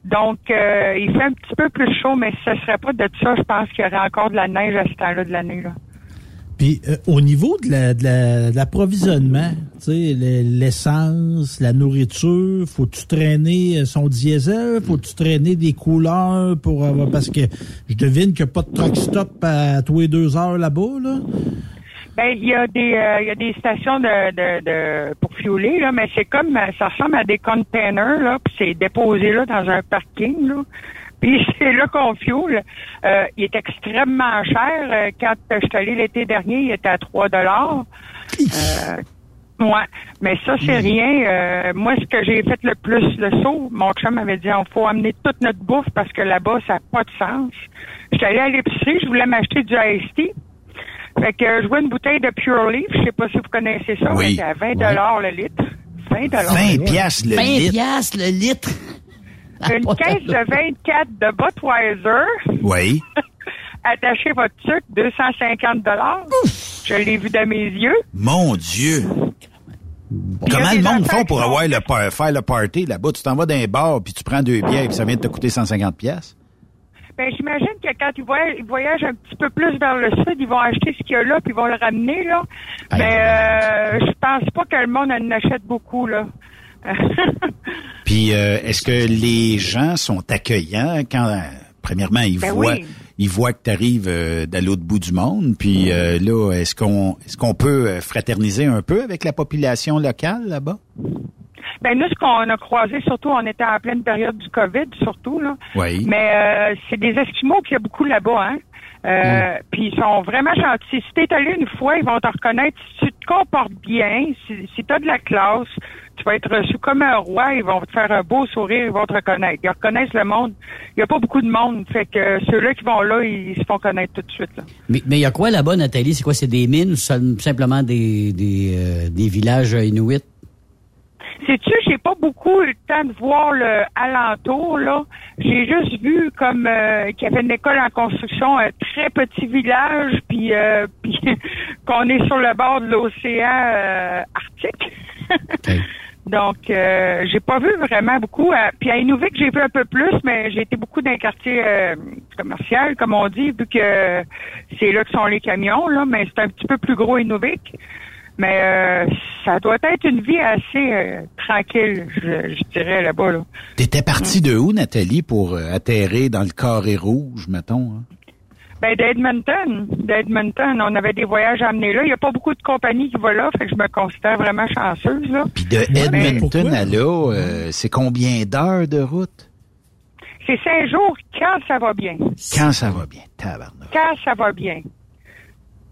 Donc, euh, il fait un petit peu plus chaud, mais ce serait pas de ça, je pense qu'il y aurait encore de la neige à ce temps-là de l'année. Là. Puis euh, au niveau de la- de la- l'approvisionnement, le- l'essence, la nourriture, faut-tu traîner euh, son diesel, faut-tu traîner des couleurs pour avoir parce que je devine qu'il n'y a pas de truck stop à tous les deux heures là-bas, là. Ben, il y a des euh, il y a des stations de, de, de pour fueler, là, mais c'est comme euh, ça ressemble à des containers, là, puis c'est déposé là dans un parking, là. Puis [LAUGHS] c'est là qu'on fuel. Euh, il est extrêmement cher. Euh, Quand je suis allé l'été dernier, il était à 3 dollars. Euh, Ouais, mais ça, c'est rien. Euh, moi, ce que j'ai fait le plus le saut, mon chum m'avait dit, on faut amener toute notre bouffe parce que là-bas, ça n'a pas de sens. J'étais allée à l'épicerie, je voulais m'acheter du tea. Fait que je vois une bouteille de Pure Leaf, je sais pas si vous connaissez ça, Oui. mais c'est à 20 dollars le litre. 20 dollars. 20 piastres le 20 litre. piastres le litre. [LAUGHS] Une caisse de 24 de Budweiser. Oui. [LAUGHS] Attachez votre sucre, 250 dollars. Je l'ai vu de mes yeux. Mon Dieu. y Comment le monde font pour avoir le par- faire le party là-bas? Tu t'en vas dans un bar, puis tu prends deux bières, puis ça vient de te coûter 150 pièces. Ben, j'imagine que quand ils voyagent, ils voyagent un petit peu plus vers le sud, ils vont acheter ce qu'il y a là, puis ils vont le ramener, là. Mais euh, je pense pas que le monde en achète beaucoup, là. [LAUGHS] Puis euh, est-ce que les gens sont accueillants quand euh, premièrement ils Ben voient oui. ils voient que tu arrives de l'autre bout du monde, puis euh, là est-ce qu'on est-ce qu'on peut euh, fraterniser un peu avec la population locale là-bas? Ben nous, ce qu'on a croisé, surtout, on était en pleine période du COVID, surtout là. Oui. Mais euh, c'est des Esquimaux qu'il y a beaucoup là-bas, hein. Euh, Puis ils sont vraiment gentils. Si t'es allé une fois, ils vont te reconnaître. Si tu te comportes bien, si, si t'as de la classe, tu vas être reçu comme un roi. Ils vont te faire un beau sourire, ils vont te reconnaître. Ils reconnaissent le monde. Il y a pas beaucoup de monde, fait que ceux-là qui vont là, ils se font connaître tout de suite. Là. Mais mais il y a quoi là-bas, Nathalie? C'est quoi? C'est des mines ou simplement des, des, euh, des villages inuits? Sais-tu, j'ai pas beaucoup eu le temps de voir le alentour, là. J'ai juste vu comme euh, qu'il y avait une école en construction, un très petit village, puis, euh, [LAUGHS] puis qu'on est sur le bord de l'océan euh, Arctique. [LAUGHS] Donc, euh, j'ai pas vu vraiment beaucoup. Euh, puis à Inuvik, j'ai vu un peu plus, mais j'ai été beaucoup dans les quartiers euh, commerciaux, comme on dit, vu que c'est là que sont les camions, là, mais c'est un petit peu plus gros Inuvik. Mais euh, ça doit être une vie assez euh, tranquille, je, je dirais, là-bas. Là. T'étais parti de où Nathalie pour euh, atterrir dans le carré rouge mettons hein? Ben, d'Edmonton. D'Edmonton, on avait des voyages à amener là. Il n'y a pas beaucoup de compagnies qui vont là, fait que je me considère vraiment chanceuse, là. Puis de Edmonton à là, euh, c'est combien d'heures de route? C'est cinq jours quand ça va bien. Quand ça va bien, tabarnak. Quand ça va bien.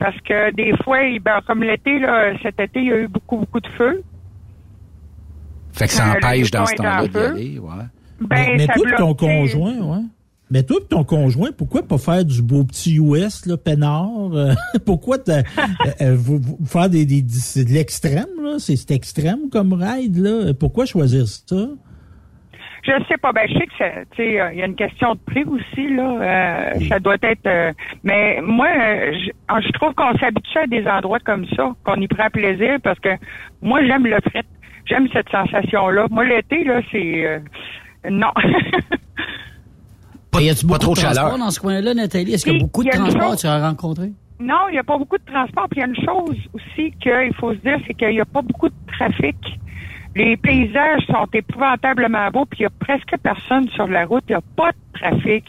Parce que des fois, il- ben, comme l'été, là, cet été, il y a eu beaucoup, beaucoup de feu. Fait que ça Euh, empêche dans ce temps-là d'y aller, ouais. Ben, mais toi ton conjoint, ouais. Mais toi ton conjoint, pourquoi pas faire du beau petit US, là, peinard? Euh, [LAUGHS] pourquoi [LAUGHS] euh, euh, vous, vous faire des, des- de l'extrême, là? C'est c'est extrême comme ride, là. Pourquoi choisir ça? Je sais pas. Ben, je sais que ça, tu sais, euh, il y a une question de prix aussi là. Euh, Ça doit être. euh, mais moi, je, ah, je trouve qu'on s'habitue à des endroits comme ça, qu'on y prend plaisir parce que moi, j'aime le fret. J'aime cette sensation-là. Moi, l'été là, c'est euh, non. [LAUGHS] y a-tu beaucoup trop de de transport chaleur. dans ce coin-là, Nathalie? Est-ce qu'il y a beaucoup de transport tu as rencontré? non, il n'y a pas beaucoup de transport. Puis il y a une chose aussi qu'il faut se dire, c'est qu'il n'y a pas beaucoup de trafic. Les paysages sont épouvantablement beaux, puis il n'y a presque personne sur la route. Il n'y a pas de trafic.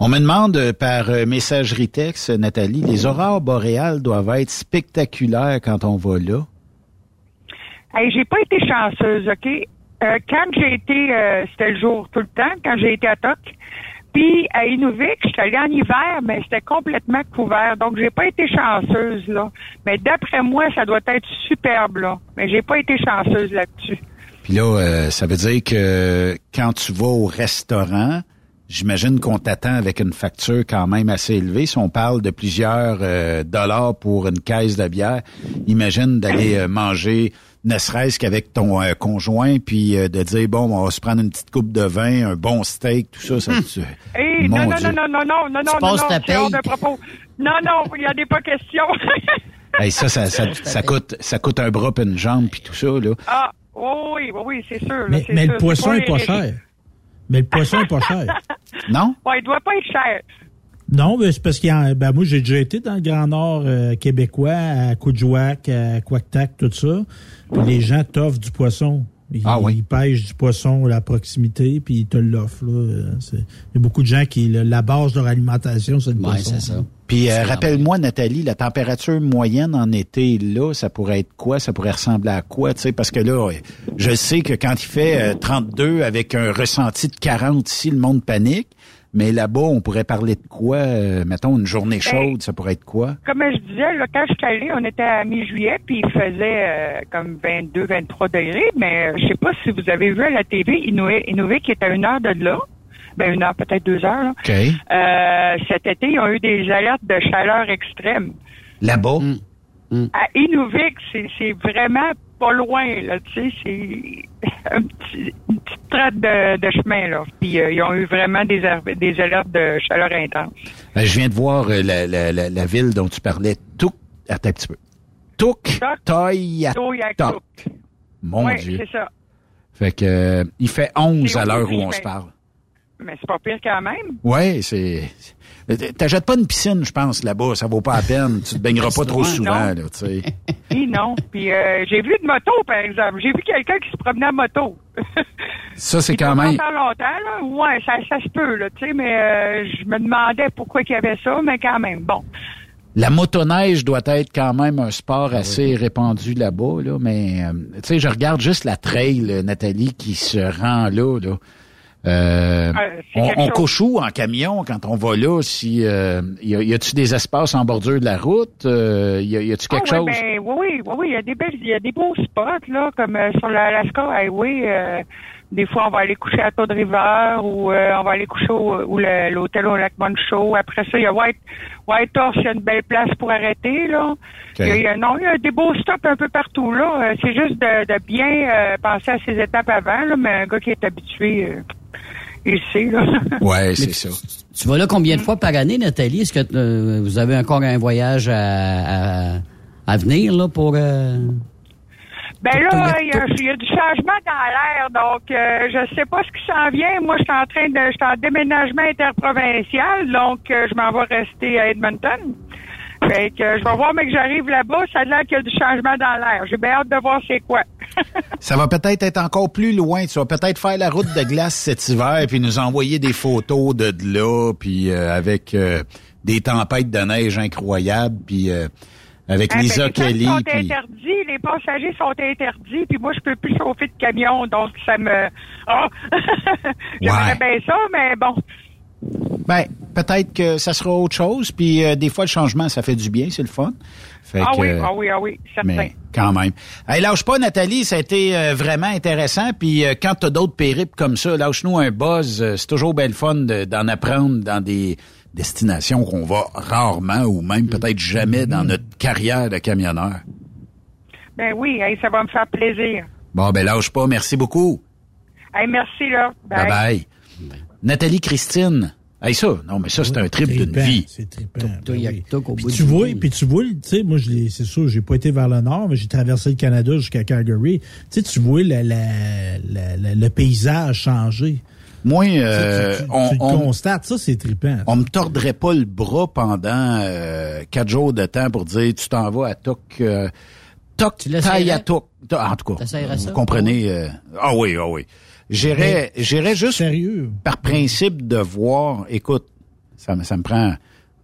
On me demande euh, par euh, messagerie texte, Nathalie, les aurores boréales doivent être spectaculaires quand on va là. Hey, j'ai pas été chanceuse, OK? Euh, quand j'ai été, euh, c'était le jour tout le temps, quand j'ai été à Toc. Puis à Inuvik, j'étais allée en hiver, mais c'était complètement couvert. Donc j'ai pas été chanceuse, là. Mais d'après moi, ça doit être superbe, là. Mais j'ai pas été chanceuse là-dessus. Puis là, euh, ça veut dire que quand tu vas au restaurant, j'imagine qu'on t'attend avec une facture quand même assez élevée. Si on parle de plusieurs euh, dollars pour une caisse de bière, imagine d'aller euh, manger ne serait-ce qu'avec ton euh, conjoint, puis euh, de dire, bon, on va se prendre une petite coupe de vin, un bon steak, tout ça. ça tu- Hey, Mon non, non, Dieu. non, non, non, non, non, non, non, passes non, ta c'est hors paye. de propos. Non, non, il y a des pas questions. [LAUGHS] Hey, ça, ça, ça, ça coûte, ça coûte un bras puis une jambe puis tout ça, là. ah, oui, oui, oui, c'est sûr. là, Mais, c'est mais sûr. le C'est poisson pas est pas les- cher. Mais le poisson est pas [LAUGHS] cher. Non? Ouais, il doit pas être cher. Non, mais c'est parce qu'il y a, ben moi j'ai déjà été dans le Grand Nord euh, québécois, à Coudjouac, à Quactac, tout ça. Puis les gens t'offrent du poisson. Ils, Ah oui. ils pêchent du poisson à la proximité, puis ils te l'offrent. là. Euh, c'est- Il y a beaucoup de gens qui, la base de leur alimentation, c'est le Ouais, poisson. c'est ça. Puis euh, rappelle-moi, Nathalie, la température moyenne en été, là, ça pourrait être quoi? Ça pourrait ressembler à quoi? Tu sais, parce que là, euh, je sais que quand il fait euh, 32 avec un ressenti de 40 ici, le monde panique. Mais là-bas, on pourrait parler de quoi? Euh, mettons, une journée chaude, ça pourrait être quoi? Comme je disais, là, quand je suis allée, on était à mi-juillet, puis il faisait euh, comme 22, 23 degrés, mais euh, je sais pas si vous avez vu à la TV, Inouï qui est à une heure de là, ben une heure, peut-être deux heures, là. OK. Euh, cet été, ils ont eu des alertes de chaleur extrême. Là-bas? À Inuvik, c'est vraiment pas loin, là, tu sais, c'est un petit, une petite traite de, de chemin, là. Puis euh, ils ont eu vraiment des, alertes de chaleur intense. Ben, je viens de voir euh, la, la, la, la ville dont tu parlais. Touk. Attends un petit peu. Touk. Toyatok. Mon Ouais, Dieu. c'est ça. Fait que, euh, il fait 11 C'est à l'heure oui, où on se parle. Mais c'est pas pire quand même. Ouais, c'est. T'achètes pas une piscine, je pense, là-bas. Ça vaut pas la peine. Tu te baigneras pas trop Non. souvent, là, tu sais. [LAUGHS] Puis non. Puis euh, j'ai vu de moto, par exemple. J'ai vu quelqu'un qui se promenait en moto. [LAUGHS] Ça, c'est quand pas même. longtemps, longtemps, là. Ouais, ça, ça se peut, là, tu sais, mais euh, je me demandais pourquoi il y avait ça, mais quand même, bon. La motoneige doit être quand même un sport assez répandu là-bas, là, mais euh, tu sais, je regarde juste la trail, euh, Nathalie, qui se rend là, là. Euh, c'est on quelque on chose. couche où en camion quand on va là? Si euh, y, a-tu des espaces en bordure de la route? Euh, y, a-tu quelque Ah, chose? ouais, ben, oui, oui, oui, il y a des belles, il y a des beaux spots, là, comme euh, sur l'Alaska Highway. euh, des fois, on va aller coucher à Todd River ou euh, on va aller coucher au, l'hôtel au lac Moncho. Après ça, il y a White, White Horse, il y a une belle place pour arrêter, là. Y a- non, il y a des beaux stops un peu partout, là. Euh, C'est juste de, de bien euh, penser à ces étapes avant, là, mais un gars qui est habitué, euh, sait, là. [LAUGHS] Ouais, c'est ça. Tu vas là combien de fois par année, Nathalie? Est-ce que euh, vous avez encore un voyage à, à, à venir là pour... euh, Ben là, il y, a- il y a du changement dans l'air, donc euh, je sais pas ce qui s'en vient. Moi, je suis en train de, je suis en déménagement interprovincial, donc euh, je m'en vais rester à Edmonton. Fait que je vais voir, mais que j'arrive là-bas, ça a l'air qu'il y a du changement dans l'air. J'ai bien hâte de voir c'est quoi. [LAUGHS] Ça va peut-être être encore plus loin. Tu vas peut-être faire la route de glace cet hiver, puis nous envoyer des photos de, de là, puis euh, avec euh, des tempêtes de neige incroyables, puis euh, avec Lisa ben, les gens Kelly. sont puis- interdits, les passagers sont interdits, puis moi, je peux plus chauffer de camion, donc ça me... Ah! [LAUGHS] J'aimerais Ouais. bien ça, mais bon. Ben, peut-être que ça sera autre chose, puis euh, des fois, le changement, ça fait du bien, c'est le fun. Fait ah que, oui, euh, ah oui, ah oui, certain. Mais quand même. Hey, lâche pas, Nathalie, ça a été euh, vraiment intéressant. Puis euh, quand tu as d'autres périples comme ça, lâche-nous un buzz. C'est toujours bien le fun de- d'en apprendre dans des destinations qu'on va rarement ou même peut-être jamais dans notre carrière de camionneur. Ben oui, hey, ça va me faire plaisir. Bon, ben lâche pas. Merci beaucoup. Hey, merci, là. Bye bye. Nathalie Christine. Hey, ça, non, mais ça, c'est un trip d'une vie. C'est trippant. Puis bout tu vois, puis tu vois, tu sais, moi, je l'ai- c'est sûr, j'ai pas été vers le nord, mais j'ai traversé le Canada jusqu'à Calgary. Tu sais, tu vois la- la- la- la- le paysage changer. Moi, euh, tu, tu- on, tu le on- constates, ça, c'est trippant. on me tordrait pas le bras pendant euh, quatre jours de temps pour dire tu t'en vas à Tok euh, Tok Tayatok. En tout cas, vous ça? comprenez. euh, ah oui, ah oui. J'irais, j'irais juste sérieux? par principe de voir. Écoute, ça, me- ça me prend.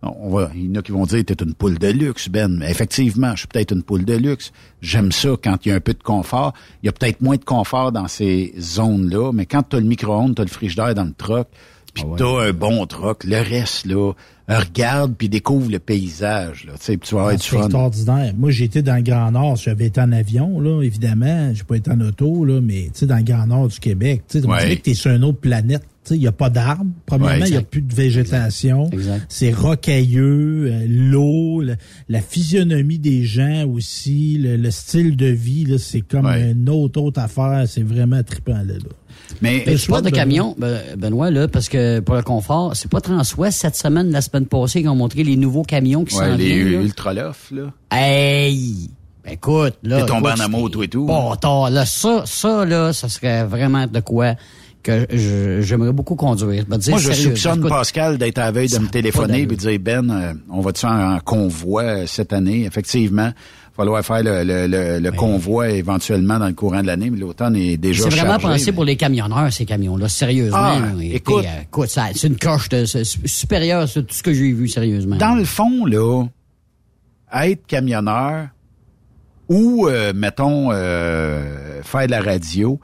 On va, il y en a qui vont dire t'es une poule de luxe, Ben. Mais effectivement, je suis peut-être une poule de luxe. J'aime ça quand il y a un peu de confort. Il y a peut-être moins de confort dans ces zones-là, mais quand tu as le micro-ondes, tu as le frigidaire dans le truck, puis Ah tu as un bon truck, le reste, là, regarde puis découvre le paysage. Là, tu vas Ah, du C'est extraordinaire. Moi, j'ai été dans le Grand Nord. J'avais été en avion, là, évidemment. J'ai pas été en auto, là, mais tu sais, dans le Grand Nord du Québec, tu Ouais. dirait que t'es sur une autre planète. Il n'y a pas d'arbres. Premièrement, Ouais, il n'y a plus de végétation. C'est rocailleux, euh, l'eau, la, la physionomie des gens aussi, le, le style de vie, là, c'est comme une autre autre affaire. C'est vraiment trippant, là. là. Mais Mais tu parles de camion, Ben- Benoît, là, parce que pour le confort, c'est pas Transwest cette semaine, la semaine passée, qui ont montré les nouveaux camions qui Ouais, s'en les viennent. là. ultralof, là. Hey! Ben, écoute, là. T'es tombé écoute, en amour, toi et tout. Bon, attends, là, ça, ça, là, ça serait vraiment de quoi que je- j'aimerais beaucoup conduire. Je dire Moi, je sérieux, soupçonne écoute, Pascal d'être à la veille de me téléphoner et de dire Ben, euh, on va-tu en, en convoi cette année? Effectivement, falloir faire le, le- le- le convoi éventuellement dans le courant de l'année, mais l'automne est déjà C'est vraiment chargé, pensé mais- pour les camionneurs, ces camions-là, sérieusement. Ah, écoute. euh, écoute, c'est une coche de, supérieure sur tout ce que j'ai vu, sérieusement. Dans le fond, là, être camionneur ou, euh, mettons, euh, faire de la radio,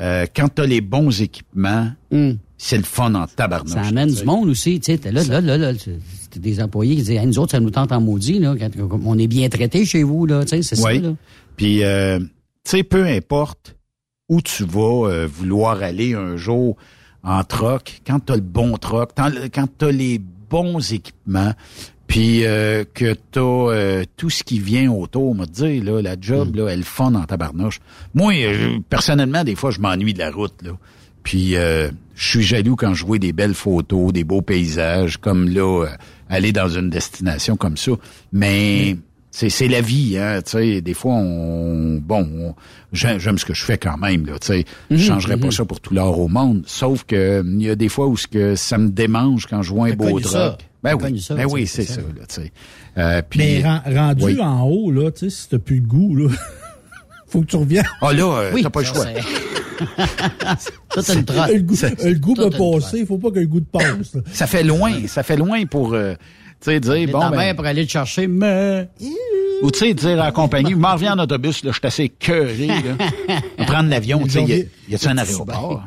euh, quand tu as les bons équipements, Hmm. c'est le fun en tabarnouche. Ça amène du monde aussi. Tu sais, là, là, là, là, c'était des employés qui disaient, Hey, nous autres, ça nous tente en maudit, là. quand- On est bien traités chez vous, là. Tu sais, c'est ça, là. Puis, euh, tu sais, peu importe où tu vas euh, vouloir aller un jour en troc, quand tu as le bon troc, quand, tu as les bons équipements, puis euh, que tu as tout ce qui vient autour, on va te dire, là, la job, là, elle fun en tabarnouche. Moi, euh, personnellement, des fois, je m'ennuie de la route, là. Puis, euh, je suis jaloux quand je vois des belles photos, des beaux paysages, comme là, euh, aller dans une destination comme ça. Mais c'est c'est la vie, hein. Tu sais, des fois, on bon, on- j'aime j'aime ce que je fais quand même, là. Tu sais, je Mhm, changerais pas mhm. ça pour tout l'or au monde. Sauf que il y a des fois où ce que ça me démange quand je vois un beau truc. Ben oui, ça, ben oui, c'est ça, ça. là. Tu sais. Euh, puis- Mais ren- rendu Oui. en haut, là, tu sais, si t'as plus le goût, là, faut que tu reviennes. Ah là, euh, Oui, t'as pas le choix. [LAUGHS] Une trotte. le goût, Ça- le goût une passer, il faut pas que le goût te passe. Ça fait loin, ça fait loin pour, euh, tu sais, dire, bon, ta ben, mère pour aller te chercher, mais... Ou tu sais, dire à la compagnie, m'en reviens en autobus, là, je suis assez cœuré, là. [LAUGHS] Prendre l'avion, tu sais, y a- y a-tu un aéroport?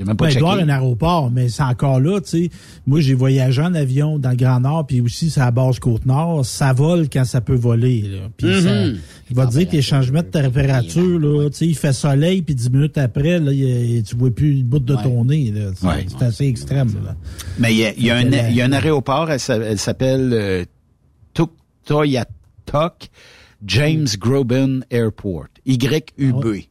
J'ai même pas Ben, il checké. doit y avoir un aéroport, mais c'est encore là, tu sais. Moi, j'ai voyagé en avion dans le Grand Nord, puis aussi sur la base Côte-Nord. Ça vole quand ça peut voler, là. Puis Mhm. ça, il va te dire que les changements de température, là, tu sais, il fait soleil, puis dix minutes après, là, il y a- tu vois plus une bout de ton nez, là. C'est Ouais. c'est assez extrême, là. Mais il y a, il y a un, la- y a un aéroport, elle, s'a- elle s'appelle euh, Tuktoyaktuk James Groban Airport. YUB.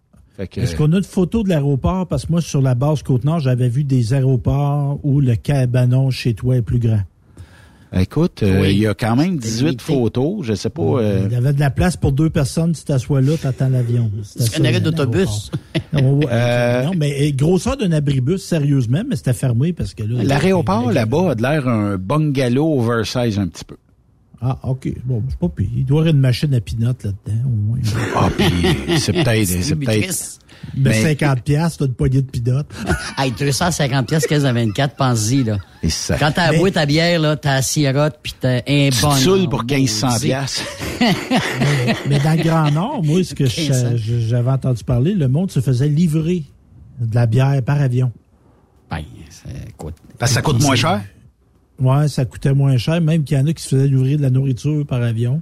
Que, Est-ce qu'on a une photo de l'aéroport? Parce que moi, sur la base Côte-Nord, j'avais vu des aéroports où le cabanon chez toi est plus grand. écoute, euh, il y a quand même 18 photos. Je sais pas. euh, Il y avait de la place pour deux personnes. Tu t'assois là, t'attends l'avion. C'est ça, un arrêt d'autobus? Non, Euh, non, mais euh, grosseur d'un abribus, sérieusement, mais c'était fermé parce que là... L'aéroport là-bas a de l'air un bungalow oversize un petit peu. Ah, OK. Bon, c'est pas pire. Il doit y avoir une machine à pinote là-dedans, au moins. Ah, puis c'est peut-être... c'est peut-être Mais Mais- 50 piastres, t'as une poignée de pinote. [LAUGHS] Hey, 250 pièces 15 à 24, pense-y, là. Quand t'as Mais- avoué ta bière, là, t'as la cigarotte, puis t'as un Tu bon... te saoules pour 1500 piastres. mais, mais dans le Grand Nord, moi, ce que [LAUGHS] je- 1500. je- j'avais entendu parler, le monde se faisait livrer de la bière par avion. Ben, ça coûte... Parce que ça coûte moins cher? Ouais, ça coûtait moins cher, même qu'il y en a qui se faisaient livrer de la nourriture par avion.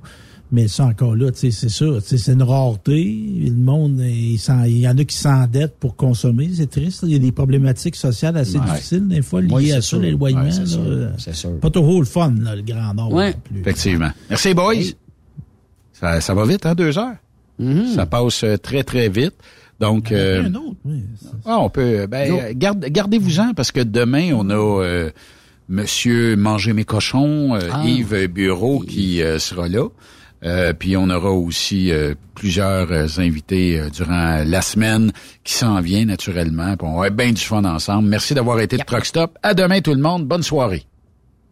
Mais ça, encore là, tu sais, c'est ça. tu sais, C'est une rareté. Le monde, il, y en a qui s'endettent pour consommer. C'est triste. là. Il y a des problématiques sociales assez Ouais. difficiles, des fois, liées Oui, à ça, sûr. l'éloignement. Ouais, c'est là. sûr. C'est sûr. Pas trop le fun, là, le Grand Nord. Ouais. plus. Effectivement. Merci, boys. Ça, ça va vite, hein, deux heures? Ça passe euh, très, très vite. Donc, euh, Un autre, oui. ah, on peut. Ben, Go. euh, garde- gardez-vous-en parce que demain, on a euh, Monsieur Manger mes cochons, euh, Ah. Yves Bureau qui euh, sera là. Euh, puis on aura aussi euh, plusieurs invités euh, durant la semaine qui s'en viennent naturellement. Puis on va avoir bien du fun ensemble. Merci d'avoir été de Truck Stop. À demain tout le monde. Bonne soirée.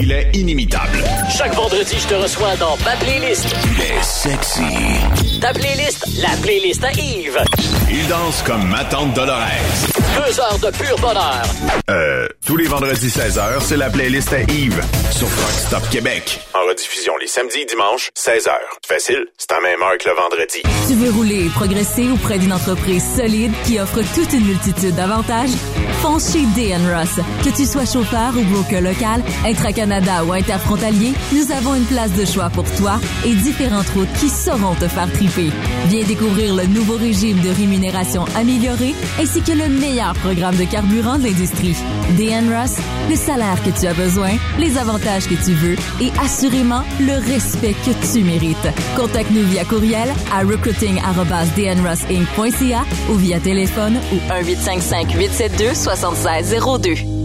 Il est inimitable. Chaque vendredi, je te reçois dans ma playlist. Il est sexy. Ta playlist, la playlist à Yves. Il danse comme ma tante Dolores. Deux heures de pur bonheur. Euh, tous les vendredis 16h, c'est la playlist à Yves sur Truck Stop Québec. En rediffusion les samedis et dimanches, 16h. Facile, c'est à même heure que le vendredi. Tu veux rouler et progresser auprès d'une entreprise solide qui offre toute une multitude d'avantages? Fonce chez DN Ross. Que tu sois chauffeur ou broker local, intra-Canada ou interfrontalier, nous avons une place de choix pour toi et différentes routes qui sauront te faire triper. Viens découvrir le nouveau régime de rémunération amélioré ainsi que le meilleur programme de carburant de l'industrie. DN Ross, le salaire que tu as besoin, les avantages que tu veux et assurément le respect que tu mérites. Contacte-nous via courriel à recruiting@dnrusinc.ca ou via téléphone ou 1 872 7602.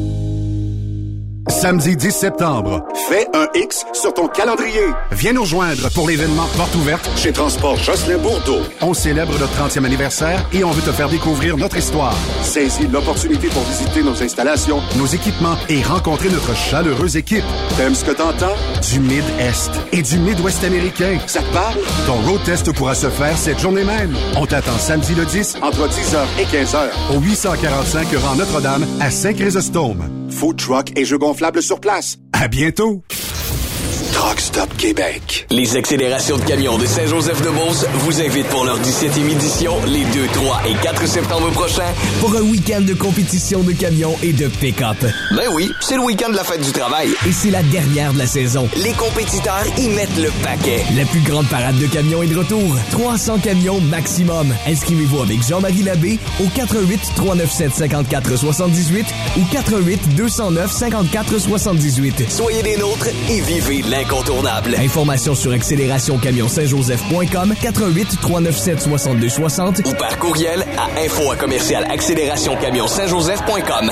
Samedi 10 septembre, fais un X sur ton calendrier. Viens nous rejoindre pour l'événement Porte ouverte chez Transport Jocelyn Bourdeau. On célèbre notre 30e anniversaire et on veut te faire découvrir notre histoire. Saisis l'opportunité pour visiter nos installations, nos équipements et rencontrer notre chaleureuse équipe. T'aimes ce que t'entends? Du Mid-Est et du Mid-Ouest américain. Ça te parle? Ton road test pourra se faire cette journée même. On t'attend samedi le 10 entre 10h et 15h au 845 rang Notre-Dame à Saint-Chrysostome. Food truck et jeux gonflables sur place. À bientôt. Truck Stop Québec. Les accélérations de camions de Saint-Joseph-de-Beauce vous invitent pour leur 17e édition les 2, 3 et 4 septembre prochains. Pour un week-end de compétition de camions et de pick-up. Ben oui, c'est le week-end de la fête du travail. Et c'est la dernière de la saison. Les compétiteurs y mettent le paquet. La plus grande parade de camions est de retour. 300 camions maximum. Inscrivez-vous avec Jean-Marie Labbé au 88 397 54 78 ou 88 209 54 78. Soyez des nôtres et vivez Informations sur accélérationcamionsaintjoseph.com 88 397 62 60 Ou par courriel à info à commercial accélérationcamionsaintjoseph.com.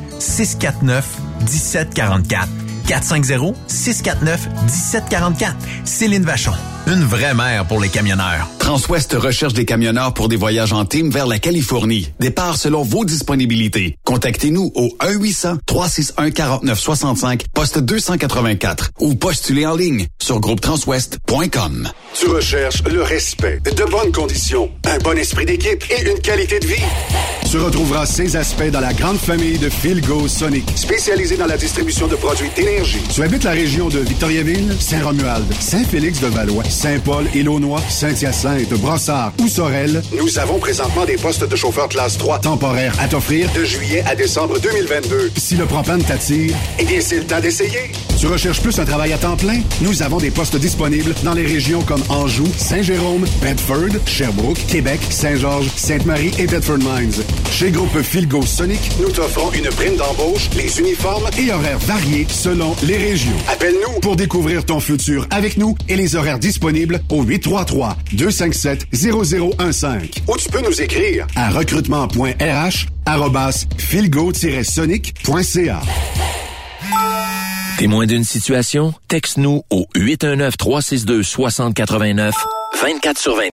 649 1744. 450-649-1744. Céline Vachon. Une vraie mère pour les camionneurs. Transwest recherche des camionneurs pour des voyages en team vers la Californie. Départ selon vos disponibilités. Contactez-nous au 1-800-361-4965, poste 284 ou postulez en ligne sur groupetranswest.com. Tu recherches le respect, de bonnes conditions, un bon esprit d'équipe et une qualité de vie. Tu retrouveras ces aspects dans la grande famille de Philgo Sonic, spécialisée dans la distribution de produits d'énergie. Tu habites la région de Victoriaville, Saint-Romuald, Saint-Félix-de-Valois, Saint-Paul, Île-aux-Noix, Saint-Hyacinthe, Brossard ou Sorel. Nous avons présentement des postes de chauffeur classe 3 temporaires à t'offrir de juillet à décembre 2022. Si le propane t'attire, eh bien, c'est le temps d'essayer. Tu recherches plus un travail à temps plein? Nous avons des postes disponibles dans les régions comme Anjou, Saint-Jérôme, Bedford, Sherbrooke, Québec, Saint-Georges, Sainte-Marie et Bedford Mines. Chez Groupe Philgo Sonic, nous t'offrons une prime d'embauche, les uniformes et horaires variés selon les régions. Appelle-nous pour découvrir ton futur avec nous et les horaires disponibles au 833-257-0015. Ou tu peux nous écrire à recrutement.rh arrobas philgo-sonic.ca. Témoin d'une situation? Texte-nous au 819-362-6089, 24 sur 20.